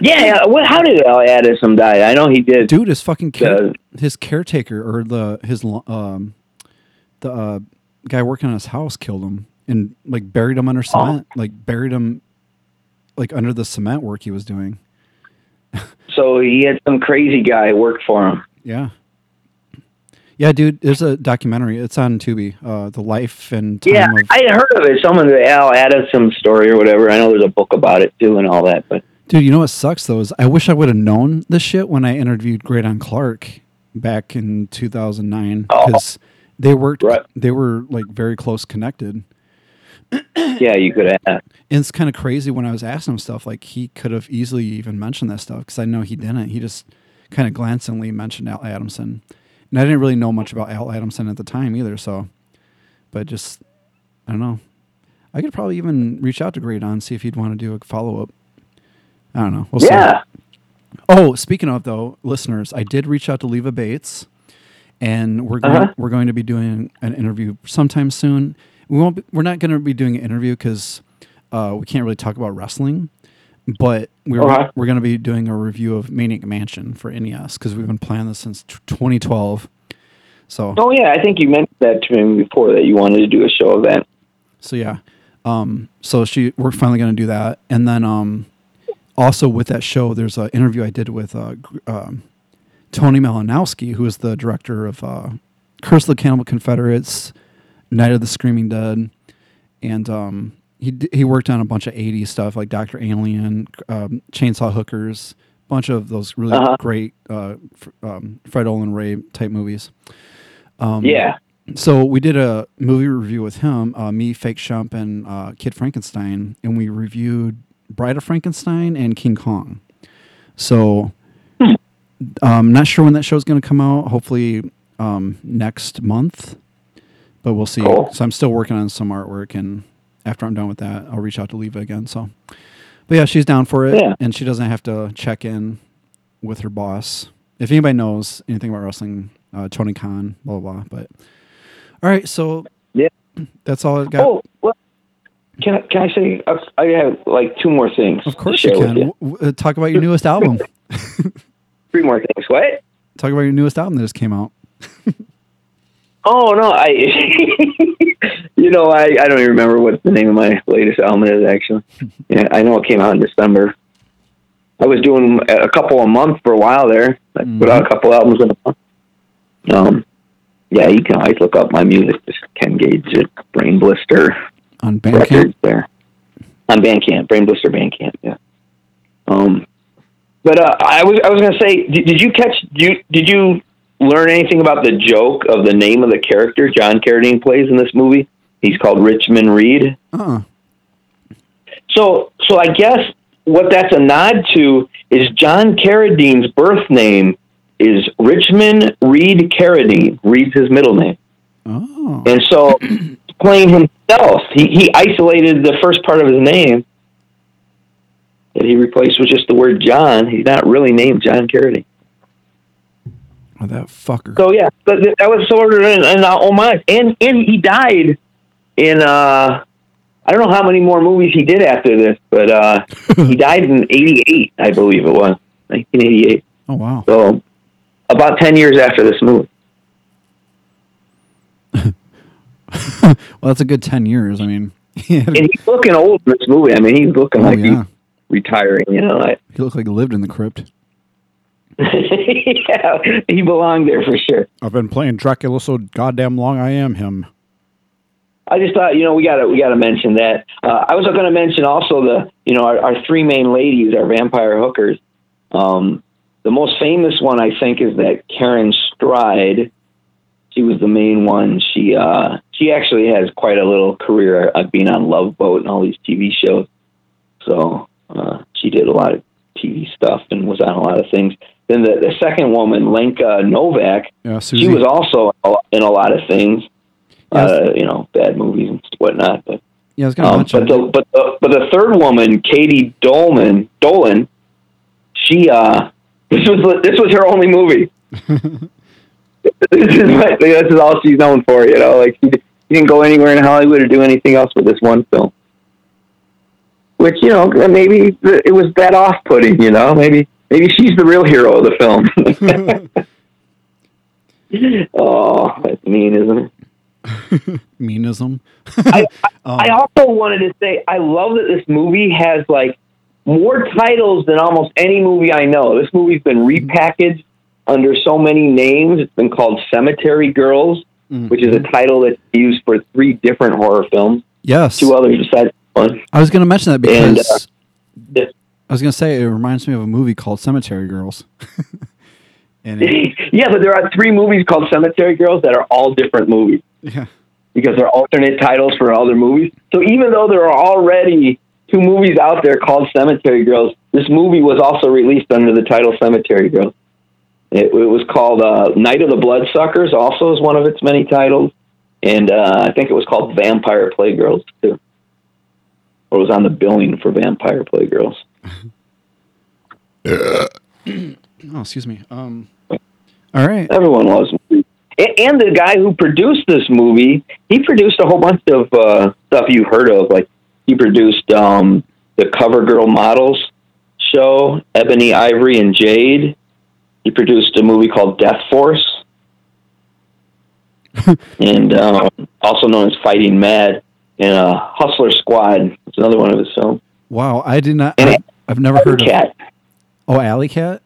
Yeah, yeah. What? How did Al Adamson die? I know he did. Dude, his fucking care- Uh, his caretaker or the his um the uh, guy working on his house killed him and like buried him under cement, like buried him like under the cement work he was doing. So he had some crazy guy work for him. Yeah. Yeah, dude, there's a documentary. It's on Tubi. Uh, the life and time Yeah, of I heard of it. Some of the Al Adamson story or whatever. I know there's a book about it too and all that. But Dude, you know what sucks though is I wish I would have known this shit when I interviewed Greydon Clark back in 2009 Oh. They worked. Right. They were like very close connected. yeah, you could have. And it's kind of crazy when I was asking him stuff like he could have easily even mentioned that stuff because I know he didn't. He just kind of glancingly mentioned Al Adamson, and I didn't really know much about Al Adamson at the time either. So, but just I don't know. I could probably even reach out to Greydon see if he'd want to do a follow up. I don't know. We'll Yeah. See. Oh, speaking of though, listeners, I did reach out to Leva Bates, and we're going Uh-huh. we're going to be doing an interview sometime soon. We won't. Be, we're not going to be doing an interview because uh, we can't really talk about wrestling. but we're Okay. we're going to be doing a review of Maniac Mansion for NES because we've been planning this since t- 2012. So Oh yeah, I think you mentioned that to me before that you wanted to do a show event. So yeah, um, so she we're finally gonna do that, and then um, also with that show, there's an interview I did with uh, um, Tony Malanowski, who is the director of uh, Curse of the Cannibal Confederates, Night of the Screaming Dead, and um, he d- he worked on a bunch of '80s stuff like Doctor Alien, um, Chainsaw Hookers, a bunch of those really Uh-huh. great uh, f- um, Fred Olen Ray type movies. Um, Yeah. So we did a movie review with him, uh, me, Fake Shump, and uh, Kid Frankenstein, and we reviewed Bride of Frankenstein and King Kong. So, um, not sure when that show's going to come out. Hopefully um, next month, but we'll see. Cool. So I'm still working on some artwork, and after I'm done with that, I'll reach out to Leva again. So, but yeah, she's down for it, Yeah. and she doesn't have to check in with her boss. If anybody knows anything about wrestling, uh, Tony Khan, blah blah blah. But all right, so yeah, that's all I got. Oh, well, can I, can I say I have like two more things? of course you can. Uh, talk about your newest album. Three more things. What? talk about your newest album that just came out. Oh no, I. you know, I I don't even remember what the name of my latest album is actually. Yeah, I know it came out in December. I was doing a couple a month for a while there. I put out a couple albums in a month. Um, yeah, you can always look up my music. Just Ken Gage at Brain Blister on Bandcamp there. On Bandcamp, Brain Blister Bandcamp. Yeah. Um, but uh, I was I was gonna say, did, did you catch? Did you did you learn anything about the joke of the name of the character John Carradine plays in this movie? He's called Richmond Reed. Uh, So, so I guess what that's a nod to is John Carradine's birth name is Richmond Reed Carradine. Reed's his middle name. Oh. And so, playing himself, he, he isolated the first part of his name that he replaced with just the word John. He's not really named John Carradine. oh, that fucker. So yeah, but that was sort of an, an homage, and and he died in uh, I don't know how many more movies he did after this, but uh, he died in '88, I believe it was 1988. Oh wow. So about ten years after this movie. well, that's a good ten years. I mean, And he's looking old in this movie. I mean, he's looking Oh, like yeah. he's retiring. You know, like, he looked like he lived in the crypt. yeah, he belonged there for sure. I've been playing Dracula so goddamn long. I am him. I just thought, you know, we gotta we gotta mention that. Uh, I was going to mention also the, you know, our, our three main ladies, our vampire hookers. Um, the most famous one, I think, is that Karen Stride. She was the main one. She uh, she actually has quite a little career of being on Love Boat and all these TV shows. So uh, she did a lot of TV stuff and was on a lot of things. Then the, the second woman, Lenka Novak, Yeah, she was also in a lot of things, uh, you know, bad movies and whatnot. But Yeah, I was um, but the but the but the third woman, Katie Dolman Dolan, she uh, this was this was her only movie. this is what, this is all she's known for. You know, like she, she didn't go anywhere in Hollywood or do anything else with this one film. Which you know maybe it was that off-putting. You know, maybe maybe she's the real hero of the film. oh, that's mean, isn't it? Meanism. I, oh. I also wanted to say I love that this movie has like more titles than almost any movie I know. This movie's been mm-hmm. repackaged under so many names. It's been called Cemetery Girls, which is a mm-hmm. title that's used for three different horror films. Yes. Two others besides one. I was going to mention that And, because uh, I was going to say it reminds me of a movie called Cemetery Girls. and it, yeah, but there are three movies called Cemetery Girls that are all different movies. Yeah. Because they're alternate titles for other movies. So even though there are already two movies out there called Cemetery Girls, this movie was also released under the title Cemetery Girls. It, it was called uh, Night of the Bloodsuckers, also is one of its many titles. And uh, I think it was called Vampire Playgirls, too. Or was on the billing for Vampire Playgirls. oh, excuse me. Um, all right. Everyone loves movies. And the guy who produced this movie, he produced a whole bunch of uh, stuff you've heard of. Like he produced um, the CoverGirl models show, Ebony, Ivory, and Jade. He produced a movie called Death Force, and um, also known as Fighting Mad. And uh, Hustler Squad. It's another one of his films. Wow, I did not. I, I've never heard Cat. of. Oh, Alley Cat.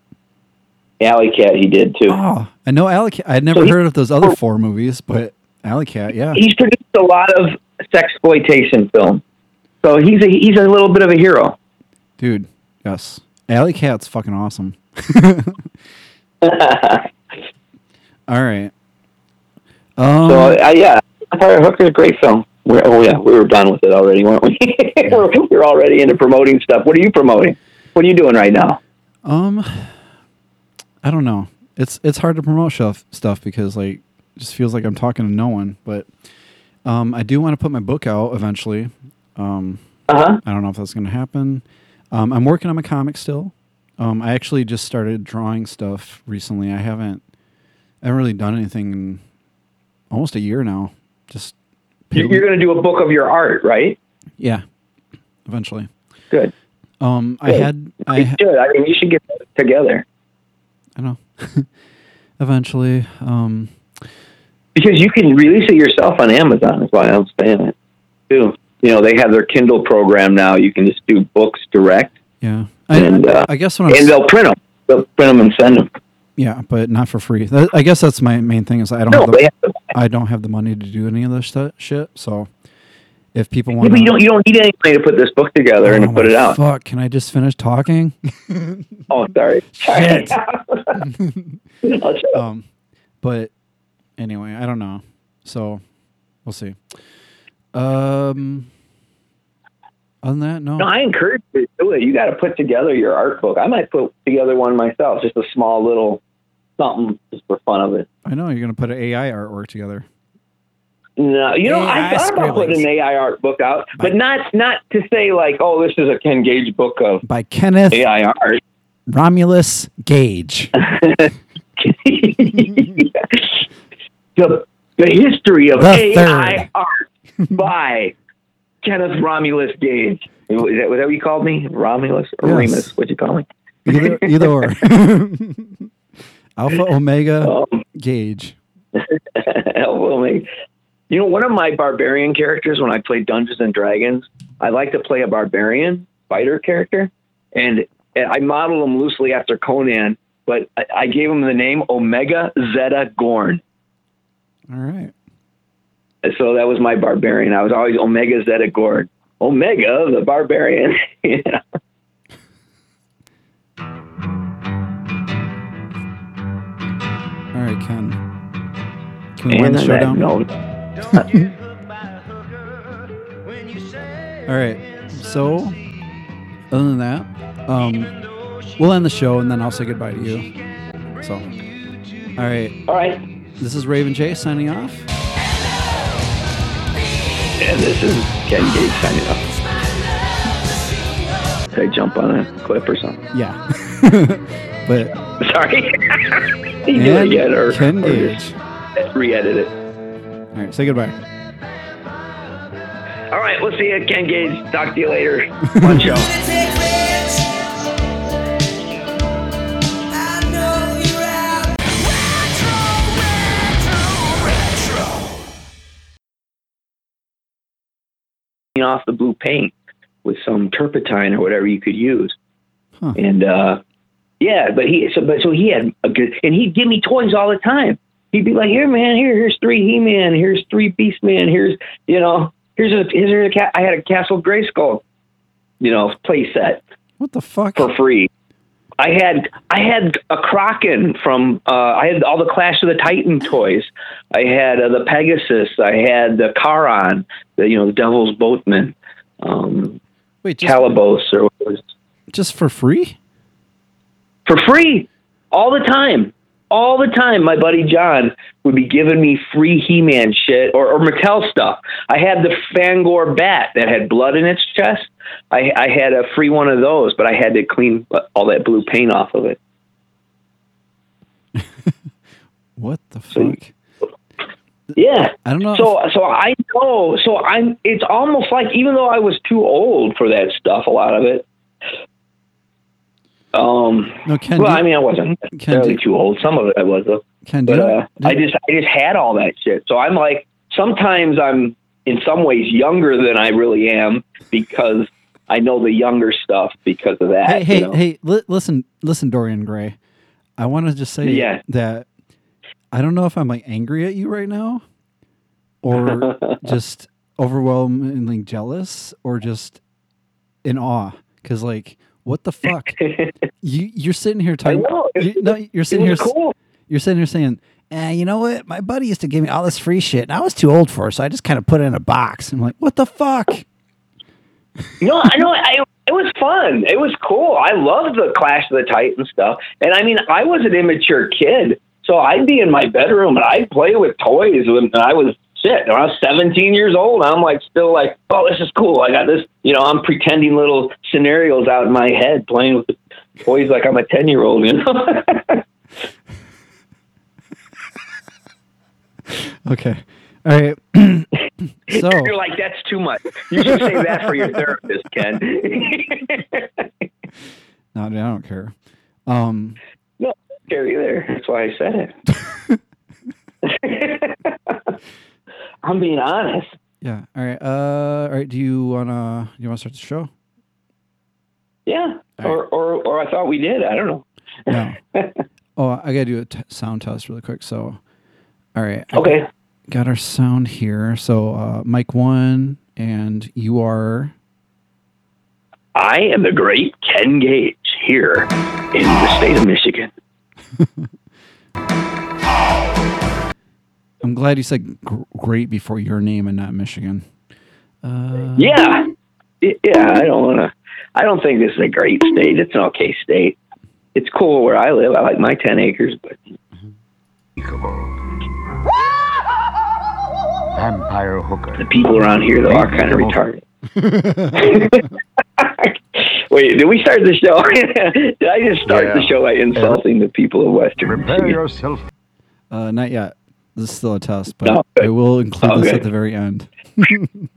Alley Cat. He did too. Oh, I know Alley Cat. I'd never So heard of those other four movies, but Alley Cat, yeah. He's produced a lot of sex exploitation films, so he's a he's a little bit of a hero. Dude, yes. Alley Cat's fucking awesome. All right. Um, so uh, yeah, Fire Hooker's a great film. We're, oh yeah, we were done with it already, weren't we? we're, we're already into promoting stuff. What are you promoting? What are you doing right now? Um, I don't know. It's it's hard to promote stuff stuff because like it just feels like I'm talking to no one. But um, I do want to put my book out eventually. Um, uh-huh. I don't know if that's going to happen. Um, I'm working on my comic still. Um, I actually just started drawing stuff recently. I haven't I haven't really done anything in almost a year now. Just You're going to do a book of your art, right? yeah, eventually. Good. Um, I had I You ha- should. I mean, you should get together I know. eventually. Um, because you can release it yourself on Amazon. Is why I'm saying it too. You know, they have their Kindle program now. You can just do books direct, yeah. I, and uh, I guess when I'm and they'll print them. They'll print them and send them. Yeah, but not for free. That, I guess that's my main thing is I don't No, have the, have I don't have the money to do any of this stu- shit. So if people Yeah, want but you don't you don't need anybody to put this book together and to put it out. Fuck, can I just finish talking? Oh, sorry. Shit. I'll shut up. um, but anyway, I don't know. So we'll see. Um, other than that, no. No, I encourage you to do it. You got to put together your art book. I might put together one myself, just a small little something just for fun of it. I know you're gonna put an AI artwork together. No, you know, AI I thought about putting an AI art book out, but not not to say like, oh, this is a Ken Gage book of by Kenneth AI art. Romulus Gage. the the history of The AI third. art by Kenneth Romulus Gage. Is that what you called me? Romulus or Yes. Remus? What'd you call me? Either, either or. Alpha Omega Um, Gage. Alpha Omega. You know, one of my barbarian characters when I play Dungeons and Dragons, I like to play a barbarian fighter character, and I modeled him loosely after Conan, but I, I gave him the name Omega Zeta Gorn. All right. So that was my barbarian. I was always Omega Zeta Gorn. Omega, the barbarian. you know? All right, Ken. Can we And the on show that down? All right. So, other than that, um, we'll end the show and then I'll say goodbye to you. So, all right. All right. This is Raven J signing off. And this is Ken Gage signing off. Did I jump on a clip or something? Yeah. but Sorry. you do it again or, Ken or Gage. re-edit it. All right. Say goodbye. All right, we'll see you, Ken Gage. Talk to you later. Fun show. off the blue paint with some turpentine or whatever you could use. And uh yeah, but he so but so he had a good and he'd give me toys all the time. He'd be like, "Here, man, here, here's three He-Man, here's three Beast Man, here's you know, here's a here's a cat. I had a Castle Grayskull, you know, play set. What the fuck? For free. I had I had a Kraken from uh, I had all the Clash of the Titan toys. I had uh, the Pegasus. I had the Charon, the you know the Devil's Boatman, um, Wait, just, Calibos or what was just for free? For free all the time. All the time, my buddy John would be giving me free He-Man shit or, or Mattel stuff. I had the Fangor bat that had blood in its chest. I, I had a free one of those, but I had to clean all that blue paint off of it. What the fuck? Yeah. I don't know. So so I know. So I'm. It's almost like even though I was too old for that stuff, a lot of it. Um, No, Ken, well, I mean, I wasn't do- too old. Some of it I was though. Ken, but you- uh, I just I just had all that shit. So I'm like sometimes I'm in some ways younger than I really am because I know the younger stuff because of that. Hey, you hey, know? hey! Li- listen, listen, Dorian Gray. I want to just say Yeah. that I don't know if I'm like angry at you right now, or just overwhelmingly jealous, or just in awe. Because like, what the fuck? you you're sitting here talking. know, you, no, you're sitting it here. cool. You're sitting here saying, eh, you know what? My buddy used to give me all this free shit, and I was too old for it, so I just kind of put it in a box. I'm like, what the fuck? No, I know. I, it was fun. It was cool. I loved the Clash of the Titans stuff. And I mean, I was an immature kid, so I'd be in my bedroom and I'd play with toys when I was shit. When I was 17 years old, I'm like still like, oh, this is cool. I got this. You know, I'm pretending little scenarios out in my head, playing with the toys like I'm a 10 year old. You know. Okay, all right. so You're like, that's too much. You should say that for your therapist, Ken. no, dude, I don't care. Um, no, scary there. That's why I said it. I'm being honest. yeah. All right. Uh, all right. Do you wanna you wanna start the show? Yeah. Or, or or I thought we did. I don't know. No. oh, I gotta do a t- sound test really quick. So, all right. I Okay. got- our sound here. So, uh, mic one, and you are. I am the great Ken Gage here in the state of Michigan. I'm glad you said gr- great before your name and not Michigan. Uh, Yeah. Yeah, I don't want to. I don't think this is a great state. It's an okay state. It's cool where I live. I like my 10 acres, but Vampire hooker. the people around here, though, are kind of retarded. Wait, did we start the show? did I just start the show by insulting the people of Western Prepare Michigan? yourself. Uh, not yet. This is still a test, but No, I will include this at the very end.